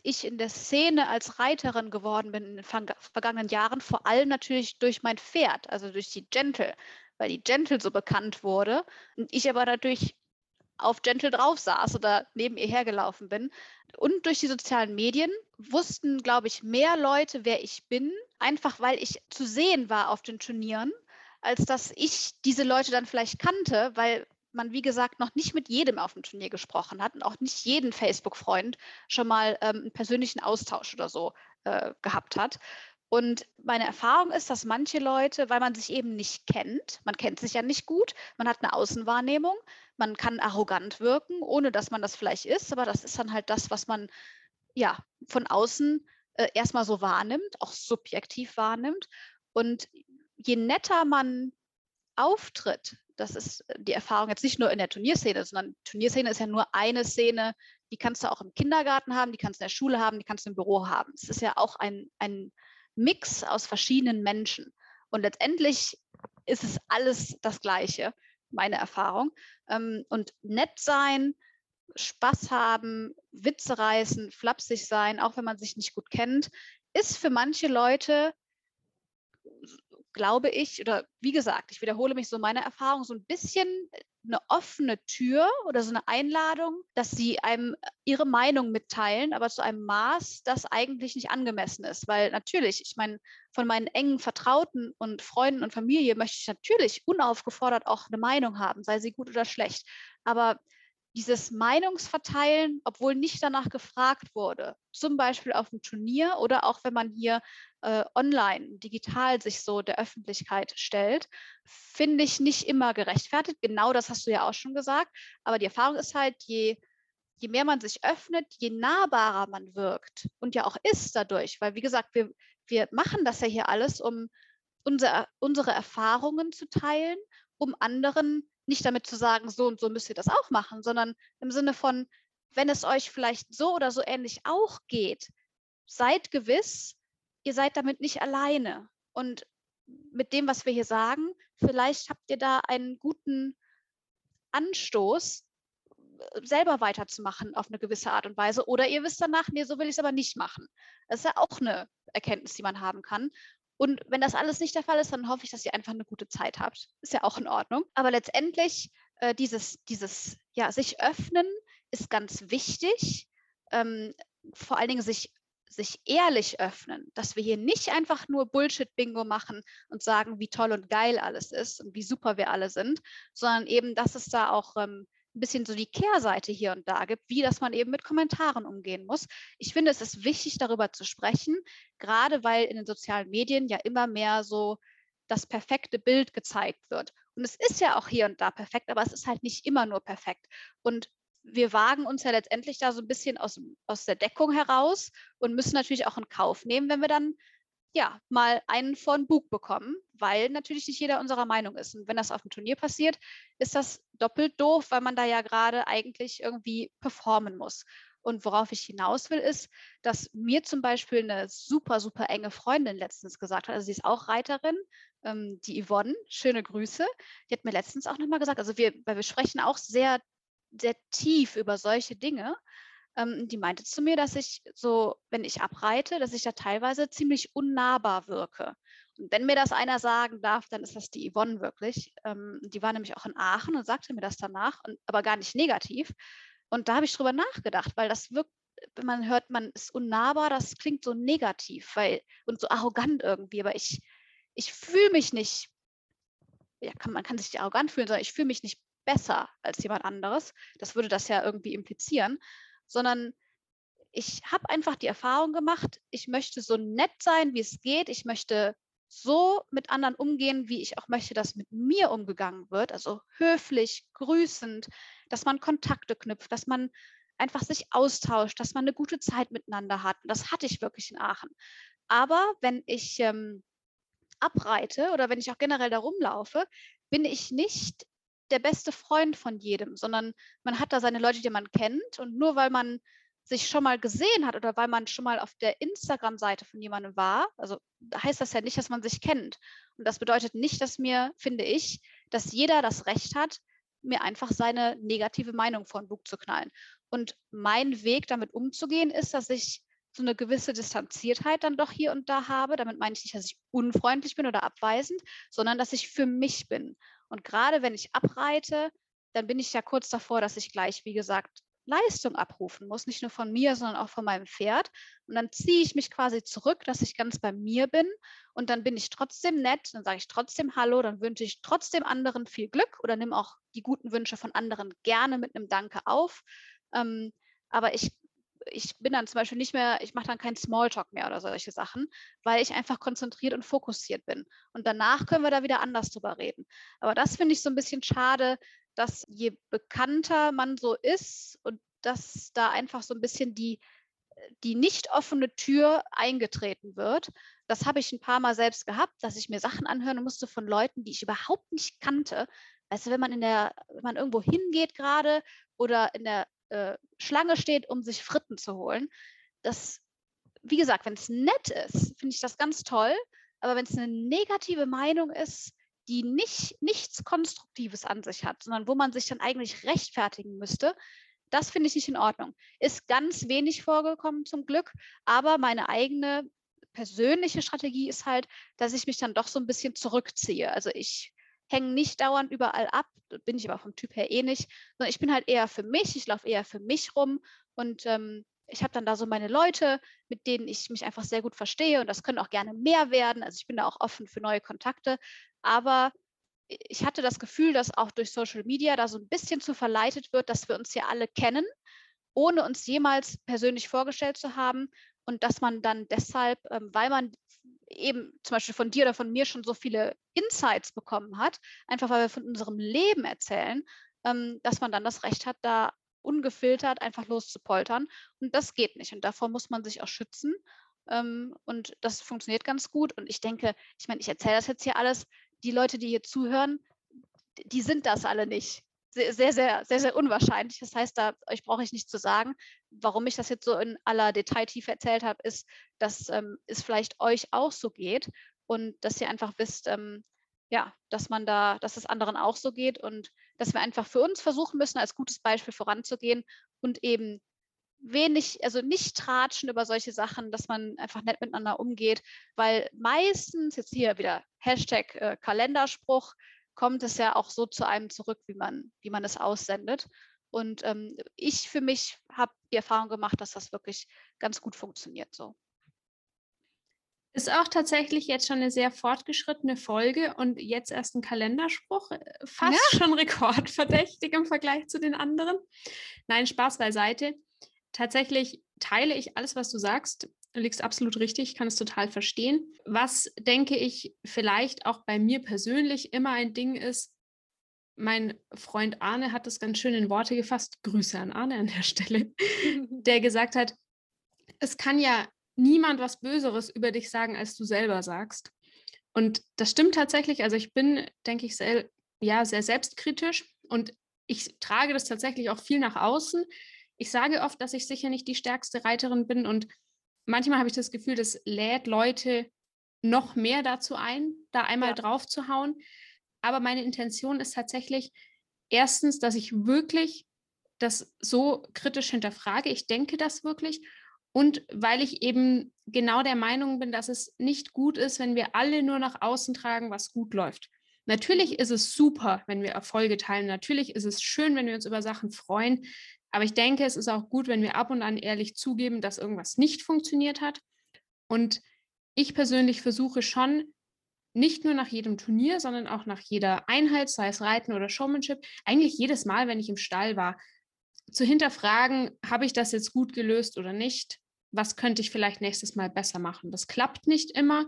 ich in der Szene als Reiterin geworden bin in den vergangenen Jahren, vor allem natürlich durch mein Pferd, also durch die Gentle, weil die Gentle so bekannt wurde und ich aber dadurch auf Gentle drauf saß oder neben ihr hergelaufen bin. Und durch die sozialen Medien wussten, glaube ich, mehr Leute, wer ich bin, einfach weil ich zu sehen war auf den Turnieren, als dass ich diese Leute dann vielleicht kannte, weil man, wie gesagt, noch nicht mit jedem auf dem Turnier gesprochen hat und auch nicht jeden Facebook-Freund schon mal ähm, einen persönlichen Austausch oder so äh, gehabt hat. Und meine Erfahrung ist, dass manche Leute, weil man sich eben nicht kennt, man kennt sich ja nicht gut, man hat eine Außenwahrnehmung, man kann arrogant wirken, ohne dass man das vielleicht ist, aber das ist dann halt das, was man ja von außen äh, erstmal so wahrnimmt, auch subjektiv wahrnimmt. Und je netter man auftritt, das ist äh, die Erfahrung jetzt nicht nur in der Turnierszene, sondern Turnierszene ist ja nur eine Szene, die kannst du auch im Kindergarten haben, die kannst du in der Schule haben, die kannst du im Büro haben. Es ist ja auch ein, ein Mix aus verschiedenen Menschen. Und letztendlich ist es alles das Gleiche, meine Erfahrung. Ähm, und nett sein, Spaß haben, Witze reißen, flapsig sein, auch wenn man sich nicht gut kennt, ist für manche Leute glaube ich, oder wie gesagt, ich wiederhole mich so meine Erfahrung, so ein bisschen eine offene Tür oder so eine Einladung, dass sie einem ihre Meinung mitteilen, aber zu einem Maß, das eigentlich nicht angemessen ist. Weil natürlich, ich meine, von meinen engen Vertrauten und Freunden und Familie möchte ich natürlich unaufgefordert auch eine Meinung haben, sei sie gut oder schlecht. Aber dieses Meinungsverteilen, obwohl nicht danach gefragt wurde, zum Beispiel auf dem Turnier oder auch wenn man hier äh, online, digital sich so der Öffentlichkeit stellt, finde ich nicht immer gerechtfertigt. Genau das hast du ja auch schon gesagt. Aber die Erfahrung ist halt, je, je mehr man sich öffnet, je nahbarer man wirkt und ja auch ist dadurch, weil wie gesagt, wir, wir machen das ja hier alles, um unser, unsere Erfahrungen zu teilen, um anderen nicht damit zu sagen, so und so müsst ihr das auch machen, sondern im Sinne von, wenn es euch vielleicht so oder so ähnlich auch geht, seid gewiss, ihr seid damit nicht alleine. Und mit dem, was wir hier sagen, vielleicht habt ihr da einen guten Anstoß, selber weiterzumachen auf eine gewisse Art und Weise. Oder ihr wisst danach, nee, so will ich es aber nicht machen. Das ist ja auch eine Erkenntnis, die man haben kann. Und wenn das alles nicht der Fall ist, dann hoffe ich, dass ihr einfach eine gute Zeit habt. Ist ja auch in Ordnung. Aber letztendlich äh, dieses, dieses, ja, sich öffnen ist ganz wichtig. Ähm, vor allen Dingen sich, sich ehrlich öffnen, dass wir hier nicht einfach nur Bullshit-Bingo machen und sagen, wie toll und geil alles ist und wie super wir alle sind, sondern eben, dass es da auch ähm, ein bisschen so die Kehrseite hier und da gibt, wie dass man eben mit Kommentaren umgehen muss. Ich finde, es ist wichtig, darüber zu sprechen, gerade weil in den sozialen Medien ja immer mehr so das perfekte Bild gezeigt wird. Und es ist ja auch hier und da perfekt, aber es ist halt nicht immer nur perfekt. Und wir wagen uns ja letztendlich da so ein bisschen aus, aus der Deckung heraus und müssen natürlich auch in Kauf nehmen, wenn wir dann ja, mal einen von Bug bekommen, weil natürlich nicht jeder unserer Meinung ist. Und wenn das auf dem Turnier passiert, ist das doppelt doof, weil man da ja gerade eigentlich irgendwie performen muss. Und worauf ich hinaus will, ist, dass mir zum Beispiel eine super, super enge Freundin letztens gesagt hat, also sie ist auch Reiterin, ähm, die Yvonne, schöne Grüße, die hat mir letztens auch nochmal gesagt, also wir, weil wir sprechen auch sehr, sehr tief über solche Dinge. Ähm, die meinte zu mir, dass ich so, wenn ich abreite, dass ich da teilweise ziemlich unnahbar wirke. Und wenn mir das einer sagen darf, dann ist das die Yvonne wirklich. Ähm, die war nämlich auch in Aachen und sagte mir das danach, und, aber gar nicht negativ. Und da habe ich drüber nachgedacht, weil das wirkt, wenn man hört, man ist unnahbar, das klingt so negativ weil, und so arrogant irgendwie. Aber ich, ich fühle mich nicht, ja, kann, man kann sich nicht arrogant fühlen, sondern ich fühle mich nicht besser als jemand anderes. Das würde das ja irgendwie implizieren, sondern ich habe einfach die Erfahrung gemacht, ich möchte so nett sein, wie es geht. Ich möchte so mit anderen umgehen, wie ich auch möchte, dass mit mir umgegangen wird. Also höflich, grüßend, dass man Kontakte knüpft, dass man einfach sich austauscht, dass man eine gute Zeit miteinander hat. Und das hatte ich wirklich in Aachen. Aber wenn ich ähm, abreite oder wenn ich auch generell da rumlaufe, bin ich nicht der beste Freund von jedem, sondern man hat da seine Leute, die man kennt. Und nur weil man sich schon mal gesehen hat oder weil man schon mal auf der Instagram-Seite von jemandem war, also heißt das ja nicht, dass man sich kennt. Und das bedeutet nicht, dass mir, finde ich, dass jeder das Recht hat, mir einfach seine negative Meinung vor den Bug zu knallen. Und mein Weg damit umzugehen ist, dass ich so eine gewisse Distanziertheit dann doch hier und da habe. Damit meine ich nicht, dass ich unfreundlich bin oder abweisend, sondern dass ich für mich bin. Und gerade wenn ich abreite, dann bin ich ja kurz davor, dass ich gleich, wie gesagt, Leistung abrufen muss, nicht nur von mir, sondern auch von meinem Pferd. Und dann ziehe ich mich quasi zurück, dass ich ganz bei mir bin. Und dann bin ich trotzdem nett, dann sage ich trotzdem Hallo, dann wünsche ich trotzdem anderen viel Glück oder nehme auch die guten Wünsche von anderen gerne mit einem Danke auf. Ähm, aber ich, ich bin dann zum Beispiel nicht mehr, ich mache dann keinen Smalltalk mehr oder solche Sachen, weil ich einfach konzentriert und fokussiert bin. Und danach können wir da wieder anders drüber reden. Aber das finde ich so ein bisschen schade, dass je bekannter man so ist und dass da einfach so ein bisschen die, die nicht offene Tür eingetreten wird. Das habe ich ein paar Mal selbst gehabt, dass ich mir Sachen anhören musste von Leuten, die ich überhaupt nicht kannte. Weißt du, wenn man in der, wenn man irgendwo hingeht gerade oder in der äh, Schlange steht, um sich Fritten zu holen, das, wie gesagt, wenn es nett ist, finde ich das ganz toll. Aber wenn es eine negative Meinung ist, die nicht, nichts Konstruktives an sich hat, sondern wo man sich dann eigentlich rechtfertigen müsste, das finde ich nicht in Ordnung. Ist ganz wenig vorgekommen zum Glück, aber meine eigene persönliche Strategie ist halt, dass ich mich dann doch so ein bisschen zurückziehe. Also ich hänge nicht dauernd überall ab, bin ich aber vom Typ her eh nicht, sondern ich bin halt eher für mich, ich laufe eher für mich rum und ähm, ich habe dann da so meine Leute, mit denen ich mich einfach sehr gut verstehe und das können auch gerne mehr werden. Also ich bin da auch offen für neue Kontakte, aber ich hatte das Gefühl, dass auch durch Social Media da so ein bisschen zu verleitet wird, dass wir uns ja alle kennen, ohne uns jemals persönlich vorgestellt zu haben und dass man dann deshalb, ähm, weil man eben zum Beispiel von dir oder von mir schon so viele Insights bekommen hat, einfach weil wir von unserem Leben erzählen, ähm, dass man dann das Recht hat, da ungefiltert einfach loszupoltern. Und das geht nicht. Und davor muss man sich auch schützen. Ähm, und das funktioniert ganz gut. Und ich denke, ich meine, ich erzähle das jetzt hier alles. Die Leute, die hier zuhören, die sind das alle nicht. Sehr, sehr, sehr, sehr, sehr unwahrscheinlich. Das heißt, da euch brauche ich nicht zu sagen. Warum ich das jetzt so in aller Detailtiefe erzählt habe, ist, dass ähm, es vielleicht euch auch so geht und dass ihr einfach wisst, ähm, ja, dass man da, dass es anderen auch so geht und dass wir einfach für uns versuchen müssen, als gutes Beispiel voranzugehen und eben wenig, also nicht tratschen über solche Sachen, dass man einfach nett miteinander umgeht, weil meistens, jetzt hier wieder Hashtag äh, Kalenderspruch, kommt es ja auch so zu einem zurück, wie man, wie man es aussendet. Und ähm, ich für mich habe die Erfahrung gemacht, dass das wirklich ganz gut funktioniert so.
Ist auch tatsächlich jetzt schon eine sehr fortgeschrittene Folge und jetzt erst ein Kalenderspruch. Äh, fast ja. schon rekordverdächtig im Vergleich zu den anderen. Nein, Spaß beiseite. Tatsächlich teile ich alles, was du sagst. Du liegst absolut richtig, kann es total verstehen. Was denke ich vielleicht auch bei mir persönlich immer ein Ding ist, mein Freund Arne hat das ganz schön in Worte gefasst. Grüße an Arne an der Stelle, der gesagt hat, es kann ja niemand was Böseres über dich sagen, als du selber sagst. Und das stimmt tatsächlich. Also ich bin, denke ich, sehr, ja, sehr selbstkritisch und ich trage das tatsächlich auch viel nach außen. Ich sage oft, dass ich sicher nicht die stärkste Reiterin bin und manchmal habe ich das Gefühl, das lädt Leute noch mehr dazu ein, da einmal ja. drauf zu hauen. Aber meine Intention ist tatsächlich erstens, dass ich wirklich das so kritisch hinterfrage. Ich denke das wirklich. Und weil ich eben genau der Meinung bin, dass es nicht gut ist, wenn wir alle nur nach außen tragen, was gut läuft. Natürlich mhm. ist es super, wenn wir Erfolge teilen. Natürlich ist es schön, wenn wir uns über Sachen freuen. Aber ich denke, es ist auch gut, wenn wir ab und an ehrlich zugeben, dass irgendwas nicht funktioniert hat. Und ich persönlich versuche schon, nicht nur nach jedem Turnier, sondern auch nach jeder Einheit, sei es Reiten oder Showmanship, eigentlich jedes Mal, wenn ich im Stall war, zu hinterfragen, habe ich das jetzt gut gelöst oder nicht? Was könnte ich vielleicht nächstes Mal besser machen? Das klappt nicht immer,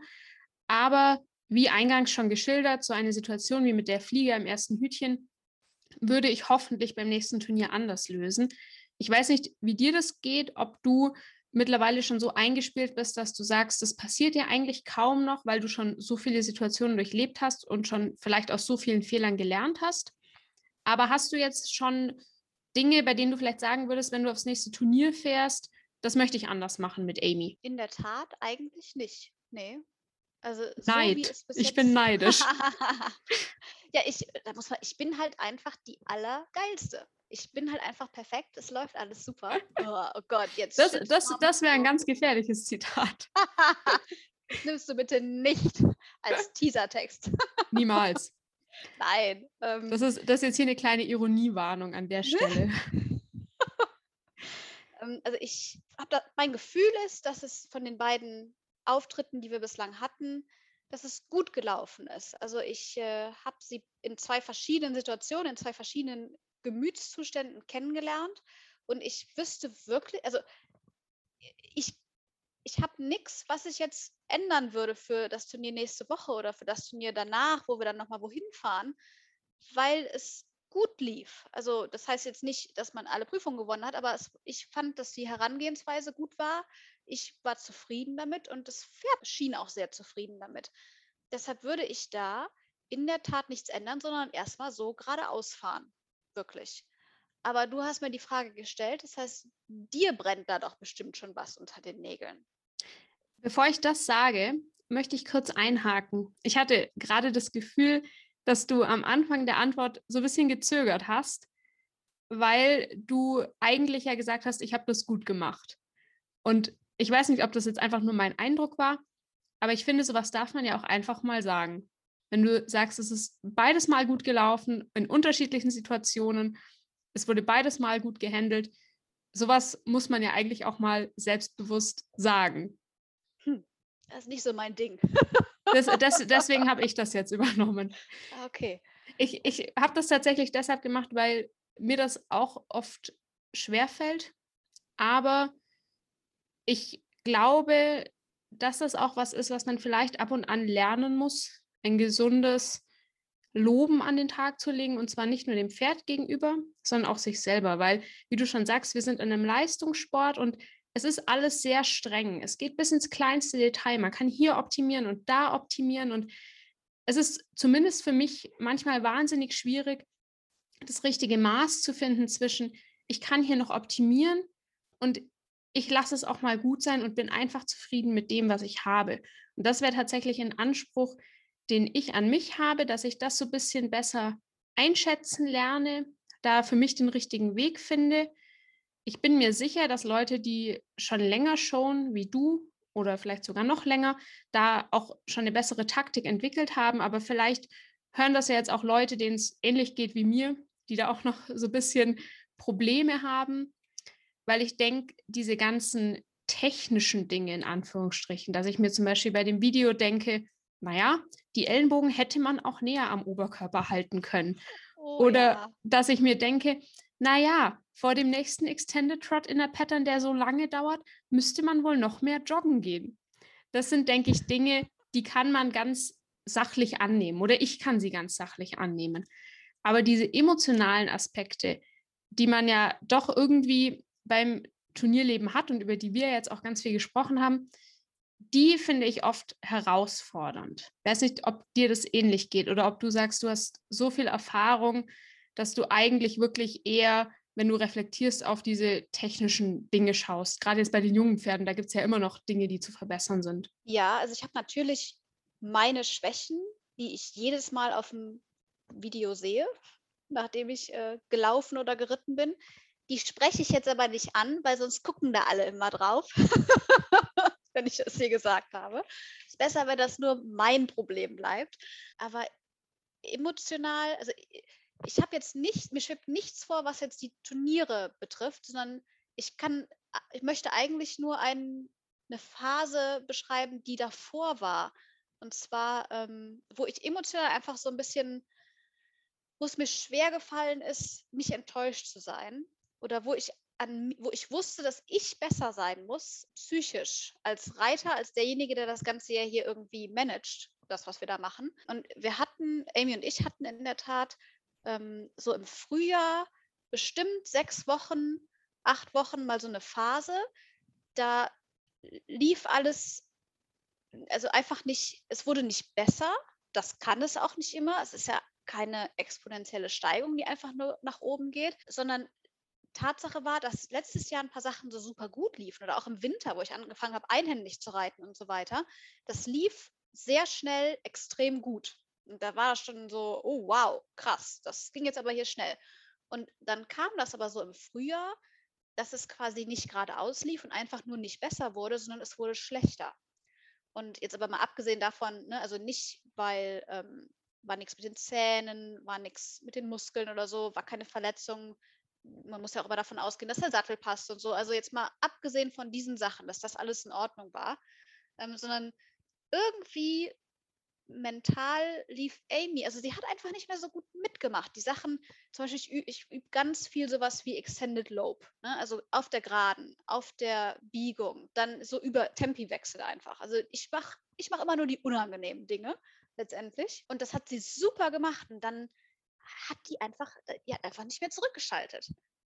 aber wie eingangs schon geschildert, so eine Situation wie mit der Fliege im ersten Hütchen würde ich hoffentlich beim nächsten Turnier anders lösen. Ich weiß nicht, wie dir das geht, ob du mittlerweile schon so eingespielt bist, dass du sagst, das passiert ja eigentlich kaum noch, weil du schon so viele Situationen durchlebt hast und schon vielleicht aus so vielen Fehlern gelernt hast. Aber hast du jetzt schon Dinge, bei denen du vielleicht sagen würdest, wenn du aufs nächste Turnier fährst, das möchte ich anders machen mit Amy?
In der Tat eigentlich nicht. Nee.
Also so Neid. ich bin neidisch.
ja, ich, da muss man, ich bin halt einfach die Allergeilste. Ich bin halt einfach perfekt, es läuft alles super. Oh, oh Gott, jetzt.
Das, das, das wäre ein ganz gefährliches Zitat.
nimmst du bitte nicht als Teasertext.
Niemals.
Nein.
Ähm, das, ist, das ist jetzt hier eine kleine Ironiewarnung an der Stelle.
Ähm, also ich habe mein Gefühl ist, dass es von den beiden Auftritten, die wir bislang hatten, dass es gut gelaufen ist. Also ich äh, habe sie in zwei verschiedenen Situationen, in zwei verschiedenen Gemütszuständen kennengelernt und ich wüsste wirklich, also ich, ich habe nichts, was ich jetzt ändern würde für das Turnier nächste Woche oder für das Turnier danach, wo wir dann nochmal wohin fahren, weil es gut lief. Also das heißt jetzt nicht, dass man alle Prüfungen gewonnen hat, aber es, ich fand, dass die Herangehensweise gut war. Ich war zufrieden damit und das Pferd schien auch sehr zufrieden damit. Deshalb würde ich da in der Tat nichts ändern, sondern erstmal so geradeaus fahren. Wirklich. Aber du hast mir die Frage gestellt, das heißt, dir brennt da doch bestimmt schon was unter den Nägeln.
Bevor ich das sage, möchte ich kurz einhaken. Ich hatte gerade das Gefühl, dass du am Anfang der Antwort so ein bisschen gezögert hast, weil du eigentlich ja gesagt hast, ich habe das gut gemacht. Und ich weiß nicht, ob das jetzt einfach nur mein Eindruck war, aber ich finde, sowas darf man ja auch einfach mal sagen. Wenn du sagst, es ist beides mal gut gelaufen, in unterschiedlichen Situationen, es wurde beides mal gut gehandelt, sowas muss man ja eigentlich auch mal selbstbewusst sagen.
Hm, das ist nicht so mein Ding.
das, das, deswegen habe ich das jetzt übernommen.
Ah, okay.
Ich, ich habe das tatsächlich deshalb gemacht, weil mir das auch oft schwerfällt. Aber ich glaube, dass das auch was ist, was man vielleicht ab und an lernen muss, ein gesundes Loben an den Tag zu legen und zwar nicht nur dem Pferd gegenüber, sondern auch sich selber, weil, wie du schon sagst, wir sind in einem Leistungssport und es ist alles sehr streng. Es geht bis ins kleinste Detail. Man kann hier optimieren und da optimieren und es ist zumindest für mich manchmal wahnsinnig schwierig, das richtige Maß zu finden zwischen, ich kann hier noch optimieren und ich lasse es auch mal gut sein und bin einfach zufrieden mit dem, was ich habe. Und das wäre tatsächlich ein Anspruch, den ich an mich habe, dass ich das so ein bisschen besser einschätzen lerne, da für mich den richtigen Weg finde. Ich bin mir sicher, dass Leute, die schon länger schauen wie du oder vielleicht sogar noch länger, da auch schon eine bessere Taktik entwickelt haben. Aber vielleicht hören das ja jetzt auch Leute, denen es ähnlich geht wie mir, die da auch noch so ein bisschen Probleme haben weil ich denke, diese ganzen technischen Dinge in Anführungsstrichen, dass ich mir zum Beispiel bei dem Video denke, naja, die Ellenbogen hätte man auch näher am Oberkörper halten können. Oh, Oder ja. dass ich mir denke, naja, vor dem nächsten Extended Trot in der Pattern, der so lange dauert, müsste man wohl noch mehr joggen gehen. Das sind, denke ich, Dinge, die kann man ganz sachlich annehmen oder ich kann sie ganz sachlich annehmen. Aber diese emotionalen Aspekte, die man ja doch irgendwie beim Turnierleben hat und über die wir jetzt auch ganz viel gesprochen haben, die finde ich oft herausfordernd. Ich weiß nicht, ob dir das ähnlich geht oder ob du sagst, du hast so viel Erfahrung, dass du eigentlich wirklich eher wenn du reflektierst auf diese technischen Dinge schaust? Gerade jetzt bei den jungen Pferden, da gibt es ja immer noch Dinge, die zu verbessern sind.
Ja, also ich habe natürlich meine Schwächen, die ich jedes Mal auf dem Video sehe, nachdem ich äh, gelaufen oder geritten bin. Die spreche ich jetzt aber nicht an, weil sonst gucken da alle immer drauf, wenn ich das hier gesagt habe. Es ist besser, wenn das nur mein Problem bleibt. Aber emotional, also ich habe jetzt nicht, mir schwebt nichts vor, was jetzt die Turniere betrifft, sondern ich kann, ich möchte eigentlich nur ein, eine Phase beschreiben, die davor war. Und zwar, ähm, wo ich emotional einfach so ein bisschen, wo es mir schwer gefallen ist, nicht enttäuscht zu sein. Oder wo ich an, wo ich wusste, dass ich besser sein muss, psychisch, als Reiter, als derjenige, der das Ganze ja hier irgendwie managt, das, was wir da machen. Und wir hatten, Amy und ich hatten in der Tat ähm, so im Frühjahr bestimmt sechs Wochen, acht Wochen mal so eine Phase. Da lief alles also einfach nicht, es wurde nicht besser. Das kann es auch nicht immer. Es ist ja keine exponentielle Steigung, die einfach nur nach oben geht, sondern Tatsache war, dass letztes Jahr ein paar Sachen so super gut liefen oder auch im Winter, wo ich angefangen habe, einhändig zu reiten und so weiter. Das lief sehr schnell extrem gut. Und da war das schon so, oh wow, krass, das ging jetzt aber hier schnell. Und dann kam das aber so im Frühjahr, dass es quasi nicht geradeaus lief und einfach nur nicht besser wurde, sondern es wurde schlechter. Und jetzt aber mal abgesehen davon, ne, also nicht, weil ähm, war nichts mit den Zähnen, war nichts mit den Muskeln oder so, war keine Verletzung. Man muss ja auch immer davon ausgehen, dass der Sattel passt und so. Also jetzt mal abgesehen von diesen Sachen, dass das alles in Ordnung war, ähm, sondern irgendwie mental lief Amy, also sie hat einfach nicht mehr so gut mitgemacht. Die Sachen, zum Beispiel, ich, übe, ganz viel sowas wie Extended Lope, ne? also auf der Geraden, auf der Biegung, dann so über Tempiwechsel einfach. Also ich mache ich mach immer nur die unangenehmen Dinge letztendlich und das hat sie super gemacht und dann hat die einfach, äh, die hat einfach nicht mehr zurückgeschaltet.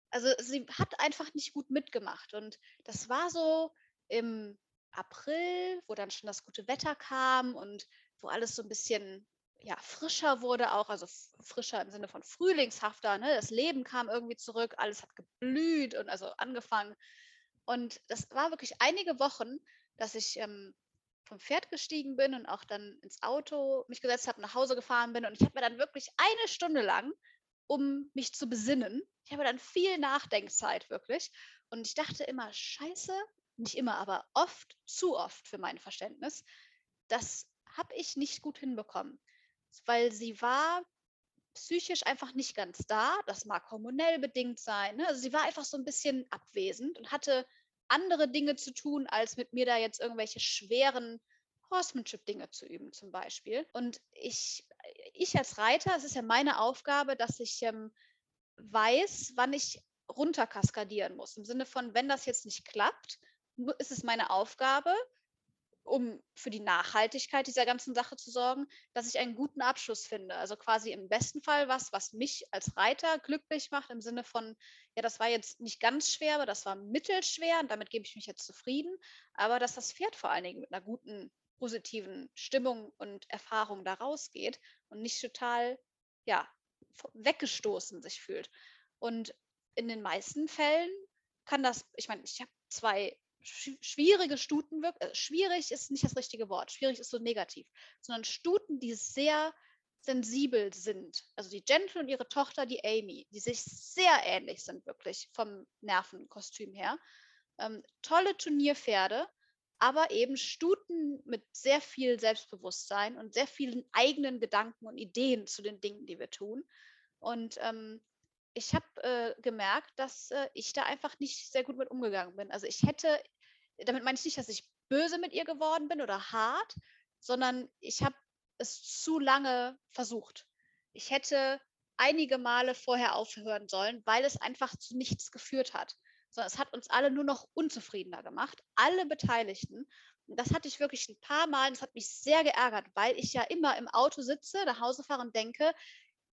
Also sie hat einfach nicht gut mitgemacht und das war so im April, wo dann schon das gute Wetter kam und wo alles so ein bisschen ja, frischer wurde auch, also frischer im Sinne von frühlingshafter. Ne? Das Leben kam irgendwie zurück, alles hat geblüht und also angefangen. Und das war wirklich einige Wochen, dass ich ähm, vom Pferd gestiegen bin und auch dann ins Auto mich gesetzt habe, nach Hause gefahren bin. Und ich habe mir dann wirklich eine Stunde lang, um mich zu besinnen, ich habe dann viel Nachdenkzeit wirklich. Und ich dachte immer, scheiße, nicht immer, aber oft, zu oft für mein Verständnis, dass habe ich nicht gut hinbekommen, weil sie war psychisch einfach nicht ganz da. Das mag hormonell bedingt sein. Ne? Also sie war einfach so ein bisschen abwesend und hatte andere Dinge zu tun, als mit mir da jetzt irgendwelche schweren Horsemanship-Dinge zu üben, zum Beispiel. Und ich, ich als Reiter, es ist ja meine Aufgabe, dass ich ähm, weiß, wann ich runterkaskadieren muss. Im Sinne von, wenn das jetzt nicht klappt, ist es meine Aufgabe, um für die Nachhaltigkeit dieser ganzen Sache zu sorgen, dass ich einen guten Abschluss finde. Also quasi im besten Fall was, was mich als Reiter glücklich macht, im Sinne von, ja, das war jetzt nicht ganz schwer, aber das war mittelschwer und damit gebe ich mich jetzt zufrieden. Aber dass das Pferd vor allen Dingen mit einer guten, positiven Stimmung und Erfahrung da rausgeht und nicht total, ja, weggestoßen sich fühlt. Und in den meisten Fällen kann das, ich meine, ich habe zwei schwierige Stuten. Äh, schwierig ist nicht das richtige Wort. Schwierig ist so negativ, sondern Stuten, die sehr sensibel sind. Also die Gentle und ihre Tochter, die Amy, die sich sehr ähnlich sind, wirklich vom Nervenkostüm her. Ähm, tolle Turnierpferde, aber eben Stuten mit sehr viel Selbstbewusstsein und sehr vielen eigenen Gedanken und Ideen zu den Dingen, die wir tun. Und ähm, ich habe äh, gemerkt, dass äh, ich da einfach nicht sehr gut mit umgegangen bin. Also ich hätte damit meine ich nicht, dass ich böse mit ihr geworden bin oder hart, sondern ich habe es zu lange versucht. Ich hätte einige Male vorher aufhören sollen, weil es einfach zu nichts geführt hat. Sondern es hat uns alle nur noch unzufriedener gemacht, alle Beteiligten. Und das hatte ich wirklich ein paar Mal. Das hat mich sehr geärgert, weil ich ja immer im Auto sitze, nach Hause fahre und denke,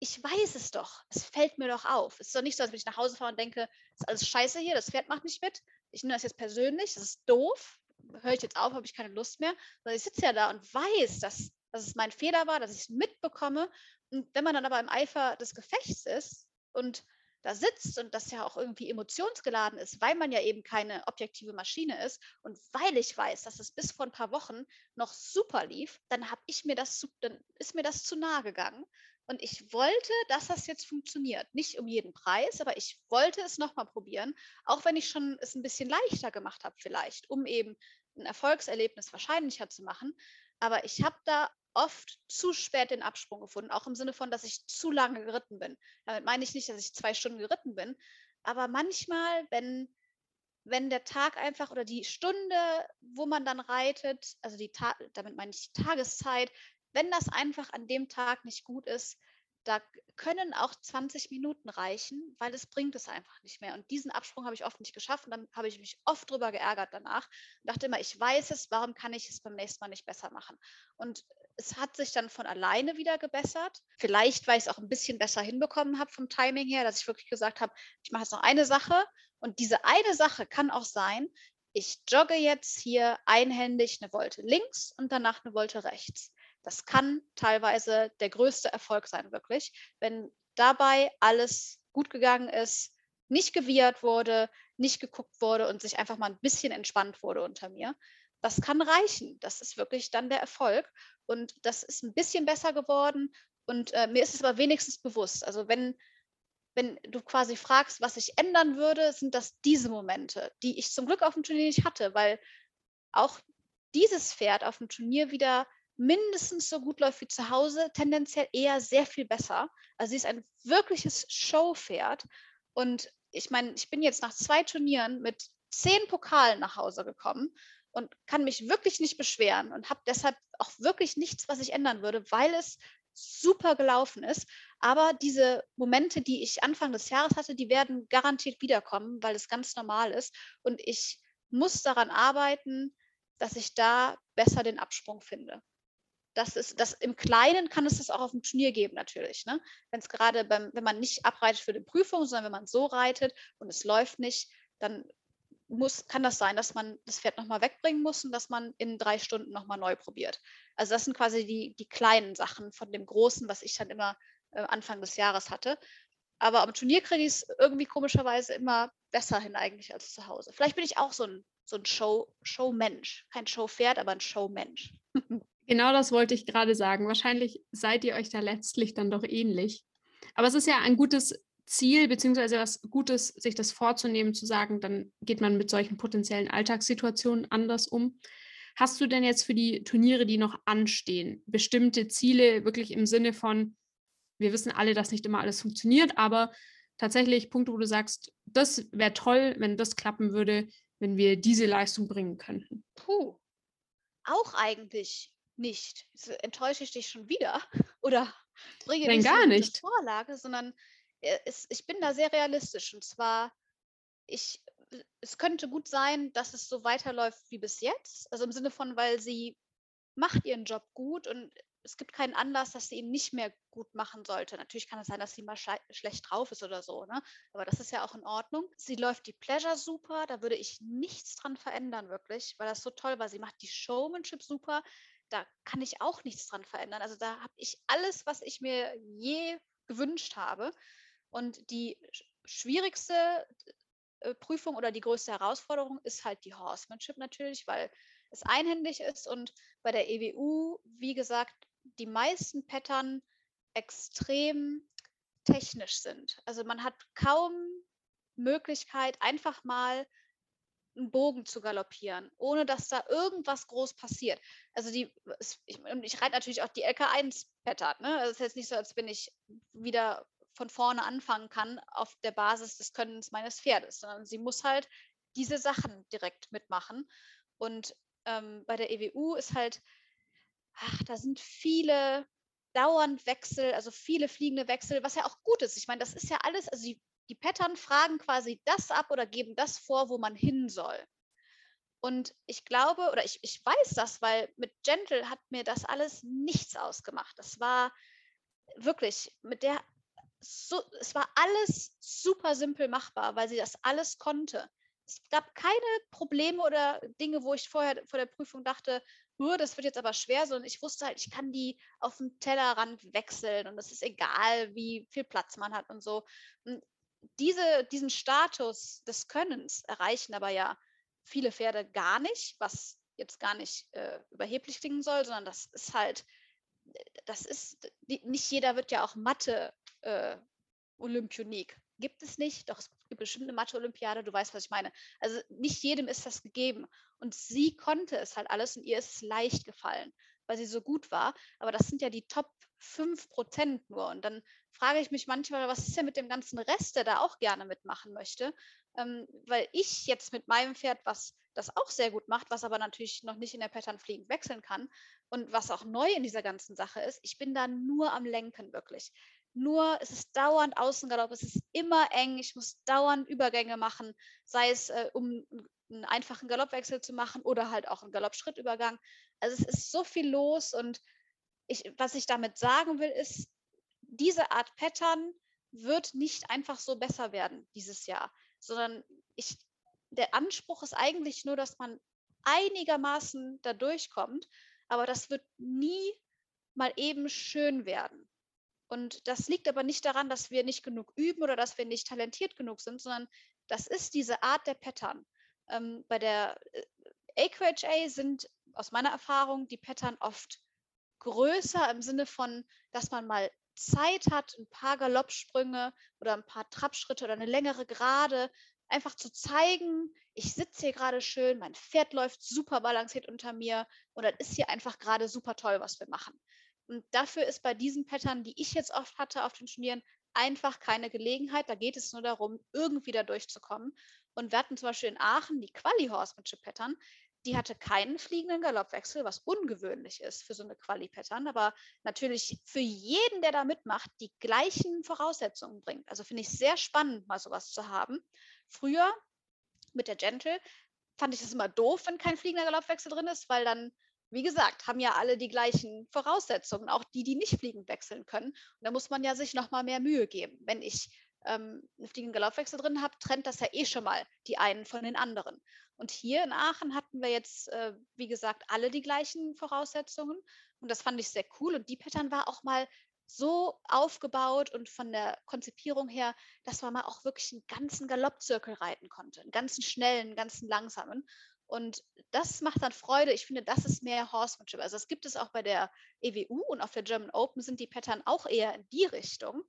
ich weiß es doch. Es fällt mir doch auf. Es ist doch nicht so, als wenn ich nach Hause fahre und denke, es ist alles scheiße hier, das Pferd macht nicht mit, ich nehme das jetzt persönlich, das ist doof, höre ich jetzt auf, habe ich keine Lust mehr, sondern ich sitze ja da und weiß, dass, dass es mein Fehler war, dass ich es mitbekomme. Und wenn man dann aber im Eifer des Gefechts ist und da sitzt und das ja auch irgendwie emotionsgeladen ist, weil man ja eben keine objektive Maschine ist und weil ich weiß, dass es bis vor ein paar Wochen noch super lief, dann habe ich mir das dann ist mir das zu nahe gegangen und ich wollte, dass das jetzt funktioniert. Nicht um jeden Preis, aber ich wollte es nochmal probieren, auch wenn ich schon es ein bisschen leichter gemacht habe vielleicht, um eben ein Erfolgserlebnis wahrscheinlicher zu machen. Aber ich habe da oft zu spät den Absprung gefunden, auch im Sinne von, dass ich zu lange geritten bin. Damit meine ich nicht, dass ich zwei Stunden geritten bin, aber manchmal, wenn, wenn der Tag einfach oder die Stunde, wo man dann reitet, also die damit meine ich die Tageszeit, wenn das einfach an dem Tag nicht gut ist, da können auch 20 Minuten reichen, weil es bringt es einfach nicht mehr. Und diesen Absprung habe ich oft nicht geschafft und dann habe ich mich oft drüber geärgert danach und dachte immer, ich weiß es, warum kann ich es beim nächsten Mal nicht besser machen? Und es hat sich dann von alleine wieder gebessert. Vielleicht, weil ich es auch ein bisschen besser hinbekommen habe vom Timing her, dass ich wirklich gesagt habe, ich mache jetzt noch eine Sache und diese eine Sache kann auch sein, ich jogge jetzt hier einhändig eine Wolte links und danach eine Wolte rechts. Das kann teilweise der größte Erfolg sein, wirklich, wenn dabei alles gut gegangen ist, nicht gewehrt wurde, nicht geguckt wurde und sich einfach mal ein bisschen entspannt wurde unter mir. Das kann reichen. Das ist wirklich dann der Erfolg. Und das ist ein bisschen besser geworden. Und äh, mir ist es aber wenigstens bewusst. Also wenn, wenn du quasi fragst, was ich ändern würde, sind das diese Momente, die ich zum Glück auf dem Turnier nicht hatte, weil auch dieses Pferd auf dem Turnier wieder mindestens so gut läuft wie zu Hause, tendenziell eher sehr viel besser. Also sie ist ein wirkliches Showpferd. Und ich meine, ich bin jetzt nach zwei Turnieren mit zehn Pokalen nach Hause gekommen und kann mich wirklich nicht beschweren und habe deshalb auch wirklich nichts, was ich ändern würde, weil es super gelaufen ist. Aber diese Momente, die ich Anfang des Jahres hatte, die werden garantiert wiederkommen, weil es ganz normal ist. Und ich muss daran arbeiten, dass ich da besser den Absprung finde das ist, das im Kleinen kann es das auch auf dem Turnier geben, natürlich. Ne? Wenn es gerade beim, wenn man nicht abreitet für die Prüfung, sondern wenn man so reitet und es läuft nicht, dann muss, kann das sein, dass man das Pferd nochmal wegbringen muss und dass man in drei Stunden nochmal neu probiert. Also das sind quasi die, die kleinen Sachen von dem Großen, was ich dann immer äh, Anfang des Jahres hatte. Aber am Turnier kriege ich es irgendwie komischerweise immer besser hin eigentlich als zu Hause. Vielleicht bin ich auch so ein, so ein Show, Showmensch. Kein Showpferd, aber ein Showmensch.
Genau das wollte ich gerade sagen. Wahrscheinlich seid ihr euch da letztlich dann doch ähnlich. Aber es ist ja ein gutes Ziel, beziehungsweise was Gutes, sich das vorzunehmen, zu sagen, dann geht man mit solchen potenziellen Alltagssituationen anders um. Hast du denn jetzt für die Turniere, die noch anstehen, bestimmte Ziele wirklich im Sinne von, wir wissen alle, dass nicht immer alles funktioniert, aber tatsächlich Punkte, wo du sagst, das wäre toll, wenn das klappen würde, wenn wir diese Leistung bringen könnten?
Puh, auch eigentlich nicht. Enttäusche ich dich schon wieder oder bringe
Nein, gar
so
nicht.
Vorlage, sondern äh, es, ich bin da sehr realistisch. Und zwar, ich, es könnte gut sein, dass es so weiterläuft wie bis jetzt. Also im Sinne von, weil sie macht ihren Job gut und es gibt keinen Anlass, dass sie ihn nicht mehr gut machen sollte. Natürlich kann es sein, dass sie mal schlecht drauf ist oder so, ne? aber das ist ja auch in Ordnung. Sie läuft die Pleasure super, da würde ich nichts dran verändern, wirklich, weil das so toll war. Sie macht die Showmanship super da kann ich auch nichts dran verändern. Also da habe ich alles, was ich mir je gewünscht habe. Und die schwierigste äh, Prüfung oder die größte Herausforderung ist halt die Horsemanship natürlich, weil es einhändig ist und bei der EWU, wie gesagt, die meisten Pattern extrem technisch sind. Also man hat kaum Möglichkeit, einfach mal einen Bogen zu galoppieren, ohne dass da irgendwas groß passiert. Also die, ich, und ich reite natürlich auch die LK1-Pattern. Ne? Also es ist jetzt nicht so, als wenn ich wieder von vorne anfangen kann auf der Basis des Könnens meines Pferdes, sondern sie muss halt diese Sachen direkt mitmachen. Und ähm, bei der EWU ist halt, ach, da sind viele dauernd Wechsel, also viele fliegende Wechsel, was ja auch gut ist. Ich meine, das ist ja alles, also die die Pattern fragen quasi das ab oder geben das vor, wo man hin soll. Und ich glaube, oder ich, ich weiß das, weil mit Gentle hat mir das alles nichts ausgemacht. Das war wirklich mit der, so, es war alles super simpel machbar, weil sie das alles konnte. Es gab keine Probleme oder Dinge, wo ich vorher vor der Prüfung dachte, das wird jetzt aber schwer, sondern ich wusste halt, ich kann die auf dem Tellerrand wechseln und es ist egal, wie viel Platz man hat und so. Und diese, diesen Status des Könnens erreichen aber ja viele Pferde gar nicht, was jetzt gar nicht äh, überheblich klingen soll, sondern das ist halt, das ist, nicht jeder wird ja auch Mathe äh, Olympionik. Gibt es nicht, doch es gibt bestimmt eine Mathe-Olympiade, du weißt, was ich meine. Also nicht jedem ist das gegeben. Und sie konnte es halt alles und ihr ist es leicht gefallen, weil sie so gut war. Aber das sind ja die Top 5 Prozent nur. Und dann frage ich mich manchmal, was ist denn mit dem ganzen Rest, der da auch gerne mitmachen möchte? Ähm, weil ich jetzt mit meinem Pferd, was das auch sehr gut macht, was aber natürlich noch nicht in der Pattern fliegend wechseln kann und was auch neu in dieser ganzen Sache ist, ich bin da nur am Lenken wirklich. Nur es ist dauernd Außengalopp, es ist immer eng, ich muss dauernd Übergänge machen, sei es äh, um einen einfachen Galoppwechsel zu machen oder halt auch einen Galoppschrittübergang. Also es ist so viel los und ich, was ich damit sagen will, ist, diese Art Pattern wird nicht einfach so besser werden dieses Jahr, sondern ich, der Anspruch ist eigentlich nur, dass man einigermaßen da durchkommt, aber das wird nie mal eben schön werden. Und das liegt aber nicht daran, dass wir nicht genug üben oder dass wir nicht talentiert genug sind, sondern das ist diese Art der Pattern. Ähm, bei der äh, AQHA sind aus meiner Erfahrung die Pattern oft größer im Sinne von, dass man mal Zeit hat, ein paar Galoppsprünge oder ein paar Trabschritte oder eine längere Gerade, einfach zu zeigen, ich sitze hier gerade schön, mein Pferd läuft super balanciert unter mir und das ist hier einfach gerade super toll, was wir machen. Und dafür ist bei diesen Pattern, die ich jetzt oft hatte auf den Turnieren, einfach keine Gelegenheit. Da geht es nur darum, irgendwie da durchzukommen. Und wir hatten zum Beispiel in Aachen die Quali-Horsemanship-Pattern. Die hatte keinen fliegenden Galoppwechsel, was ungewöhnlich ist für so eine Quali-Pattern, aber natürlich für jeden, der da mitmacht, die gleichen Voraussetzungen bringt. Also finde ich sehr spannend, mal sowas zu haben. Früher mit der Gentle fand ich das immer doof, wenn kein fliegender Galoppwechsel drin ist, weil dann wie gesagt, haben ja alle die gleichen Voraussetzungen, auch die, die nicht fliegend wechseln können. Und da muss man ja sich noch mal mehr Mühe geben. Wenn ich ähm, einen fliegenden Galoppwechsel drin habe, trennt das ja eh schon mal die einen von den anderen. Und hier in Aachen hatten wir jetzt, äh, wie gesagt, alle die gleichen Voraussetzungen. Und das fand ich sehr cool. Und die Pattern war auch mal so aufgebaut und von der Konzipierung her, dass man mal auch wirklich einen ganzen Galoppzirkel reiten konnte. Einen ganzen schnellen, einen ganzen langsamen. Und das macht dann Freude. Ich finde, das ist mehr Horsemanship. Also das gibt es auch bei der EWU und auf der German Open sind die Pattern auch eher in die Richtung.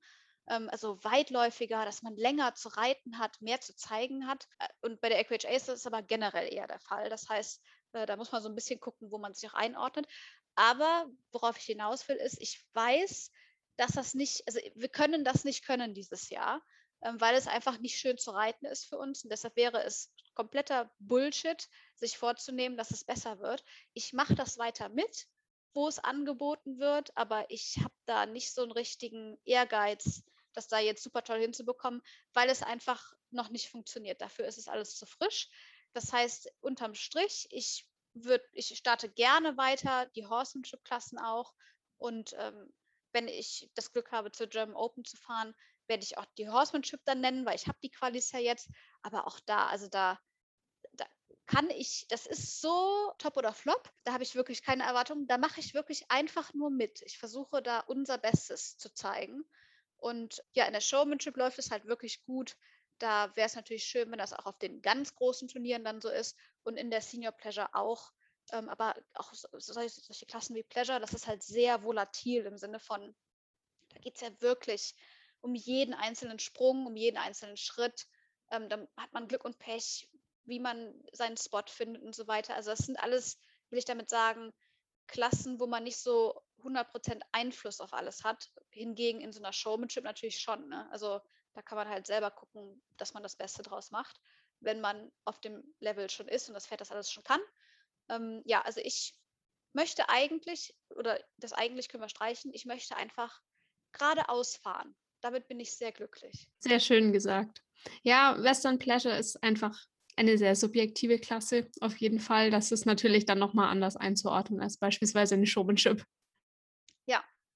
Ähm, also weitläufiger, dass man länger zu reiten hat, mehr zu zeigen hat. Äh, und bei der EQHA ist das aber generell eher der Fall. Das heißt, äh, da muss man so ein bisschen gucken, wo man sich auch einordnet. Aber worauf ich hinaus will, ist, ich weiß, dass das nicht, also wir können das nicht können dieses Jahr, ähm, weil es einfach nicht schön zu reiten ist für uns. Und deshalb wäre es kompletter Bullshit, sich vorzunehmen, dass es besser wird. Ich mache das weiter mit, wo es angeboten wird, aber ich habe da nicht so einen richtigen Ehrgeiz, das da jetzt super toll hinzubekommen, weil es einfach noch nicht funktioniert. Dafür ist es alles zu frisch. Das heißt, unterm Strich, ich, würd, ich starte gerne weiter, die Horsemanship-Klassen auch. Und ähm, wenn ich das Glück habe, zur German Open zu fahren, werde ich auch die Horsemanship dann nennen, weil ich habe die Qualis ja jetzt. Aber auch da, also da kann ich, das ist so top oder flop, da habe ich wirklich keine Erwartungen, da mache ich wirklich einfach nur mit. Ich versuche da unser Bestes zu zeigen. Und ja, in der Showmanship läuft es halt wirklich gut. Da wäre es natürlich schön, wenn das auch auf den ganz großen Turnieren dann so ist und in der Senior Pleasure auch. Ähm, aber auch solche, solche Klassen wie Pleasure, das ist halt sehr volatil im Sinne von, da geht es ja wirklich um jeden einzelnen Sprung, um jeden einzelnen Schritt. Ähm, dann hat man Glück und Pech, wie man seinen Spot findet und so weiter. Also das sind alles, will ich damit sagen, Klassen, wo man nicht so 100% Einfluss auf alles hat. Hingegen in so einer Showmanship natürlich schon. Ne? Also da kann man halt selber gucken, dass man das Beste draus macht, wenn man auf dem Level schon ist und das Pferd das alles schon kann. Ähm, ja, also ich möchte eigentlich, oder das eigentlich können wir streichen, ich möchte einfach geradeaus fahren. Damit bin ich sehr glücklich.
Sehr schön gesagt. Ja, Western Pleasure ist einfach eine sehr subjektive Klasse auf jeden Fall. Das ist natürlich dann nochmal anders einzuordnen als beispielsweise eine Showmanship.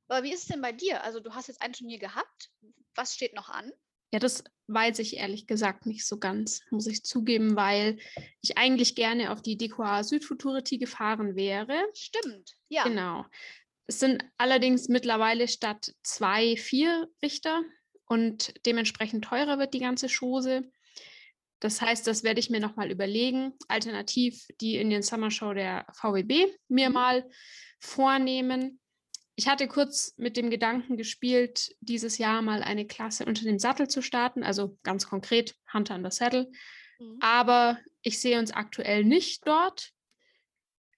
Aber wie ist es denn bei dir? Also du hast jetzt ein Turnier gehabt. Was steht noch an?
Ja, das weiß ich ehrlich gesagt nicht so ganz, muss ich zugeben, weil ich eigentlich gerne auf die DQA Südfuturity gefahren wäre.
Stimmt, ja.
Genau. Es sind allerdings mittlerweile statt zwei, vier Richter und dementsprechend teurer wird die ganze Chose. Das heißt, das werde ich mir nochmal überlegen. Alternativ die Indian Summer Show der VWB mir mhm. mal vornehmen. Ich hatte kurz mit dem Gedanken gespielt, dieses Jahr mal eine Klasse unter dem Sattel zu starten, also ganz konkret Hunter under Saddle. Mhm. Aber ich sehe uns aktuell nicht dort.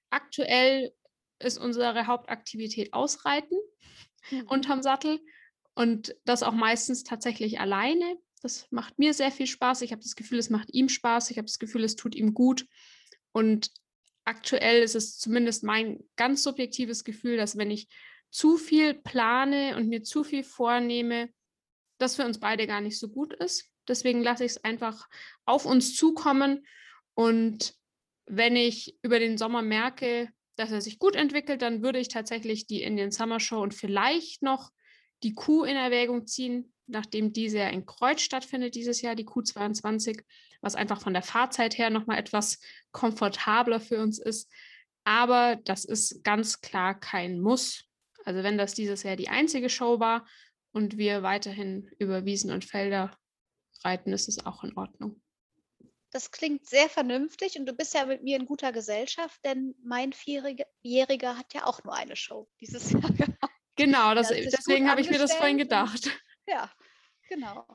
Aktuell ist unsere Hauptaktivität Ausreiten mhm. unterm Sattel und das auch meistens tatsächlich alleine. Das macht mir sehr viel Spaß. Ich habe das Gefühl, es macht ihm Spaß. Ich habe das Gefühl, es tut ihm gut. Und aktuell ist es zumindest mein ganz subjektives Gefühl, dass wenn ich zu viel plane und mir zu viel vornehme, das für uns beide gar nicht so gut ist. Deswegen lasse ich es einfach auf uns zukommen. Und wenn ich über den Sommer merke, dass er sich gut entwickelt, dann würde ich tatsächlich die Indian Summer Show und vielleicht noch die Kuh in Erwägung ziehen, nachdem diese ja in Kreuz stattfindet dieses Jahr, die Q22, was einfach von der Fahrzeit her nochmal etwas komfortabler für uns ist. Aber das ist ganz klar kein Muss. Also wenn das dieses Jahr die einzige Show war und wir weiterhin über Wiesen und Felder reiten, ist es auch in Ordnung.
Das klingt sehr vernünftig und du bist ja mit mir in guter Gesellschaft, denn mein Vierjähriger hat ja auch nur eine Show dieses Jahr gehabt.
Genau, das, deswegen habe ich mir das vorhin gedacht.
Ja, genau.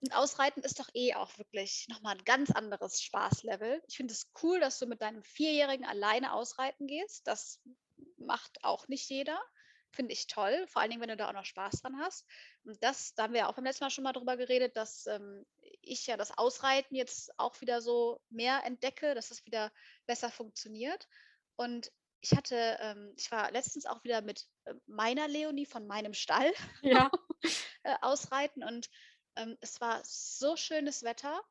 Und Ausreiten ist doch eh auch wirklich nochmal ein ganz anderes Spaßlevel. Ich finde es cool, dass du mit deinem Vierjährigen alleine ausreiten gehst. Das macht auch nicht jeder. Finde ich toll, vor allen Dingen, wenn du da auch noch Spaß dran hast. Und das, da haben wir ja auch beim letzten Mal schon mal drüber geredet, dass ähm, ich ja das Ausreiten jetzt auch wieder so mehr entdecke, dass es wieder besser funktioniert. Und ich hatte, ähm, ich war letztens auch wieder mit äh, meiner Leonie von meinem Stall
ja.
äh, ausreiten und ähm, es war so schönes Wetter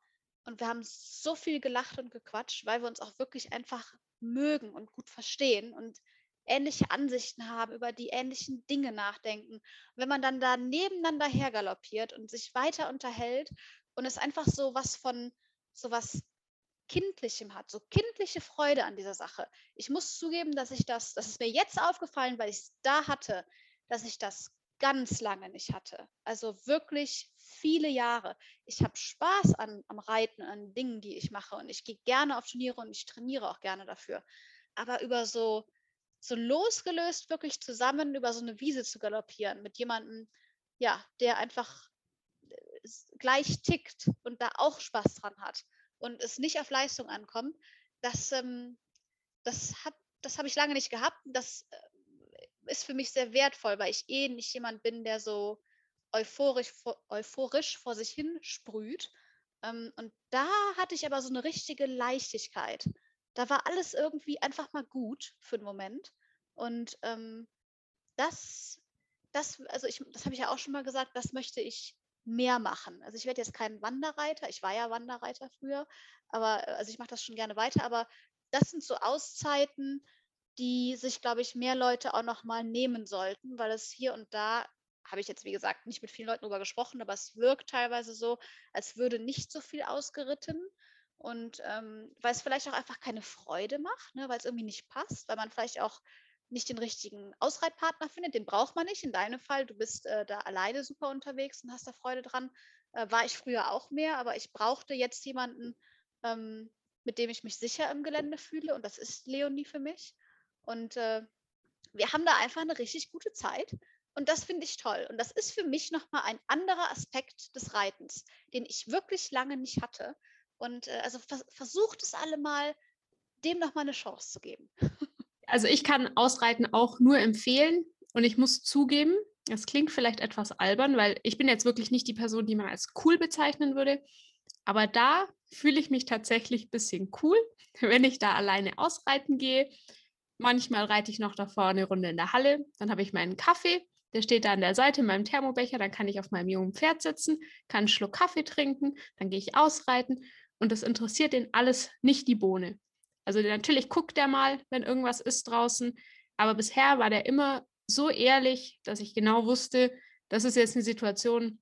und wir haben so viel gelacht und gequatscht, weil wir uns auch wirklich einfach mögen und gut verstehen und ähnliche Ansichten haben, über die ähnlichen Dinge nachdenken. Wenn man dann da nebeneinander hergaloppiert und sich weiter unterhält und es einfach so was von so was Kindlichem hat, so kindliche Freude an dieser Sache. Ich muss zugeben, dass ich das, das ist mir jetzt aufgefallen, weil ich es da hatte, dass ich das ganz lange nicht hatte. Also wirklich viele Jahre. Ich habe Spaß an, am Reiten, an Dingen, die ich mache und ich gehe gerne auf Turniere und ich trainiere auch gerne dafür. Aber über so, so losgelöst wirklich zusammen über so eine Wiese zu galoppieren mit jemandem, ja, der einfach äh, gleich tickt und da auch Spaß dran hat und es nicht auf Leistung ankommt, das, ähm, das habe das hab ich lange nicht gehabt. Das äh, ist für mich sehr wertvoll, weil ich eh nicht jemand bin, der so euphorisch, euphorisch vor sich hin sprüht. Ähm, und da hatte ich aber so eine richtige Leichtigkeit. Da war alles irgendwie einfach mal gut für einen Moment. Und ähm, das, das, also ich, das habe ich ja auch schon mal gesagt, das möchte ich mehr machen. Also ich werde jetzt kein Wanderreiter, ich war ja Wanderreiter früher, aber äh, also ich mache das schon gerne weiter, aber das sind so Auszeiten, die sich, glaube ich, mehr Leute auch noch mal nehmen sollten, weil es hier und da habe ich jetzt, wie gesagt, nicht mit vielen Leuten darüber gesprochen, aber es wirkt teilweise so, als würde nicht so viel ausgeritten. Und ähm, weil es vielleicht auch einfach keine Freude macht, ne, weil es irgendwie nicht passt, weil man vielleicht auch nicht den richtigen Ausreitpartner findet, den braucht man nicht. In deinem Fall, du bist äh, da alleine super unterwegs und hast da Freude dran. Äh, war ich früher auch mehr, aber ich brauchte jetzt jemanden, ähm, mit dem ich mich sicher im Gelände fühle und das ist Leonie für mich. Und äh, wir haben da einfach eine richtig gute Zeit und das finde ich toll. Und das ist für mich nochmal ein anderer Aspekt des Reitens, den ich wirklich lange nicht hatte. Und äh, also vers versucht es alle mal, dem nochmal eine Chance zu geben.
Also ich kann Ausreiten auch nur empfehlen und ich muss zugeben, das klingt vielleicht etwas albern, weil ich bin jetzt wirklich nicht die Person, die man als cool bezeichnen würde. Aber da fühle ich mich tatsächlich ein bisschen cool, wenn ich da alleine ausreiten gehe. Manchmal reite ich noch davor eine Runde in der Halle. Dann habe ich meinen Kaffee, der steht da an der Seite in meinem Thermobecher. Dann kann ich auf meinem jungen Pferd sitzen, kann einen Schluck Kaffee trinken, dann gehe ich ausreiten. Und das interessiert den alles nicht die Bohne. Also natürlich guckt er mal, wenn irgendwas ist draußen, aber bisher war der immer so ehrlich, dass ich genau wusste, das ist jetzt eine Situation,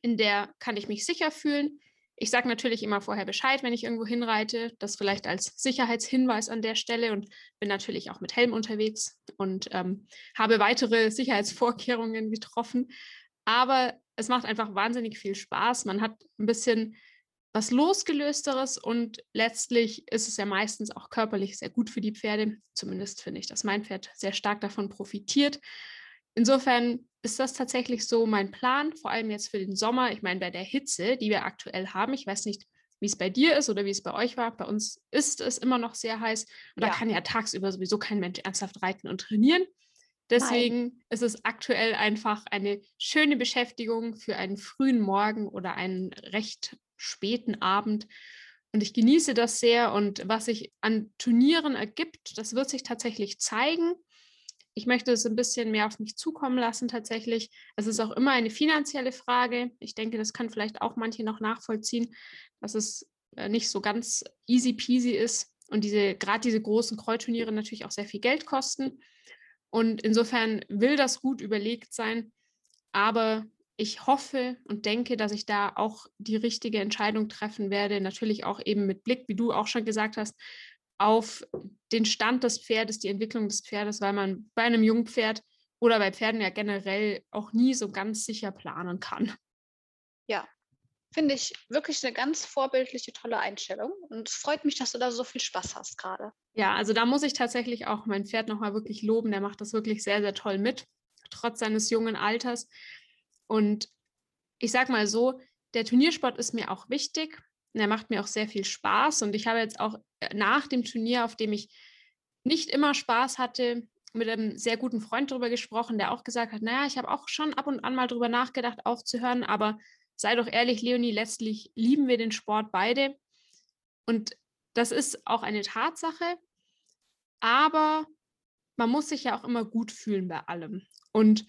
in der kann ich mich sicher fühlen. Ich sage natürlich immer vorher Bescheid, wenn ich irgendwo hinreite, das vielleicht als Sicherheitshinweis an der Stelle und bin natürlich auch mit Helm unterwegs und ähm, habe weitere Sicherheitsvorkehrungen getroffen. Aber es macht einfach wahnsinnig viel Spaß. Man hat ein bisschen was losgelösteres und letztlich ist es ja meistens auch körperlich sehr gut für die Pferde. Zumindest finde ich, dass mein Pferd sehr stark davon profitiert. Insofern ist das tatsächlich so mein Plan, vor allem jetzt für den Sommer. Ich meine, bei der Hitze, die wir aktuell haben, ich weiß nicht, wie es bei dir ist oder wie es bei euch war. Bei uns ist es immer noch sehr heiß und ja. da kann ja tagsüber sowieso kein Mensch ernsthaft reiten und trainieren. Deswegen Nein. ist es aktuell einfach eine schöne Beschäftigung für einen frühen Morgen oder einen recht späten Abend. Und ich genieße das sehr. Und was sich an Turnieren ergibt, das wird sich tatsächlich zeigen. Ich möchte es ein bisschen mehr auf mich zukommen lassen tatsächlich. Es ist auch immer eine finanzielle Frage. Ich denke, das kann vielleicht auch manche noch nachvollziehen, dass es äh, nicht so ganz easy peasy ist und diese gerade diese großen Kreuzturniere natürlich auch sehr viel Geld kosten. Und insofern will das gut überlegt sein. Aber ich hoffe und denke, dass ich da auch die richtige Entscheidung treffen werde. Natürlich auch eben mit Blick, wie du auch schon gesagt hast, auf den Stand des Pferdes, die Entwicklung des Pferdes, weil man bei einem Jungpferd oder bei Pferden ja generell auch nie so ganz sicher planen kann.
Ja, finde ich wirklich eine ganz vorbildliche, tolle Einstellung. Und es freut mich, dass du da so viel Spaß hast gerade.
Ja, also da muss ich tatsächlich auch mein Pferd nochmal wirklich loben. Der macht das wirklich sehr, sehr toll mit, trotz seines jungen Alters. Und ich sag mal so, der Turniersport ist mir auch wichtig. Der macht mir auch sehr viel Spaß. Und ich habe jetzt auch äh, nach dem Turnier, auf dem ich nicht immer Spaß hatte, mit einem sehr guten Freund darüber gesprochen, der auch gesagt hat, naja, ich habe auch schon ab und an mal darüber nachgedacht, aufzuhören, aber sei doch ehrlich, Leonie, letztlich lieben wir den Sport beide. Und das ist auch eine Tatsache. Aber man muss sich ja auch immer gut fühlen bei allem. Und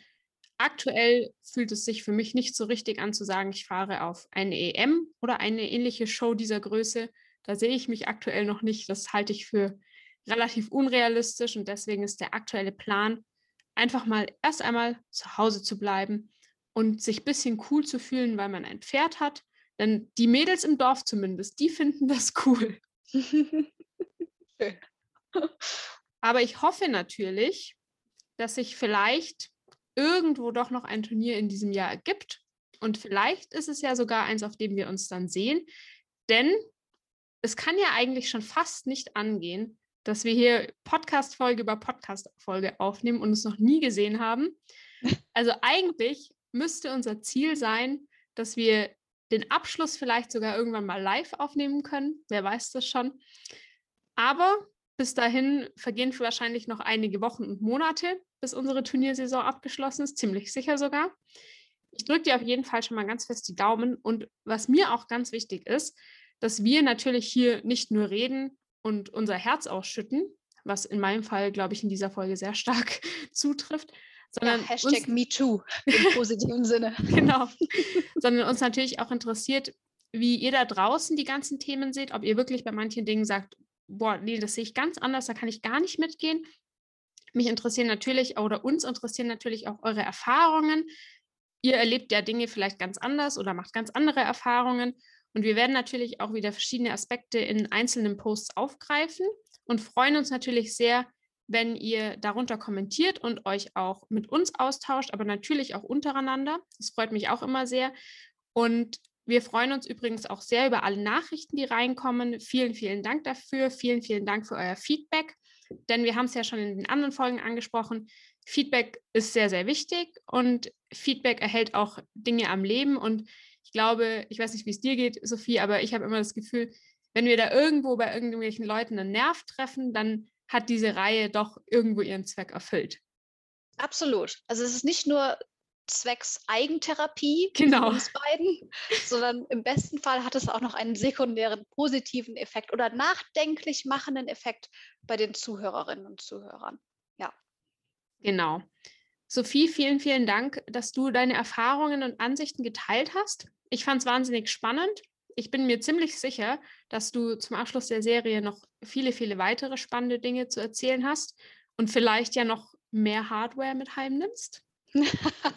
aktuell fühlt es sich für mich nicht so richtig an zu sagen, ich fahre auf eine EM oder eine ähnliche Show dieser Größe. Da sehe ich mich aktuell noch nicht. Das halte ich für relativ unrealistisch und deswegen ist der aktuelle Plan, einfach mal erst einmal zu Hause zu bleiben, und sich ein bisschen cool zu fühlen, weil man ein Pferd hat. Denn die Mädels im Dorf zumindest, die finden das cool. Aber ich hoffe natürlich, dass sich vielleicht irgendwo doch noch ein Turnier in diesem Jahr ergibt. Und vielleicht ist es ja sogar eins, auf dem wir uns dann sehen. Denn es kann ja eigentlich schon fast nicht angehen, dass wir hier Podcast-Folge über Podcast-Folge aufnehmen und es noch nie gesehen haben. Also eigentlich müsste unser Ziel sein, dass wir den Abschluss vielleicht sogar irgendwann mal live aufnehmen können. Wer weiß das schon. Aber bis dahin vergehen wahrscheinlich noch einige Wochen und Monate, bis unsere Turniersaison abgeschlossen ist, ziemlich sicher sogar. Ich drücke dir auf jeden Fall schon mal ganz fest die Daumen. Und was mir auch ganz wichtig ist, dass wir natürlich hier nicht nur reden und unser Herz ausschütten, was in meinem Fall, glaube ich, in dieser Folge sehr stark zutrifft, sondern
ja, Hashtag MeToo im positiven Sinne.
Genau. sondern uns natürlich auch interessiert, wie ihr da draußen die ganzen Themen seht, ob ihr wirklich bei manchen Dingen sagt, boah, nee, das sehe ich ganz anders, da kann ich gar nicht mitgehen. Mich interessieren natürlich oder uns interessieren natürlich auch eure Erfahrungen. Ihr erlebt ja Dinge vielleicht ganz anders oder macht ganz andere Erfahrungen. Und wir werden natürlich auch wieder verschiedene Aspekte in einzelnen Posts aufgreifen und freuen uns natürlich sehr, wenn ihr darunter kommentiert und euch auch mit uns austauscht, aber natürlich auch untereinander. Das freut mich auch immer sehr. Und wir freuen uns übrigens auch sehr über alle Nachrichten, die reinkommen. Vielen, vielen Dank dafür. Vielen, vielen Dank für euer Feedback. Denn wir haben es ja schon in den anderen Folgen angesprochen. Feedback ist sehr, sehr wichtig und Feedback erhält auch Dinge am Leben. Und ich glaube, ich weiß nicht, wie es dir geht, Sophie, aber ich habe immer das Gefühl, wenn wir da irgendwo bei irgendwelchen Leuten einen Nerv treffen, dann hat diese Reihe doch irgendwo ihren Zweck erfüllt.
Absolut. Also es ist nicht nur zwecks Eigentherapie
genau.
uns beiden, sondern im besten Fall hat es auch noch einen sekundären positiven Effekt oder nachdenklich machenden Effekt bei den Zuhörerinnen und Zuhörern. Ja.
Genau. Sophie, vielen, vielen Dank, dass du deine Erfahrungen und Ansichten geteilt hast. Ich fand es wahnsinnig spannend ich bin mir ziemlich sicher, dass du zum Abschluss der Serie noch viele, viele weitere spannende Dinge zu erzählen hast und vielleicht ja noch mehr Hardware mit heimnimmst.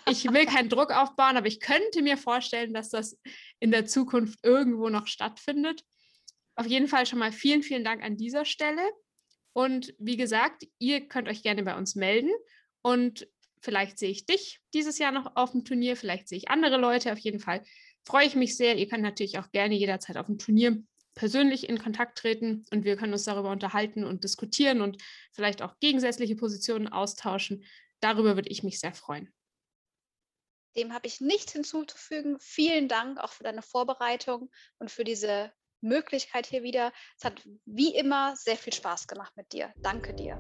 Ich will keinen Druck aufbauen, aber ich könnte mir vorstellen, dass das in der Zukunft irgendwo noch stattfindet. Auf jeden Fall schon mal vielen, vielen Dank an dieser Stelle. Und wie gesagt, ihr könnt euch gerne bei uns melden. Und Vielleicht sehe ich dich dieses Jahr noch auf dem Turnier, vielleicht sehe ich andere Leute. Auf jeden Fall freue ich mich sehr. Ihr könnt natürlich auch gerne jederzeit auf dem Turnier persönlich in Kontakt treten und wir können uns darüber unterhalten und diskutieren und vielleicht auch gegensätzliche Positionen austauschen. Darüber würde ich mich sehr freuen.
Dem habe ich nichts hinzuzufügen. Vielen Dank auch für deine Vorbereitung und für diese Möglichkeit hier wieder. Es hat wie immer sehr viel Spaß gemacht mit dir. Danke dir.